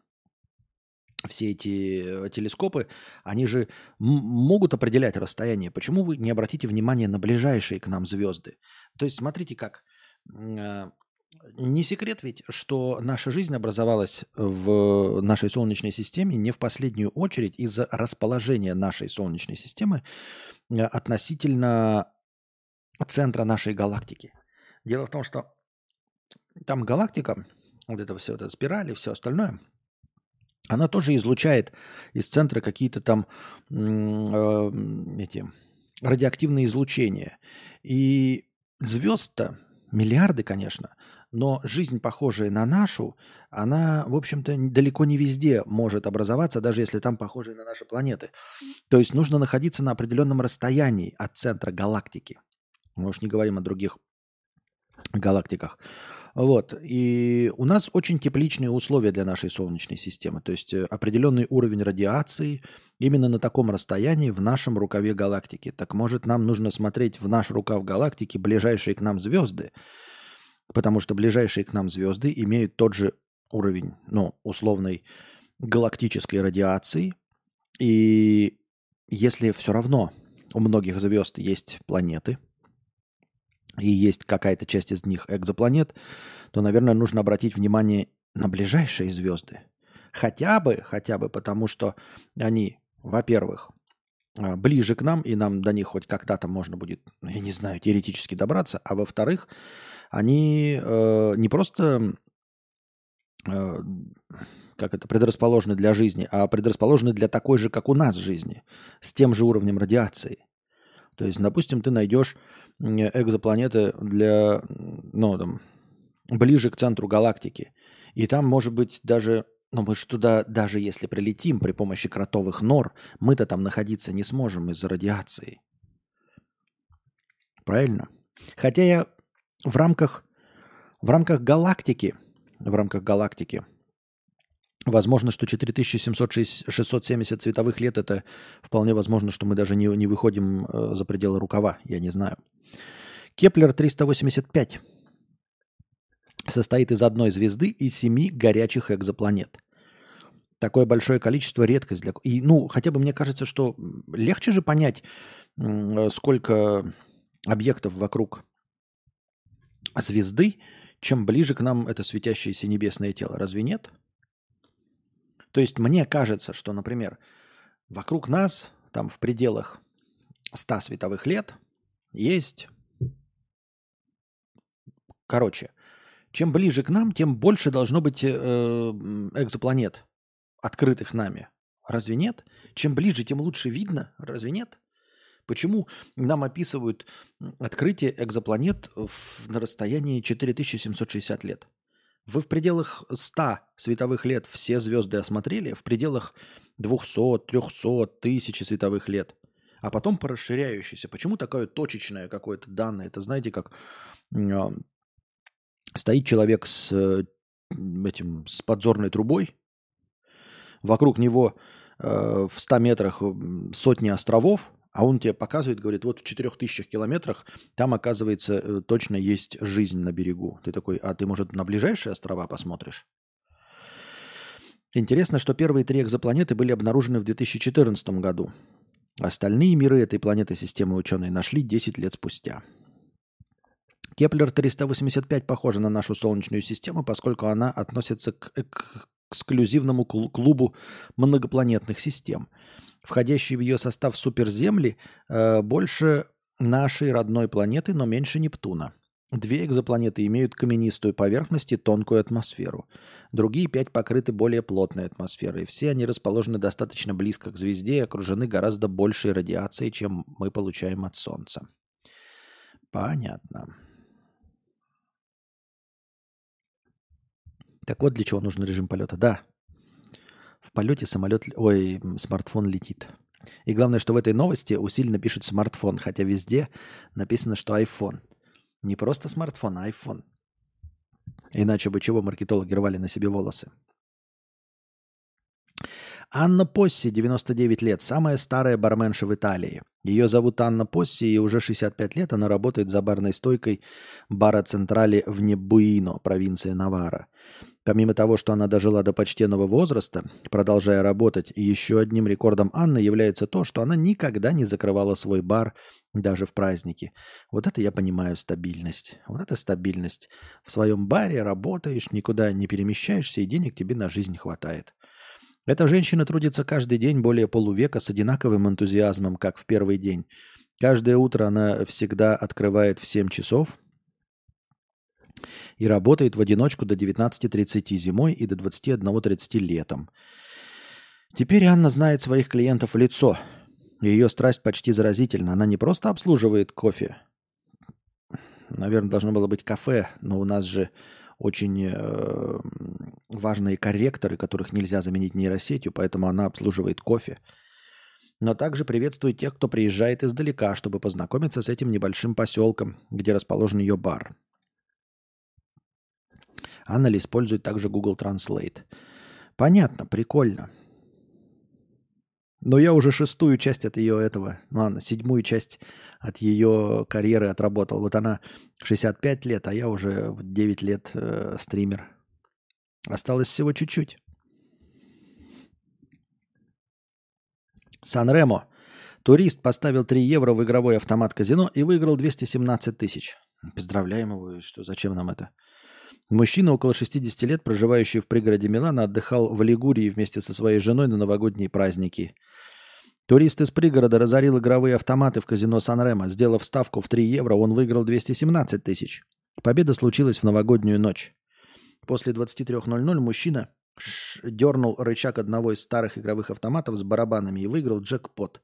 все эти э, телескопы, они же могут определять расстояние. Почему вы не обратите внимание на ближайшие к нам звезды? То есть смотрите как. Э, не секрет ведь, что наша жизнь образовалась в нашей Солнечной системе не в последнюю очередь из-за расположения нашей Солнечной системы относительно центра нашей галактики. Дело в том, что там галактика, вот это все, это спирали, все остальное, она тоже излучает из центра какие-то там э, эти радиоактивные излучения. И звезд-то миллиарды, конечно, но жизнь, похожая на нашу, она, в общем-то, далеко не везде может образоваться, даже если там похожие на наши планеты. То есть нужно находиться на определенном расстоянии от центра галактики. Мы уж не говорим о других галактиках. Вот. И у нас очень тепличные условия для нашей Солнечной системы. То есть э, определенный уровень радиации именно на таком расстоянии в нашем рукаве галактики. Так может нам нужно смотреть в наш рукав галактики ближайшие к нам звезды, потому что ближайшие к нам звезды имеют тот же уровень, ну, условной галактической радиации. И если все равно у многих звезд есть планеты – и есть какая-то часть из них экзопланет, то, наверное, нужно обратить внимание на ближайшие звезды. Хотя бы, хотя бы потому, что они, во-первых, а, ближе к нам, и нам до них хоть там можно будет, ну, я не знаю, теоретически добраться, а во-вторых, они э, не просто э, как это, предрасположены для жизни, а предрасположены для такой же, как у нас, жизни, с тем же уровнем радиации. То есть, допустим, ты найдешь экзопланеты для, ну, там, ближе к центру галактики, и там, может быть, даже но мы же туда, даже если прилетим при помощи кротовых нор, мы-то там находиться не сможем из-за радиации. Правильно? Хотя я в рамках, в рамках галактики, в рамках галактики, возможно, что 4770 цветовых лет это вполне возможно, что мы даже не, не выходим э, за пределы рукава, я не знаю. Кеплер 385 состоит из одной звезды и семи горячих экзопланет. Такое большое количество редкость для... И, ну, хотя бы мне кажется, что легче же понять, сколько объектов вокруг звезды, чем ближе к нам это светящееся небесное тело. Разве нет? То есть мне кажется, что, например, вокруг нас, там в пределах 100 световых лет, есть... Короче, чем ближе к нам, тем больше должно быть э, экзопланет, открытых нами. Разве нет? Чем ближе, тем лучше видно. Разве нет? Почему нам описывают открытие экзопланет в, на расстоянии 4760 лет? Вы в пределах 100 световых лет все звезды осмотрели, в пределах 200, 300, 1000 световых лет, а потом по расширяющейся. Почему такое точечное какое-то данное? Это знаете, как Стоит человек с э, этим с подзорной трубой, вокруг него э, в 100 метрах сотни островов, а он тебе показывает, говорит, вот в 4000 километрах там, оказывается, э, точно есть жизнь на берегу. Ты такой, а ты, может, на ближайшие острова посмотришь? Интересно, что первые три экзопланеты были обнаружены в 2014 году. Остальные миры этой планеты системы ученые нашли 10 лет спустя. Кеплер-385 похожа на нашу Солнечную систему, поскольку она относится к, к эксклюзивному клубу многопланетных систем. Входящие в ее состав суперземли э, больше нашей родной планеты, но меньше Нептуна. Две экзопланеты имеют каменистую поверхность и тонкую атмосферу. Другие пять покрыты более плотной атмосферой. Все они расположены достаточно близко к звезде и окружены гораздо большей радиацией, чем мы получаем от Солнца. Понятно. Так вот, для чего нужен режим полета. Да, в полете самолет, ой, смартфон летит. И главное, что в этой новости усиленно пишут смартфон, хотя везде написано, что iPhone. Не просто смартфон, а iPhone. Иначе бы чего маркетологи рвали на себе волосы. Анна Посси, 99 лет, самая старая барменша в Италии. Ее зовут Анна Посси, и уже 65 лет она работает за барной стойкой бара Централи в Небуино, провинция Навара. Помимо того, что она дожила до почтенного возраста, продолжая работать, еще одним рекордом Анны является то, что она никогда не закрывала свой бар даже в праздники. Вот это я понимаю стабильность. Вот это стабильность. В своем баре работаешь, никуда не перемещаешься, и денег тебе на жизнь хватает. Эта женщина трудится каждый день более полувека с одинаковым энтузиазмом, как в первый день. Каждое утро она всегда открывает в 7 часов, и работает в одиночку до 19.30 зимой и до 21.30 летом. Теперь Анна знает своих клиентов в лицо. Ее страсть почти заразительна. Она не просто обслуживает кофе. Наверное, должно было быть кафе, но у нас же очень э, важные корректоры, которых нельзя заменить нейросетью, поэтому она обслуживает кофе. Но также приветствует тех, кто приезжает издалека, чтобы познакомиться с этим небольшим поселком, где расположен ее бар. Аннели использует также Google Translate. Понятно, прикольно. Но я уже шестую часть от ее этого, ну ладно, седьмую часть от ее карьеры отработал. Вот она 65 лет, а я уже 9 лет э, стример. Осталось всего чуть-чуть. Сан-Ремо. Турист поставил 3 евро в игровой автомат казино и выиграл 217 тысяч. Поздравляем его. Что, зачем нам это? Мужчина около 60 лет, проживающий в пригороде Милана, отдыхал в Лигурии вместе со своей женой на новогодние праздники. Турист из пригорода разорил игровые автоматы в казино Сан-Ремо. Сделав ставку в 3 евро, он выиграл 217 тысяч. Победа случилась в новогоднюю ночь. После 23.00 мужчина дернул рычаг одного из старых игровых автоматов с барабанами и выиграл джекпот.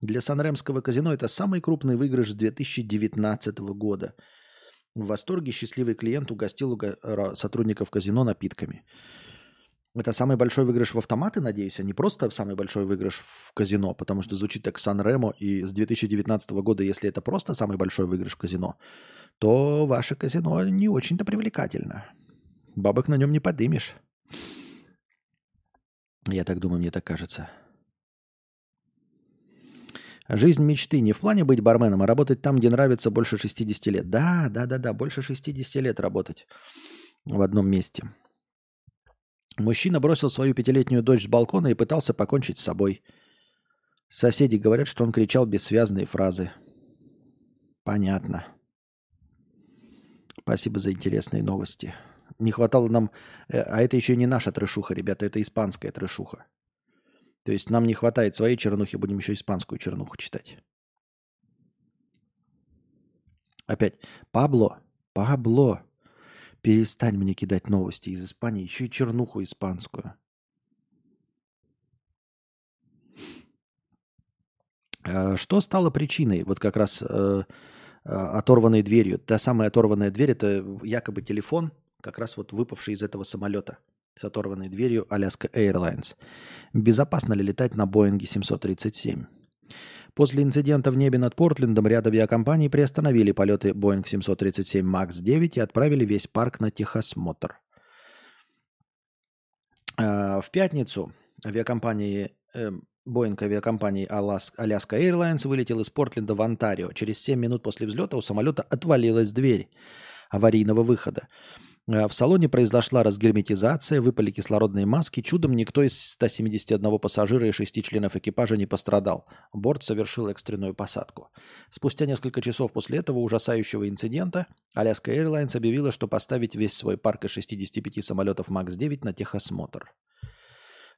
Для Санремского казино это самый крупный выигрыш с 2019 года. В восторге счастливый клиент угостил сотрудников казино напитками. Это самый большой выигрыш в автоматы, надеюсь, а не просто самый большой выигрыш в казино, потому что звучит так Сан-Ремо, и с 2019 года, если это просто самый большой выигрыш в казино, то ваше казино не очень-то привлекательно. Бабок на нем не подымешь. Я так думаю, мне так кажется. Жизнь мечты не в плане быть барменом, а работать там, где нравится больше 60 лет. Да, да, да, да, больше 60 лет работать в одном месте. Мужчина бросил свою пятилетнюю дочь с балкона и пытался покончить с собой. Соседи говорят, что он кричал бессвязные фразы. Понятно. Спасибо за интересные новости. Не хватало нам... Э, а это еще не наша трешуха, ребята, это испанская трешуха. То есть нам не хватает своей чернухи, будем еще испанскую чернуху читать. Опять. Пабло, Пабло, перестань мне кидать новости из Испании, еще и чернуху испанскую. Э, что стало причиной вот как раз э, э, оторванной дверью? Та самая оторванная дверь – это якобы телефон, как раз вот выпавший из этого самолета с оторванной дверью Alaska Airlines. Безопасно ли летать на Боинге 737? После инцидента в небе над Портлендом ряд авиакомпаний приостановили полеты Boeing 737 MAX 9 и отправили весь парк на техосмотр. А, в пятницу авиакомпании Boeing эм, авиакомпании Alaska Airlines вылетел из Портленда в Онтарио. Через 7 минут после взлета у самолета отвалилась дверь аварийного выхода. Э, в салоне произошла разгерметизация, выпали кислородные маски. Чудом никто из 171 пассажира и шести членов экипажа не пострадал. Борт совершил экстренную посадку. Спустя несколько часов после этого ужасающего инцидента Alaska Airlines объявила, что поставить весь свой парк из 65 самолетов МАКС-9 на техосмотр.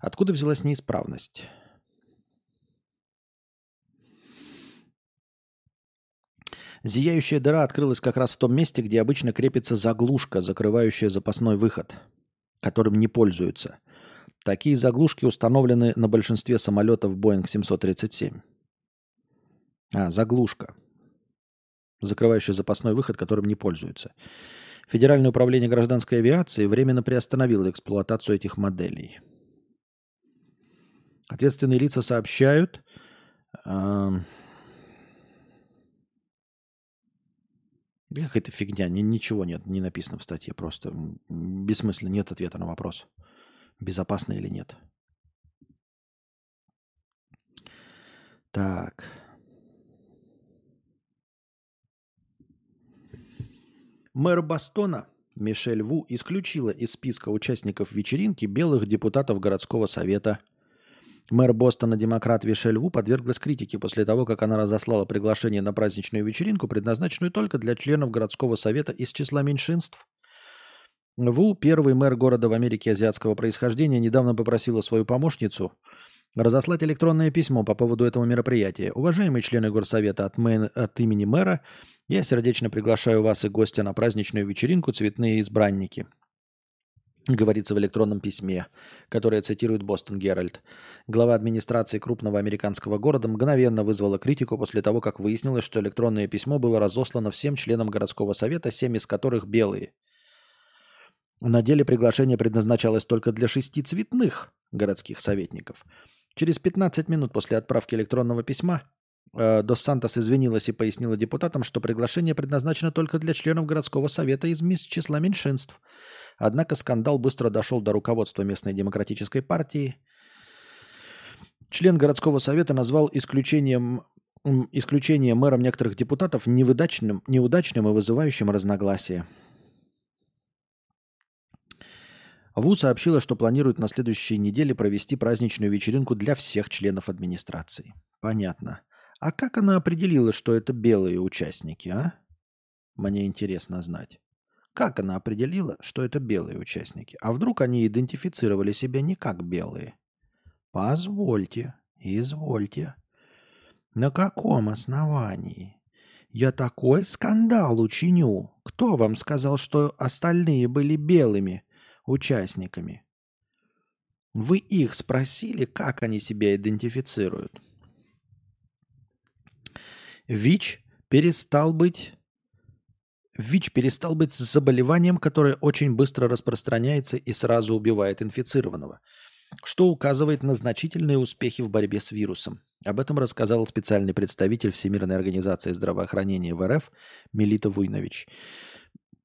Откуда взялась неисправность? Зияющая дыра открылась как раз в том месте, где обычно крепится заглушка, закрывающая запасной выход, которым не пользуются. Такие заглушки установлены на большинстве самолетов Boeing 737. А, заглушка, закрывающая запасной выход, которым не пользуются. Федеральное управление гражданской авиации временно приостановило эксплуатацию этих моделей. Ответственные лица сообщают, э, Какая-то фигня, ни, ничего нет, не написано в статье, просто бессмысленно, нет ответа на вопрос, безопасно или нет. Так. Мэр Бастона Мишель Ву исключила из списка участников вечеринки белых депутатов городского совета – Мэр Бостона, демократ Вишель Ву, подверглась критике после того, как она разослала приглашение на праздничную вечеринку, предназначенную только для членов городского совета из числа меньшинств. Ву, первый мэр города в Америке азиатского происхождения, недавно попросила свою помощницу разослать электронное письмо по поводу этого мероприятия. Уважаемые члены горсовета от, мэн, от имени мэра, я сердечно приглашаю вас и гостя на праздничную вечеринку «Цветные избранники» говорится в электронном письме, которое цитирует Бостон Геральт. Глава администрации крупного американского города мгновенно вызвала критику после того, как выяснилось, что электронное письмо было разослано всем членам городского совета, семь из которых белые. На деле приглашение предназначалось только для шести цветных городских советников. Через 15 минут после отправки электронного письма э, Дос Сантос извинилась и пояснила депутатам, что приглашение предназначено только для членов городского совета из числа меньшинств – Однако скандал быстро дошел до руководства местной демократической партии. Член городского совета назвал исключением, исключение мэром некоторых депутатов неудачным, неудачным и вызывающим разногласия. ВУ сообщила, что планирует на следующей неделе провести праздничную вечеринку для всех членов администрации. Понятно. А как она определила, что это белые участники, а? Мне интересно знать. Как она определила, что это белые участники? А вдруг они идентифицировали себя не как белые? Позвольте, извольте. На каком основании? Я такой скандал учиню. Кто вам сказал, что остальные были белыми участниками? Вы их спросили, как они себя идентифицируют? ВИЧ перестал быть ВИЧ перестал быть заболеванием, которое очень быстро распространяется и сразу убивает инфицированного, что указывает на значительные успехи в борьбе с вирусом. Об этом рассказал специальный представитель Всемирной организации здравоохранения в РФ Мелита Вуйнович.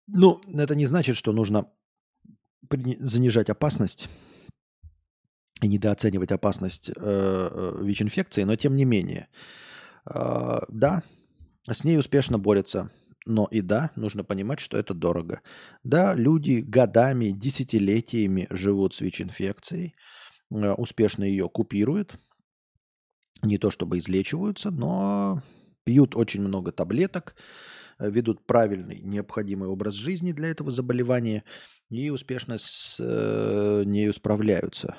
Ну, это не значит, что нужно занижать опасность и недооценивать опасность э, э ВИЧ-инфекции, но тем не менее. Э, да, с ней успешно борются но и да, нужно понимать, что это дорого. Да, люди годами, десятилетиями живут с ВИЧ-инфекцией, э, успешно ее купируют. Не то чтобы излечиваются, но пьют очень много таблеток, э, ведут правильный, необходимый образ жизни для этого заболевания и успешно с э, нею справляются.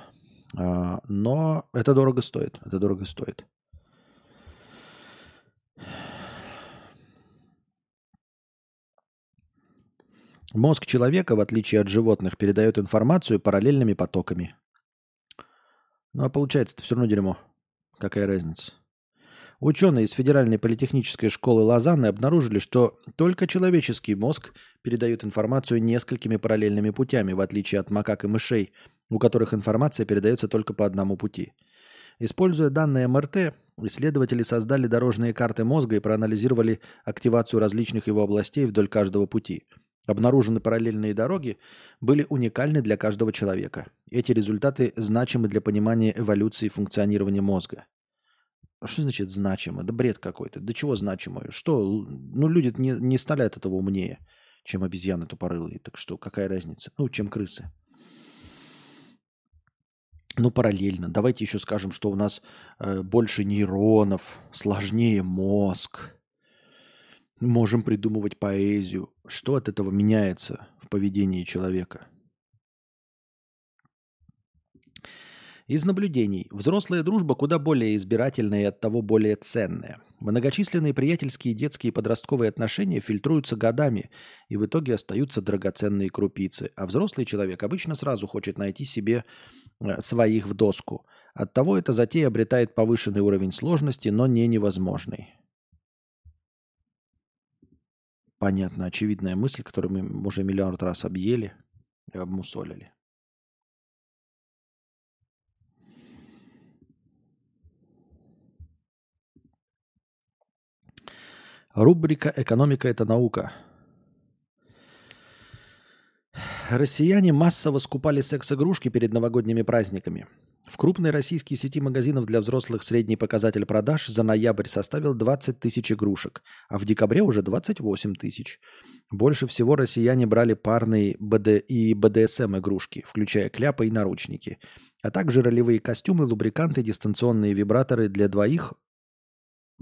А, но это дорого стоит. Это дорого стоит. Мозг человека, в отличие от животных, передает информацию параллельными потоками. Ну а получается это все равно дерьмо. Какая разница? Ученые из Федеральной политехнической школы Лозанны обнаружили, что только человеческий мозг передает информацию несколькими параллельными путями, в отличие от макак и мышей, у которых информация передается только по одному пути. Используя данные МРТ, исследователи создали дорожные карты мозга и проанализировали активацию различных его областей вдоль каждого пути – Обнаружены параллельные дороги были уникальны для каждого человека. Эти результаты значимы для понимания эволюции функционирования мозга. Что значит значимо? Да бред какой-то. Да чего значимо? Что? Ну, люди не, не стали от этого умнее, чем обезьяны тупорылые. Так что какая разница? Ну, чем крысы. Ну, параллельно. Давайте еще скажем, что у нас э, больше нейронов, сложнее мозг можем придумывать поэзию. Что от этого меняется в поведении человека? Из наблюдений. Взрослая дружба куда более избирательная и оттого более ценная. Многочисленные приятельские, детские и подростковые отношения фильтруются годами, и в итоге остаются драгоценные крупицы. А взрослый человек обычно сразу хочет найти себе э, своих в доску. Оттого эта затея обретает повышенный уровень сложности, но не невозможный. Понятно, очевидная мысль, которую мы уже миллиард раз объели и обмусолили. Рубрика «Экономика – это наука». Россияне массово скупали секс-игрушки перед новогодними праздниками – в крупной российской сети магазинов для взрослых средний показатель продаж за ноябрь составил 20 тысяч игрушек, а в декабре уже 28 тысяч. Больше всего россияне брали парные БД и БДСМ игрушки, включая кляпы и наручники, а также ролевые костюмы, лубриканты, дистанционные вибраторы для двоих.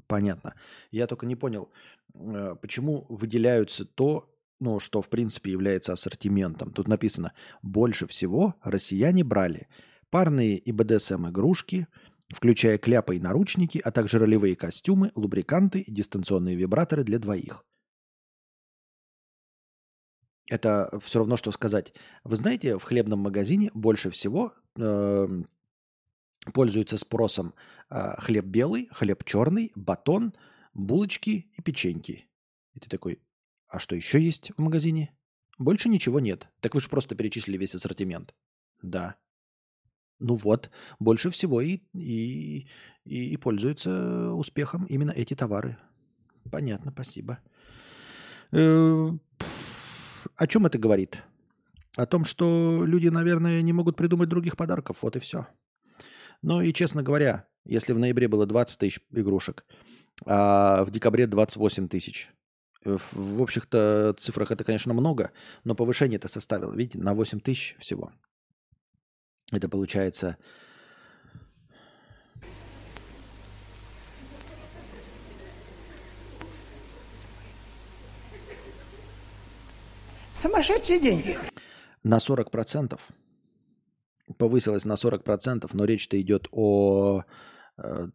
Понятно. Я только не понял, э, почему выделяются то, ну, что в принципе является ассортиментом. Тут написано, больше всего россияне брали – парные и БДСМ-игрушки, включая кляпы и наручники, а также ролевые костюмы, лубриканты и дистанционные вибраторы для двоих. Это все равно, что сказать. Вы знаете, в хлебном магазине больше всего э, пользуется спросом э, хлеб белый, хлеб черный, батон, булочки и печеньки. И ты такой, а что еще есть в магазине? Больше ничего нет. Так вы же просто перечислили весь ассортимент. Да. Ну вот, больше всего и, и, и, и пользуются успехом именно эти товары. Понятно, спасибо. Э, о чем это говорит? О том, что люди, наверное, не могут придумать других подарков. Вот и все. Ну и, честно говоря, если в ноябре было 20 тысяч игрушек, а в декабре 28 тысяч, в, в общих-то цифрах это, конечно, много, но повышение это составило, видите, на 8 тысяч всего. Это получается... Сумасшедшие деньги. На 40%. Повысилось на 40%, но речь-то идет о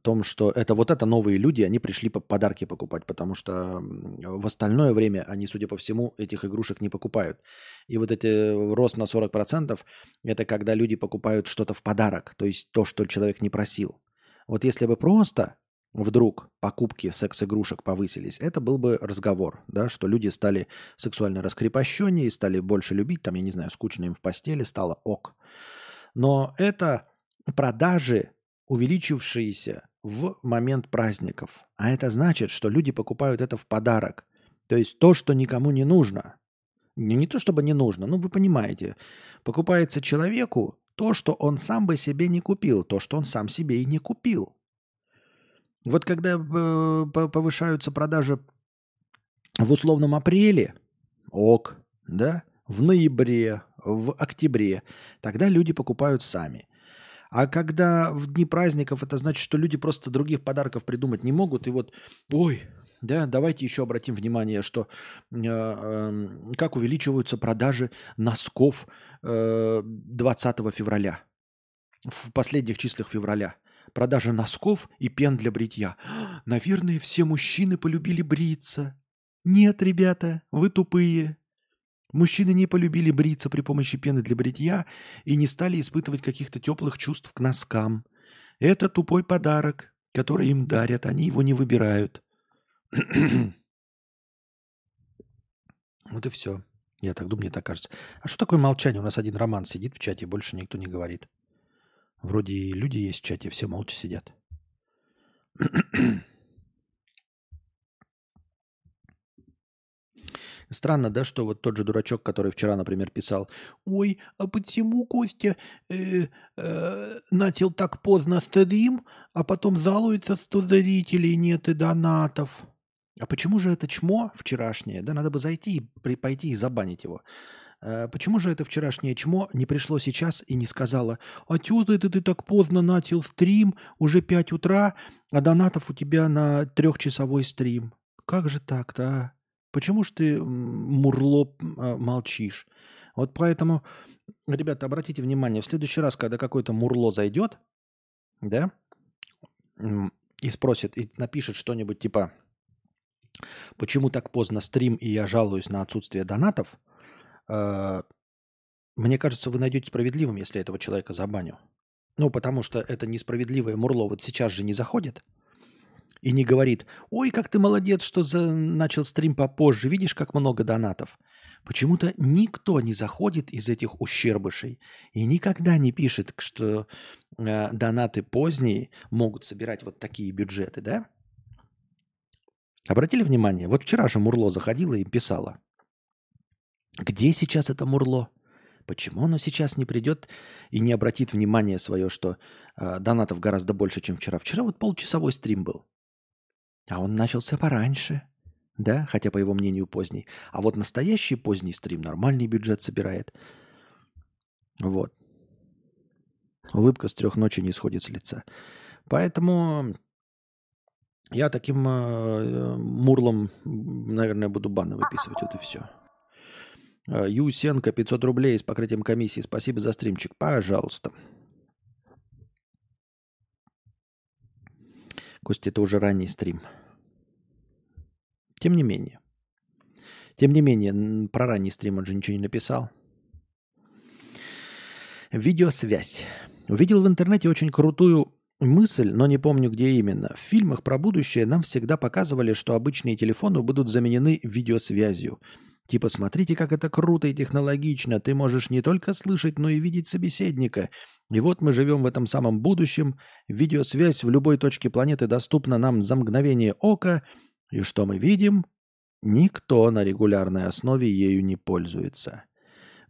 том, что это вот это новые люди, они пришли по подарки покупать, потому что в остальное время они, судя по всему, этих игрушек не покупают. И вот эти рост на 40% это когда люди покупают что-то в подарок, то есть то, что человек не просил. Вот если бы просто вдруг покупки секс-игрушек повысились, это был бы разговор, да, что люди стали сексуально раскрепощеннее, стали больше любить, там, я не знаю, скучно им в постели стало ок. Но это продажи, увеличившиеся в момент праздников. А это значит, что люди покупают это в подарок. То есть то, что никому не нужно. Не, не то, чтобы не нужно, ну вы понимаете. Покупается человеку то, что он сам бы себе не купил, то, что он сам себе и не купил. Вот когда э, повышаются продажи в условном апреле, ок, да, в ноябре, в октябре, тогда люди покупают сами. А когда в дни праздников, это значит, что люди просто других подарков придумать не могут. И вот, ой, да, давайте еще обратим внимание, что э, э, как увеличиваются продажи носков э, 20 февраля, в последних числах февраля – продажа носков и пен для бритья. [gasps] Наверное, все мужчины полюбили бриться. Нет, ребята, вы тупые. Мужчины не полюбили бриться при помощи пены для бритья и не стали испытывать каких-то теплых чувств к носкам. Это тупой подарок, который им дарят, они его не выбирают. [clears throat] вот и все. Я так думаю, мне так кажется. А что такое молчание? У нас один роман сидит в чате, больше никто не говорит. Вроде и люди есть в чате, все молча сидят. [clears throat] Странно, да, что вот тот же дурачок, который вчера, например, писал, «Ой, а почему Костя э, э, начал так поздно стрим, а потом жалуется, что зрителей нет и донатов?» А почему же это чмо вчерашнее? Да надо бы зайти, при, пойти и забанить его. Э, почему же это вчерашнее чмо не пришло сейчас и не сказала, а чё это ты так поздно начал стрим, уже 5 утра, а донатов у тебя на трехчасовой стрим? Как же так-то, а? Почему ж ты, мурло, а, молчишь? Вот поэтому, ребята, обратите внимание, в следующий раз, когда какой-то мурло зайдет, да, и спросит, и напишет что-нибудь типа, почему так поздно стрим, и я жалуюсь на отсутствие донатов – а, мне кажется, вы найдете справедливым, если этого человека забаню. Ну, потому что это несправедливое Мурло вот сейчас же не заходит и не говорит, ой, как ты молодец, что за... начал стрим попозже, видишь, как много донатов. Почему-то никто не заходит из этих ущербышей и никогда не пишет, что э, донаты поздние могут собирать вот такие бюджеты, да? Обратили внимание? Вот вчера же Мурло заходила и писала. Где сейчас это Мурло? Почему оно сейчас не придет и не обратит внимание свое, что э, донатов гораздо больше, чем вчера? Вчера вот полчасовой стрим был. А он начался пораньше. Да, хотя по его мнению поздний. А вот настоящий поздний стрим нормальный бюджет собирает. Вот. Улыбка с трех ночи не сходит с лица. Поэтому я таким э, мурлом, наверное, буду баны выписывать. Вот и все. Э, Юсенко, 500 рублей с покрытием комиссии. Спасибо за стримчик. Пожалуйста. Костя, это уже ранний стрим. Тем не менее. Тем не менее, про ранний стрим он же ничего не написал. Видеосвязь. Увидел в интернете очень крутую мысль, но не помню, где именно. В фильмах про будущее нам всегда показывали, что обычные телефоны будут заменены видеосвязью – Типа, смотрите, как это круто и технологично. Ты можешь не только слышать, но и видеть собеседника. И вот мы живем в этом самом будущем. Видеосвязь в любой точке планеты доступна нам за мгновение ока. И что мы видим? Никто на регулярной основе ею не пользуется.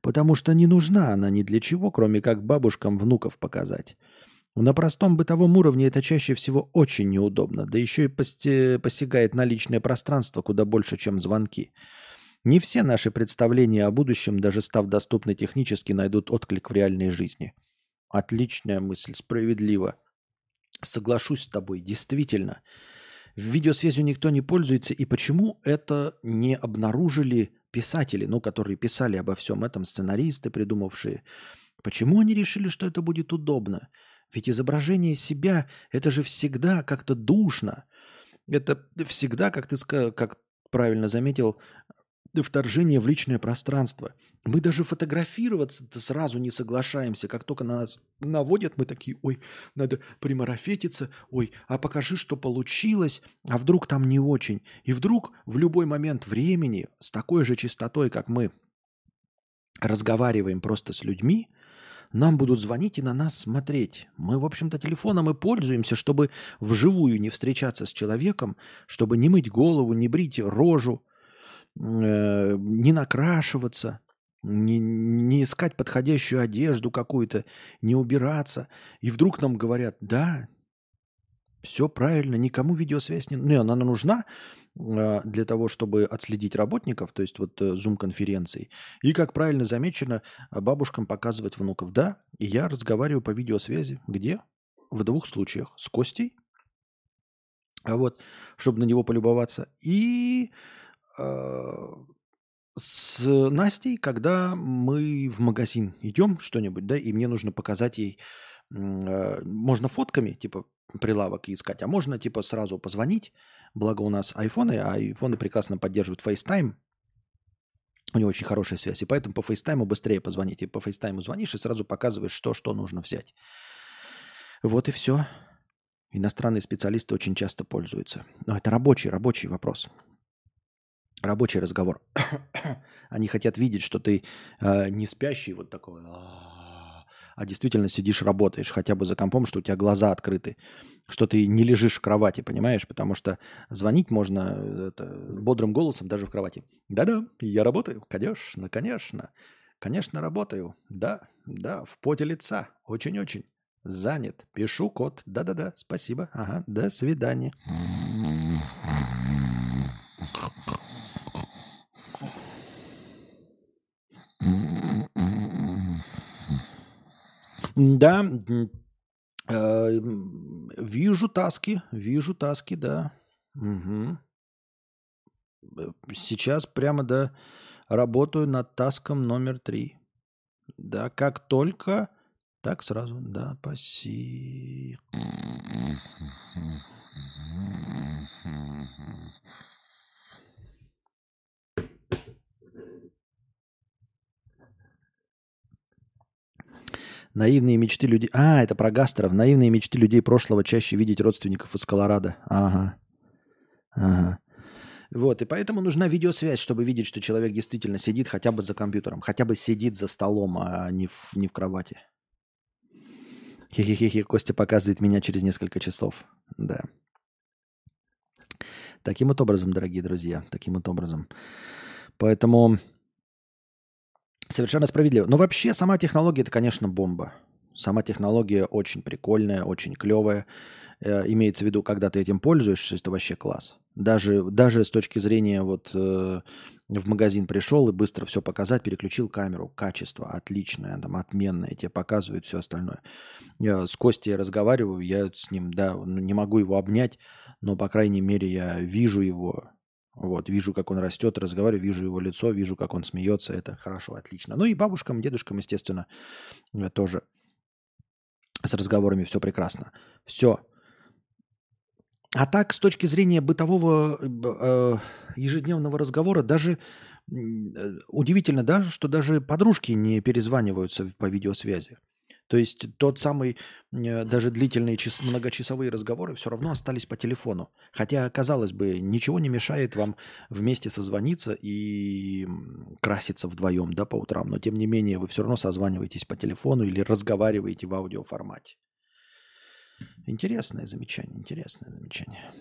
Потому что не нужна она ни для чего, кроме как бабушкам внуков показать. На простом бытовом уровне это чаще всего очень неудобно, да еще и посягает на личное пространство куда больше, чем звонки. Не все наши представления о будущем, даже став доступны технически, найдут отклик в реальной жизни. Отличная мысль, справедливо. Соглашусь с тобой, действительно. В видеосвязью никто не пользуется, и почему это не обнаружили писатели, ну, которые писали обо всем этом, сценаристы, придумавшие? Почему они решили, что это будет удобно? Ведь изображение себя – это же всегда как-то душно. Это всегда, как ты как правильно заметил, вторжение в личное пространство. Мы даже фотографироваться-то сразу не соглашаемся. Как только на нас наводят, мы такие, ой, надо примарафетиться, ой, а покажи, что получилось, а вдруг там не очень. И вдруг в любой момент времени с такой же частотой, как мы разговариваем просто с людьми, нам будут звонить и на нас смотреть. Мы, в общем-то, телефоном и пользуемся, чтобы вживую не встречаться с человеком, чтобы не мыть голову, не брить рожу, не накрашиваться, не, не искать подходящую одежду какую-то, не убираться. И вдруг нам говорят, да, все правильно, никому видеосвязь не... Ну, она нужна э, для того, чтобы отследить работников, то есть вот э, зум-конференции. И, как правильно замечено, бабушкам показывать внуков. Да, и я разговариваю по видеосвязи. Где? В двух случаях. С Костей, а вот, чтобы на него полюбоваться. И э, с Настей, когда мы в магазин идем что-нибудь, да, и мне нужно показать ей, э, можно фотками, типа, прилавок искать, а можно, типа, сразу позвонить, благо у нас айфоны, а айфоны прекрасно поддерживают FaceTime, у него очень хорошая связь, и поэтому по FaceTime быстрее позвонить. И по FaceTime звонишь и сразу показываешь, что, что нужно взять. Вот и все. Иностранные специалисты очень часто пользуются. Но это рабочий, рабочий вопрос рабочий разговор. [coughs] Они хотят видеть, что ты э, не спящий вот такой, а, а действительно сидишь, работаешь хотя бы за компом, что у тебя глаза открыты, что ты не лежишь в кровати, понимаешь? Потому что звонить можно э, это, бодрым голосом даже в кровати. Да-да, я работаю, конечно, конечно. Конечно, работаю. Да, да, в поте лица. Очень-очень. Занят. Пишу код. Да-да-да, спасибо. Ага, до свидания. Да, э, вижу таски, вижу таски, да. Угу. Сейчас прямо, да, работаю над таском номер три. Да, как только, так сразу, да, спасибо. Наивные мечты людей... А, это про гастров. Наивные мечты людей прошлого чаще видеть родственников из Колорадо. Ага. Ага. Вот, и поэтому нужна видеосвязь, чтобы видеть, что человек действительно сидит хотя бы за компьютером, хотя бы сидит за столом, а не в, не в кровати. Хе-хе-хе, Костя показывает меня через несколько часов. Да. Таким вот образом, дорогие друзья, таким вот образом. Поэтому Совершенно справедливо. Но вообще сама технология это, конечно, бомба. Сама технология очень прикольная, очень клевая. Э, имеется в виду, когда ты этим пользуешься, это вообще класс. Даже, даже с точки зрения вот э, в магазин пришел и быстро все показать, переключил камеру, качество отличное, там отменное, тебе показывают все остальное. Я с Костей разговариваю, я с ним, да, ну, не могу его обнять, но, по крайней мере, я вижу его, вот, вижу, как он растет, разговариваю, вижу его лицо, вижу, как он смеется. Это хорошо, отлично. Ну и бабушкам, дедушкам, естественно, э, тоже с разговорами все прекрасно. Все. А так, с точки зрения бытового э, ежедневного разговора, даже э, удивительно, да, что даже подружки не перезваниваются по видеосвязи. То есть тот самый, э, даже длительные час, многочасовые разговоры все равно остались по телефону. Хотя, казалось бы, ничего не мешает вам вместе созвониться и краситься вдвоем да, по утрам. Но тем не менее вы все равно созваниваетесь по телефону или разговариваете в аудиоформате. Интересное замечание, интересное замечание.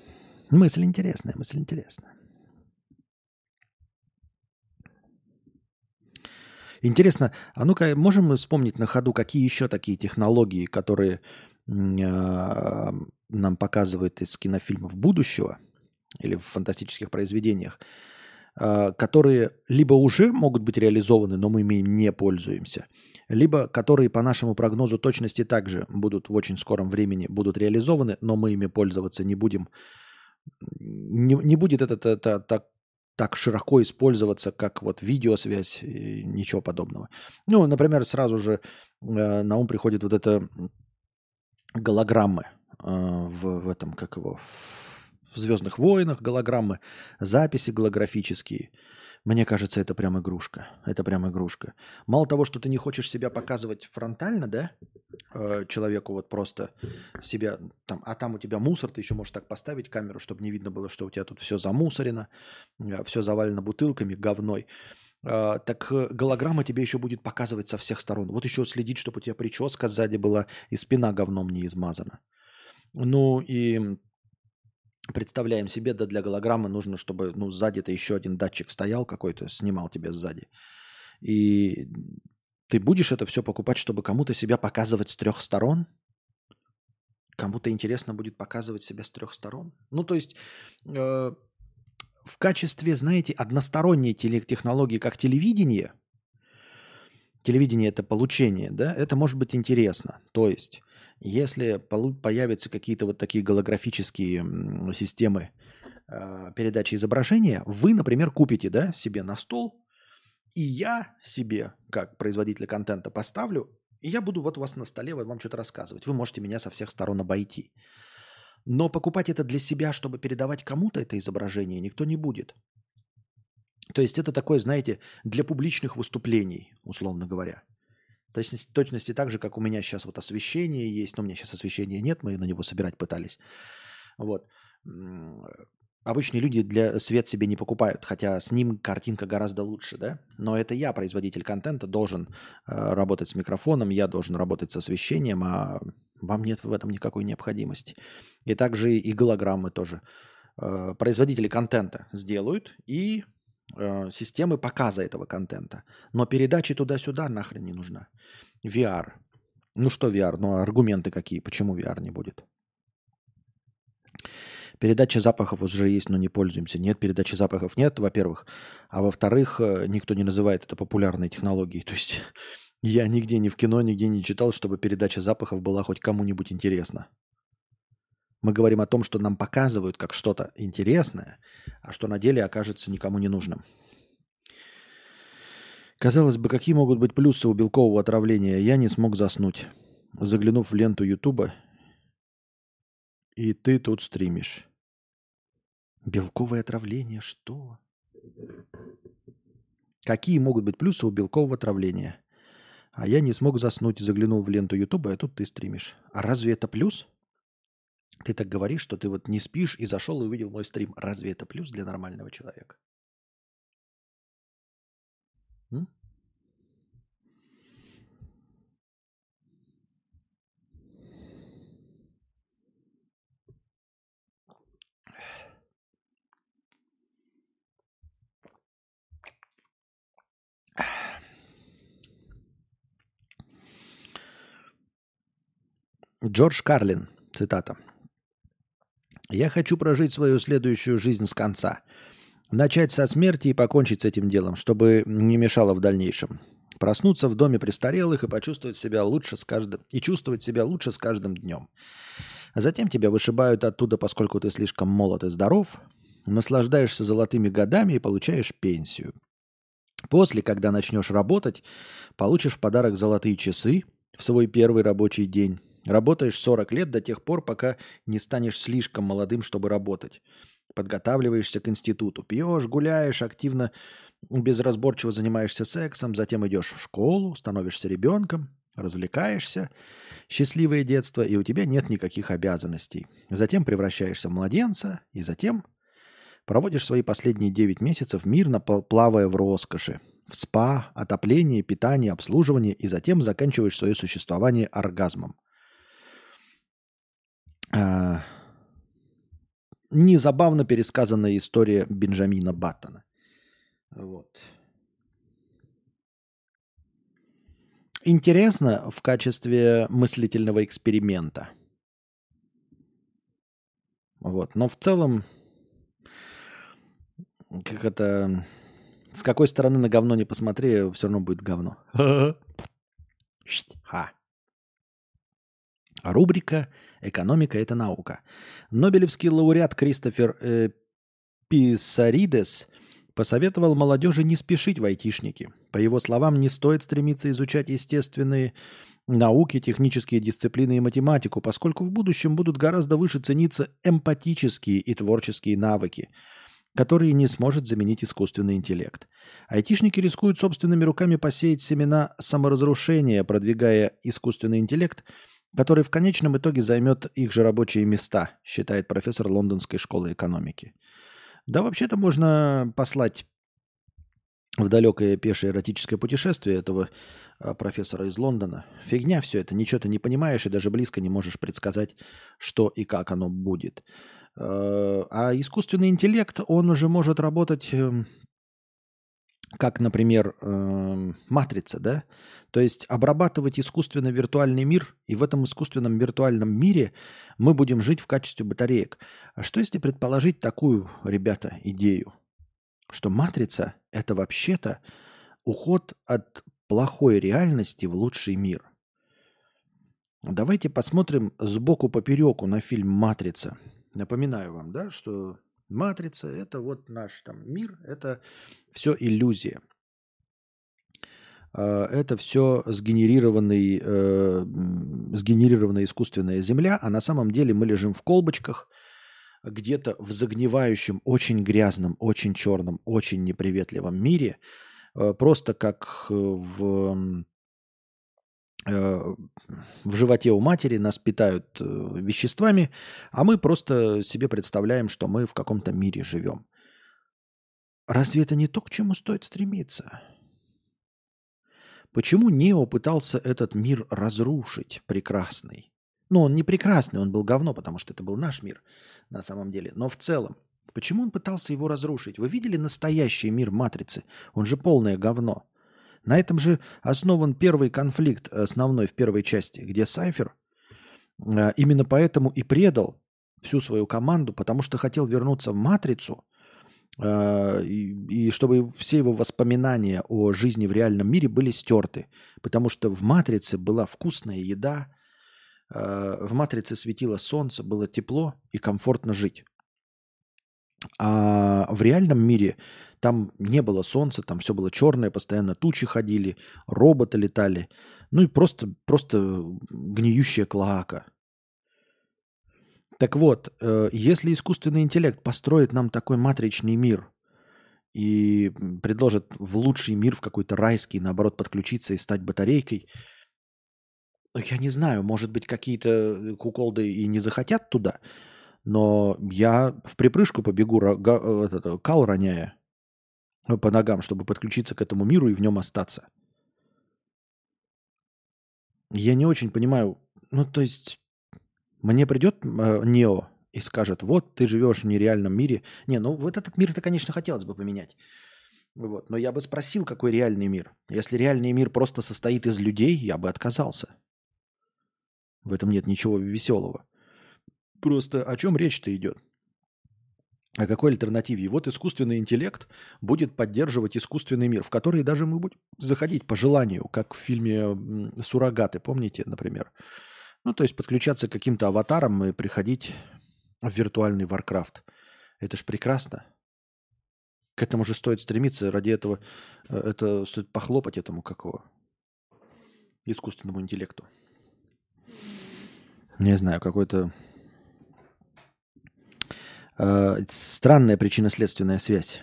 Мысль интересная, мысль интересная. Интересно, а ну-ка, можем мы вспомнить на ходу, какие еще такие технологии, которые э, нам показывают из кинофильмов будущего или в фантастических произведениях, э, которые либо уже могут быть реализованы, но мы ими не пользуемся, либо которые по нашему прогнозу точности также будут в очень скором времени будут реализованы, но мы ими пользоваться не будем. Не, не будет это, это, это так так широко использоваться, как вот видеосвязь, и ничего подобного. Ну, например, сразу же э, на ум приходит вот это голограммы э, в, в этом, как его, в «Звездных войнах» голограммы, записи голографические. Мне кажется, это прям игрушка. Это прям игрушка. Мало того, что ты не хочешь себя показывать фронтально, да, э, человеку вот просто себя, там, а там у тебя мусор, ты еще можешь так поставить камеру, чтобы не видно было, что у тебя тут все замусорено, э, все завалено бутылками, говной. А, так э, голограмма тебе еще будет показывать со всех сторон. Вот еще следить, чтобы у тебя прическа сзади была и спина говном не измазана. Ну и представляем себе, да для голограммы нужно, чтобы ну, сзади-то еще один датчик стоял какой-то, снимал тебя сзади. И ты будешь это все покупать, чтобы кому-то себя показывать с трех сторон? Кому-то интересно будет показывать себя с трех сторон? Ну, то есть э, в качестве, знаете, односторонней технологии, как телевидение, телевидение это получение, да, это может быть интересно. То есть, если появятся какие-то вот такие голографические системы э, передачи изображения, вы, например, купите, да, себе на стол, и я себе, как производитель контента, поставлю, и я буду вот у вас на столе вот вам что-то рассказывать. Вы можете меня со всех сторон обойти. Но покупать это для себя, чтобы передавать кому-то это изображение, никто не будет. То есть это такое, знаете, для публичных выступлений, условно говоря. Точности, точности так же, как у меня сейчас вот освещение есть, но у меня сейчас освещения нет, мы на него собирать пытались. Вот. Обычные люди для свет себе не покупают, хотя с ним картинка гораздо лучше, да? Но это я, производитель контента, должен э, работать с микрофоном, я должен работать с освещением, а вам нет в этом никакой необходимости. И также и голограммы тоже. Э, производители контента сделают и э, системы показа этого контента. Но передачи туда-сюда нахрен не нужна. VR. Ну что VR? Ну аргументы какие? Почему VR не будет? Передача запахов уже есть, но не пользуемся. Нет, передачи запахов нет, во-первых. А во-вторых, э, никто не называет это популярной технологией. [laughs] То есть я нигде ни в кино, нигде не читал, чтобы передача запахов была хоть кому-нибудь интересна. Мы говорим о том, что нам показывают как что-то интересное, а что на деле окажется никому не нужным. Казалось бы, какие могут быть плюсы у белкового отравления? Я не смог заснуть. Заглянув в ленту Ютуба, и ты тут стримишь. Белковое отравление? Что? Какие могут быть плюсы у белкового отравления? А я не смог заснуть, заглянул в ленту Ютуба, а тут ты стримишь. А разве это плюс? Ты так говоришь, что ты вот не спишь и зашел и увидел мой стрим. Разве это плюс для нормального человека? Джордж Карлин, цитата. «Я хочу прожить свою следующую жизнь с конца. Начать со смерти и покончить с этим делом, чтобы не мешало в дальнейшем. Проснуться в доме престарелых и почувствовать себя лучше с каждым и чувствовать себя лучше с каждым днем. А затем тебя вышибают оттуда, поскольку ты слишком молод и здоров, наслаждаешься золотыми годами и получаешь пенсию. После, когда начнешь работать, получишь в подарок золотые часы в свой первый рабочий день Работаешь 40 лет до тех пор, пока не станешь слишком молодым, чтобы работать. Подготавливаешься к институту. Пьешь, гуляешь, активно, безразборчиво занимаешься сексом, затем идешь в школу, становишься ребенком, развлекаешься, счастливое детство, и у тебя нет никаких обязанностей. Затем превращаешься в младенца, и затем проводишь свои последние 9 месяцев мирно плавая в роскоши, в спа, отоплении, питании, обслуживании, и затем заканчиваешь свое существование оргазмом. А, незабавно пересказанная история Бенджамина Баттона. Вот. Интересно в качестве мыслительного эксперимента. Вот. Но в целом, как это... С какой стороны на говно не посмотри, все равно будет говно. [laughs] Ха. Рубрика Экономика – это наука. Нобелевский лауреат Кристофер э, Писаридес посоветовал молодежи не спешить в айтишники. По его словам, не стоит стремиться изучать естественные науки, технические дисциплины и математику, поскольку в будущем будут гораздо выше цениться эмпатические и творческие навыки, которые не сможет заменить искусственный интеллект. Айтишники рискуют собственными руками посеять семена саморазрушения, продвигая искусственный интеллект, который в конечном итоге займет их же рабочие места, считает профессор Лондонской школы экономики. Да, вообще-то можно послать в далекое пешее эротическое путешествие этого а, профессора из Лондона. Фигня все это, ничего ты не понимаешь и даже близко не можешь предсказать, что и как оно будет. А, а искусственный интеллект, он уже может работать эм, как, например, эм, матрица, да? То есть обрабатывать искусственно виртуальный мир, и в этом искусственном виртуальном мире мы будем жить в качестве батареек. А что если предположить такую, ребята, идею? Что матрица – это вообще-то уход от плохой реальности в лучший мир. Давайте посмотрим сбоку попереку на фильм «Матрица». Напоминаю вам, да, что «Матрица» – это вот наш там мир, это все иллюзия. А, это все сгенерированный, э, сгенерированная искусственная земля, а на самом деле мы лежим в колбочках, где-то в загнивающем, очень грязном, очень черном, очень неприветливом мире, э, просто как в Э, в животе у матери нас питают э, веществами, а мы просто себе представляем, что мы в каком-то мире живем. Разве это не то, к чему стоит стремиться? Почему Нео пытался этот мир разрушить, прекрасный? Ну, он не прекрасный, он был говно, потому что это был наш мир на самом деле. Но в целом, почему он пытался его разрушить? Вы видели настоящий мир Матрицы? Он же полное говно. На этом же основан первый конфликт основной в первой части, где Сайфер э, именно поэтому и предал всю свою команду, потому что хотел вернуться в Матрицу, э, и, чтобы все его воспоминания о жизни в реальном мире были стерты. Потому что в Матрице была вкусная еда, э, в Матрице светило солнце, было тепло и комфортно жить. А в реальном мире там не было солнца, там все было черное, постоянно тучи ходили, роботы летали. Ну и просто, просто гниющая клоака. Так вот, э, если искусственный интеллект построит нам такой матричный мир и предложит в лучший мир, в какой-то райский, наоборот, подключиться и стать батарейкой, ну, я не знаю, может быть, какие-то куколды и не захотят туда, но я в припрыжку побегу, этот, кал роняя по ногам, чтобы подключиться к этому миру и в нем остаться. Я не очень понимаю, ну то есть мне придет э, Нео и скажет, вот ты живешь в нереальном мире. Не, ну вот этот мир-то, конечно, хотелось бы поменять. Вот. Но я бы спросил, какой реальный мир. Если реальный мир просто состоит из людей, я бы отказался. В этом нет ничего веселого. Просто о чем речь-то идет? О какой альтернативе? вот искусственный интеллект будет поддерживать искусственный мир, в который даже мы будем заходить по желанию, как в фильме «Суррогаты», помните, например? Ну, то есть подключаться к каким-то аватарам и приходить в виртуальный Warcraft. Это ж прекрасно. К этому же стоит стремиться, ради этого э, это стоит похлопать этому какого искусственному интеллекту. Не знаю, какой-то э, странная причинно-следственная связь.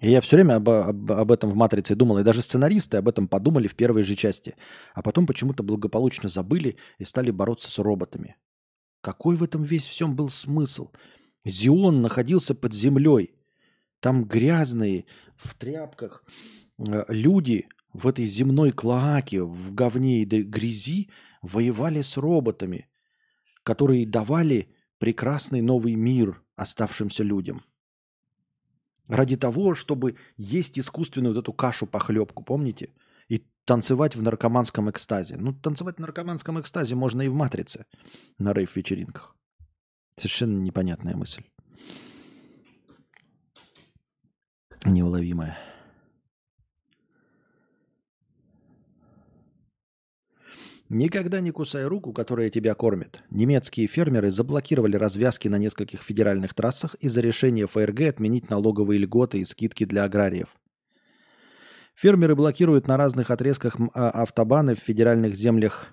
И я все время об, об, об этом в «Матрице» думал, и даже сценаристы об этом подумали в первой же части, а потом почему-то благополучно забыли и стали бороться с роботами. Какой в этом весь всем был смысл? Зион находился под землей. Там грязные, в тряпках, э, люди в этой земной клоаке, в говне и грязи воевали с роботами, которые давали прекрасный новый мир оставшимся людям. Ради того, чтобы есть искусственную вот эту кашу-похлебку, помните? И танцевать в наркоманском экстазе. Ну, танцевать в наркоманском экстазе можно и в «Матрице» на рейв-вечеринках. Совершенно непонятная мысль. Неуловимая. Никогда не кусай руку, которая тебя кормит. Немецкие фермеры заблокировали развязки на нескольких федеральных трассах из-за решения ФРГ отменить налоговые льготы и скидки для аграриев. Фермеры блокируют на разных отрезках а, автобаны в федеральных землях.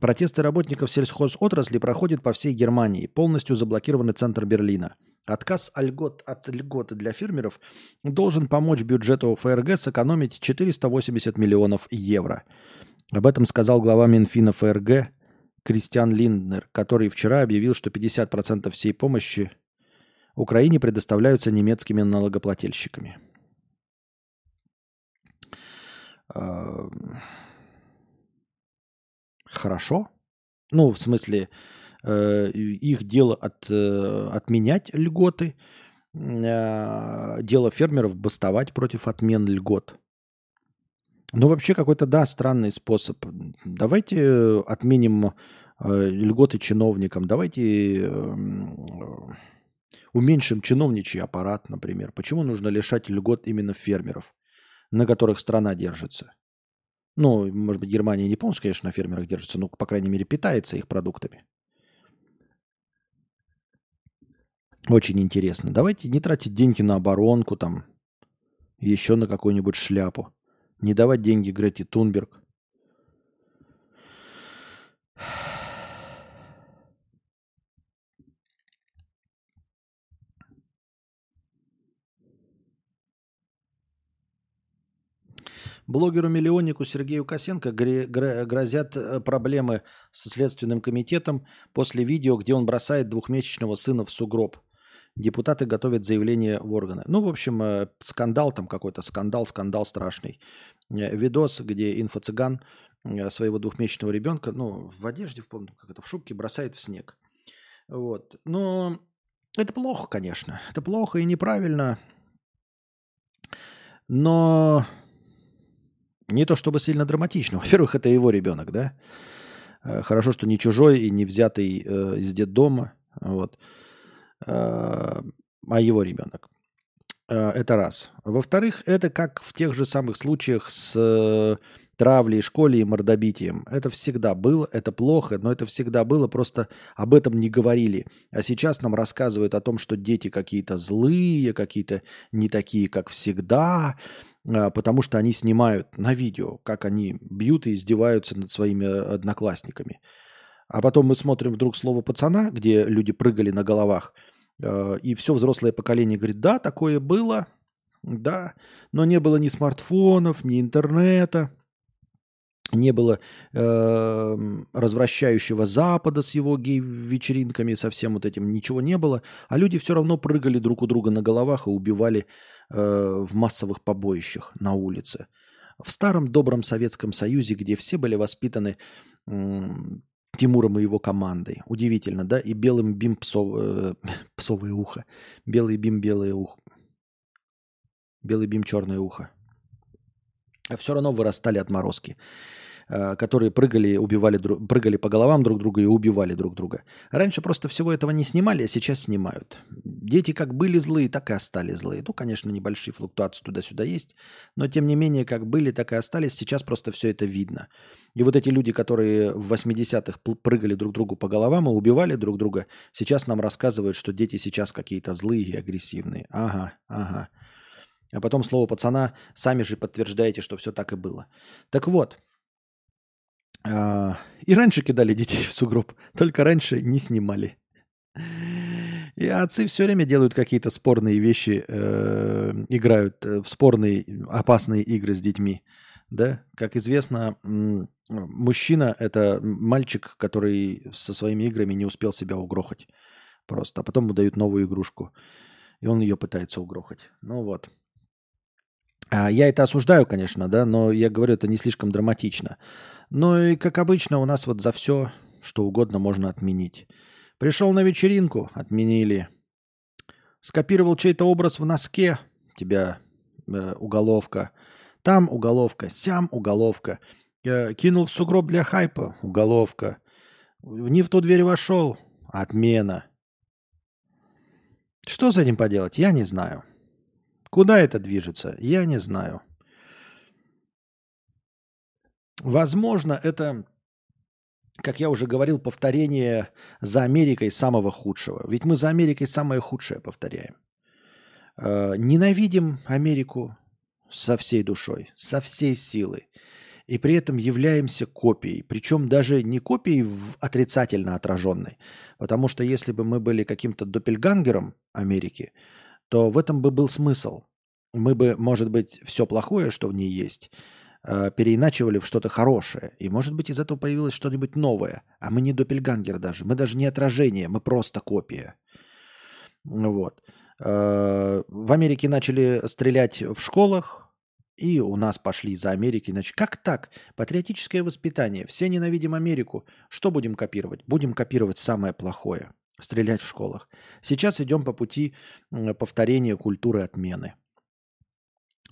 Протесты работников сельхозотрасли проходят по всей Германии. Полностью заблокированы центр Берлина. Отказ льгот, от льготы для фермеров должен помочь бюджету ФРГ сэкономить 480 миллионов евро. Об этом сказал глава Минфина ФРГ Кристиан Линднер, который вчера объявил, что 50% всей помощи Украине предоставляются немецкими налогоплательщиками. Хорошо. Ну, в смысле, э, их дело от, э, отменять льготы, э, дело фермеров бастовать против отмен льгот. Ну, вообще какой-то, да, странный способ. Давайте отменим льготы чиновникам, давайте эм, уменьшим чиновничий аппарат, например. Почему нужно лишать льгот именно фермеров? на которых страна держится. Ну, может быть, Германия не полностью, конечно, на фермерах держится, но, по крайней мере, питается их продуктами. Очень интересно. Давайте не тратить деньги на оборонку, там, еще на какую-нибудь шляпу. Не давать деньги Грети Тунберг. Блогеру-миллионнику Сергею Косенко грозят э, проблемы со Следственным комитетом после видео, где он бросает двухмесячного сына в сугроб. Депутаты готовят заявление в органы. Ну, в общем, э, скандал там какой-то, скандал, скандал страшный. Э, видос, где инфо-цыган своего двухмесячного ребенка, ну, в одежде, помню, как это, в шубке бросает в снег. Вот. Но это плохо, конечно. Это плохо и неправильно. Но не то чтобы сильно драматично. [laughs] Во-первых, это его ребенок, да? Э, хорошо, что не чужой и не взятый э, из детдома, вот. Э, а его ребенок. Э, это раз. Во-вторых, это как в тех же самых случаях с э, травлей, школе и мордобитием. Это всегда было, это плохо, но это всегда было, просто об этом не говорили. А сейчас нам рассказывают о том, что дети какие-то злые, какие-то не такие, как всегда, а, потому что они снимают на видео, как они бьют и издеваются над своими э, одноклассниками. А потом мы смотрим вдруг слово пацана, где люди прыгали на головах, и все взрослое поколение говорит, да, такое было, да, но не было ни смартфонов, ни интернета, не было э, развращающего Запада с его гей-вечеринками, со всем вот этим ничего не было, а люди все равно прыгали друг у друга на головах и убивали Э, в массовых побоищах на улице. В старом добром Советском Союзе, где все были воспитаны Тимуром и его командой. Удивительно, да? И белым бим псов, э, [laughs] псовое ухо. Белый бим белое ухо. Белый бим черное ухо. А все равно вырастали отморозки. Э, которые прыгали, убивали, прыгали по головам друг друга и убивали друг друга. Раньше просто всего этого не снимали, а сейчас снимают. Дети как были злые, так и остались злые. Ну, конечно, небольшие флуктуации туда-сюда есть, но тем не менее, как были, так и остались. Сейчас просто все это видно. И вот эти люди, которые в 80-х прыгали друг другу по головам и убивали друг друга, сейчас нам рассказывают, что дети сейчас какие-то злые и агрессивные. Ага, ага. А потом слово пацана, сами же подтверждаете, что все так и было. Так вот, и раньше кидали детей [laughs] в сугроб, только раньше не снимали. И отцы все время делают какие-то спорные вещи, э, играют э, в спорные, опасные игры с детьми. Да? Как известно, мужчина – это мальчик, который со своими играми не успел себя угрохать. Просто. А потом ему дают новую игрушку. И он ее пытается угрохать. Ну вот. А, я это осуждаю, конечно, да, но я говорю, это не слишком драматично. Но и, как обычно, у нас вот за все, что угодно можно отменить. Пришел на вечеринку, отменили. Скопировал чей-то образ в носке, тебя э, уголовка. Там уголовка, сям уголовка. Э, кинул в сугроб для хайпа, уголовка. Не в ту дверь вошел, отмена. Что с этим поделать, я не знаю. Куда это движется, я не знаю. Возможно, это, как я уже говорил, повторение за Америкой самого худшего. Ведь мы за Америкой самое худшее повторяем. Э, ненавидим Америку, со всей душой, со всей силой. И при этом являемся копией. Причем даже не копией в отрицательно отраженной. Потому что если бы мы были каким-то доппельгангером Америки, то в этом бы был смысл. Мы бы, может быть, все плохое, что в ней есть, э, переиначивали в что-то хорошее. И, может быть, из этого появилось что-нибудь новое. А мы не доппельгангер даже. Мы даже не отражение, мы просто копия. Вот. Э, в Америке начали стрелять в школах, и у нас пошли за Америки. Значит, как так? Патриотическое воспитание. Все ненавидим Америку. Что будем копировать? Будем копировать самое плохое. Стрелять в школах. Сейчас идем по пути повторения культуры отмены.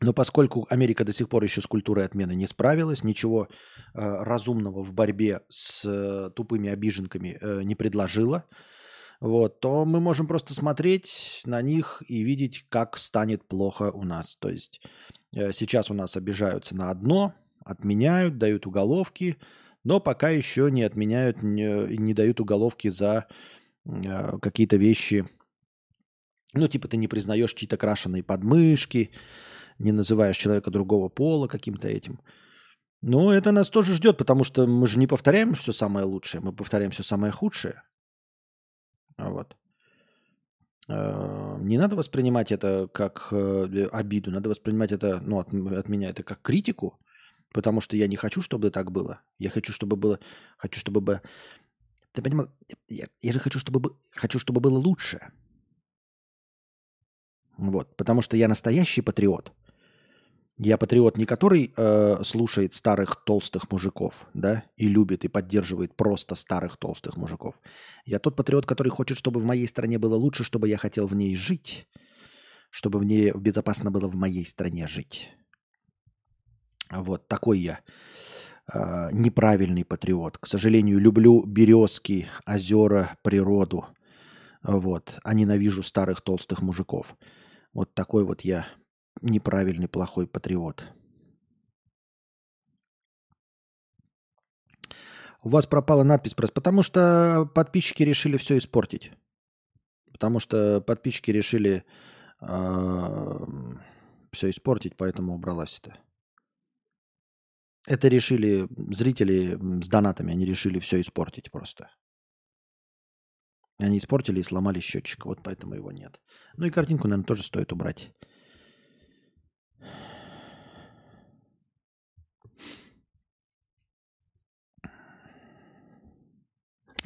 Но поскольку Америка до сих пор еще с культурой отмены не справилась, ничего э, разумного в борьбе с э, тупыми обиженками э, не предложила, вот, то мы можем просто смотреть на них и видеть, как станет плохо у нас. То есть э, сейчас у нас обижаются на одно, отменяют, дают уголовки, но пока еще не отменяют, не, не дают уголовки за э, какие-то вещи. Ну, типа ты не признаешь чьи-то крашеные подмышки, не называешь человека другого пола каким-то этим. Но это нас тоже ждет, потому что мы же не повторяем все самое лучшее, мы повторяем все самое худшее. Вот. Э, не надо воспринимать это как э, обиду, надо воспринимать это, ну, от, от меня это как критику, потому что я не хочу, чтобы так было. Я хочу, чтобы было, хочу, чтобы бы, ты понимал, я, я же хочу, чтобы, хочу, чтобы было лучше. Вот, потому что я настоящий патриот. Я патриот не который э, слушает старых толстых мужиков, да, и любит и поддерживает просто старых толстых мужиков. Я тот патриот, который хочет, чтобы в моей стране было лучше, чтобы я хотел в ней жить, чтобы в ней безопасно было в моей стране жить. Вот такой я э, неправильный патриот. К сожалению, люблю березки, озера, природу. Вот, а ненавижу старых толстых мужиков. Вот такой вот я неправильный, плохой патриот. У вас пропала надпись просто потому что подписчики решили все испортить. Потому что подписчики решили э, а, все испортить, поэтому убралась это. Это решили зрители с донатами, они решили все испортить просто. Они испортили и сломали счетчик, вот поэтому его нет. Ну и картинку, наверное, тоже стоит убрать.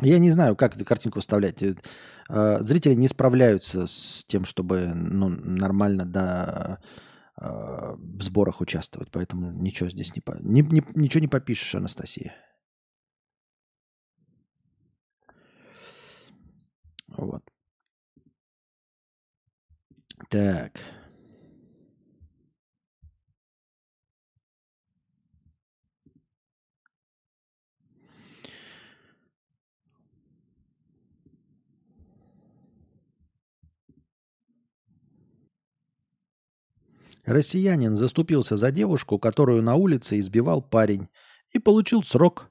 Я не знаю, как эту картинку вставлять. Э, а, зрители не справляются с тем, чтобы ну, нормально до э, в сборах участвовать, поэтому ничего здесь не, по... ни, ни, ничего не попишешь, Анастасия. Вот. Так. Россиянин заступился за девушку, которую на улице избивал парень, и получил срок.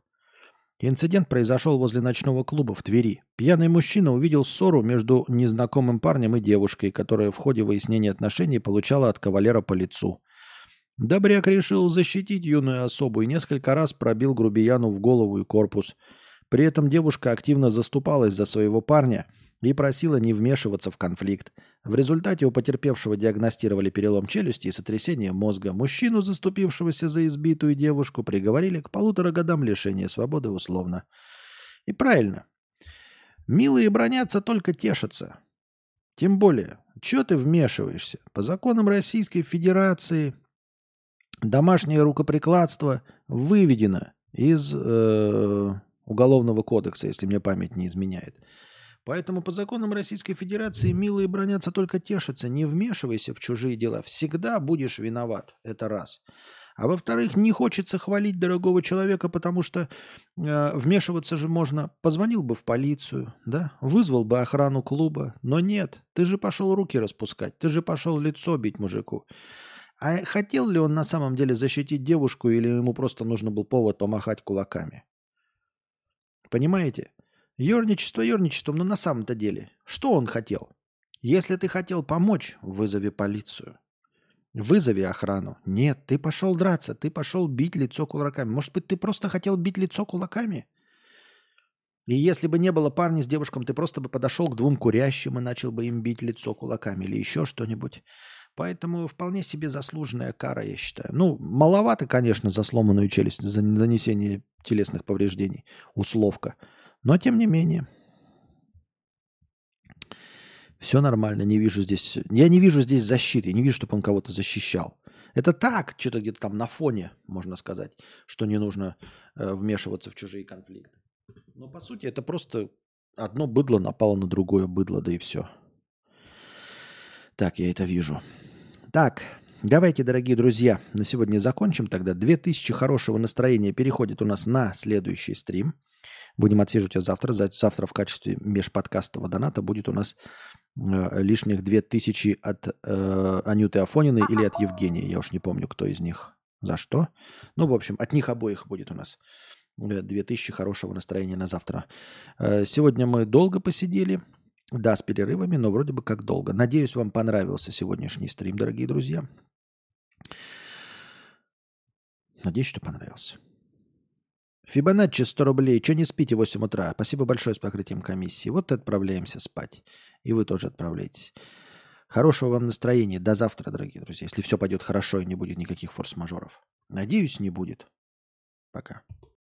Инцидент произошел возле ночного клуба в Твери. Пьяный мужчина увидел ссору между незнакомым парнем и девушкой, которая в ходе выяснения отношений получала от кавалера по лицу. Добряк решил защитить юную особу и несколько раз пробил грубияну в голову и корпус. При этом девушка активно заступалась за своего парня – и просила не вмешиваться в конфликт. В результате у потерпевшего диагностировали перелом челюсти и сотрясение мозга. Мужчину, заступившегося за избитую девушку, приговорили к полутора годам лишения свободы условно. И правильно. Милые бронятся, только тешатся. Тем более, что ты вмешиваешься? По законам Российской Федерации домашнее рукоприкладство выведено из э, Уголовного кодекса, если мне память не изменяет. Поэтому по законам Российской Федерации милые бронятся только тешатся. Не вмешивайся в чужие дела. Всегда будешь виноват. Это раз. А во-вторых, не хочется хвалить дорогого человека, потому что э, вмешиваться же можно. Позвонил бы в полицию, да, вызвал бы охрану клуба. Но нет, ты же пошел руки распускать, ты же пошел лицо бить мужику. А хотел ли он на самом деле защитить девушку или ему просто нужно был повод помахать кулаками? Понимаете? Ёрничество ёрничеством, но на самом-то деле, что он хотел? Если ты хотел помочь, вызови полицию. Вызови охрану. Нет, ты пошел драться, ты пошел бить лицо кулаками. Может быть, ты просто хотел бить лицо кулаками? И если бы не было парня с девушком, ты просто бы подошел к двум курящим и начал бы им бить лицо кулаками или еще что-нибудь. Поэтому вполне себе заслуженная кара, я считаю. Ну, маловато, конечно, за сломанную челюсть, за нанесение телесных повреждений. Условка. Но тем не менее. Все нормально, не вижу здесь... Я не вижу здесь защиты, не вижу, чтобы он кого-то защищал. Это так, что-то где-то там на фоне, можно сказать, что не нужно э, вмешиваться в чужие конфликты. Но по сути это просто одно быдло напало на другое быдло, да и все. Так, я это вижу. Так, давайте, дорогие друзья, на сегодня закончим тогда. 2000 хорошего настроения переходит у нас на следующий стрим. Будем отсиживать ее завтра. Завтра в качестве межподкастового доната будет у нас э, лишних 2000 от э, Анюты Афониной или от Евгения. Я уж не помню, кто из них за что. Ну, в общем, от них обоих будет у нас 2000 э, хорошего настроения на завтра. Э, сегодня мы долго посидели. Да, с перерывами, но вроде бы как долго. Надеюсь, вам понравился сегодняшний стрим, дорогие друзья. Надеюсь, что понравился. Фибоначчи 100 рублей. Че не спите 8 утра? Спасибо большое с покрытием комиссии. Вот и отправляемся спать. И вы тоже отправляйтесь. Хорошего вам настроения. До завтра, дорогие друзья. Если все пойдет хорошо и не будет никаких форс-мажоров. Надеюсь, не будет. Пока.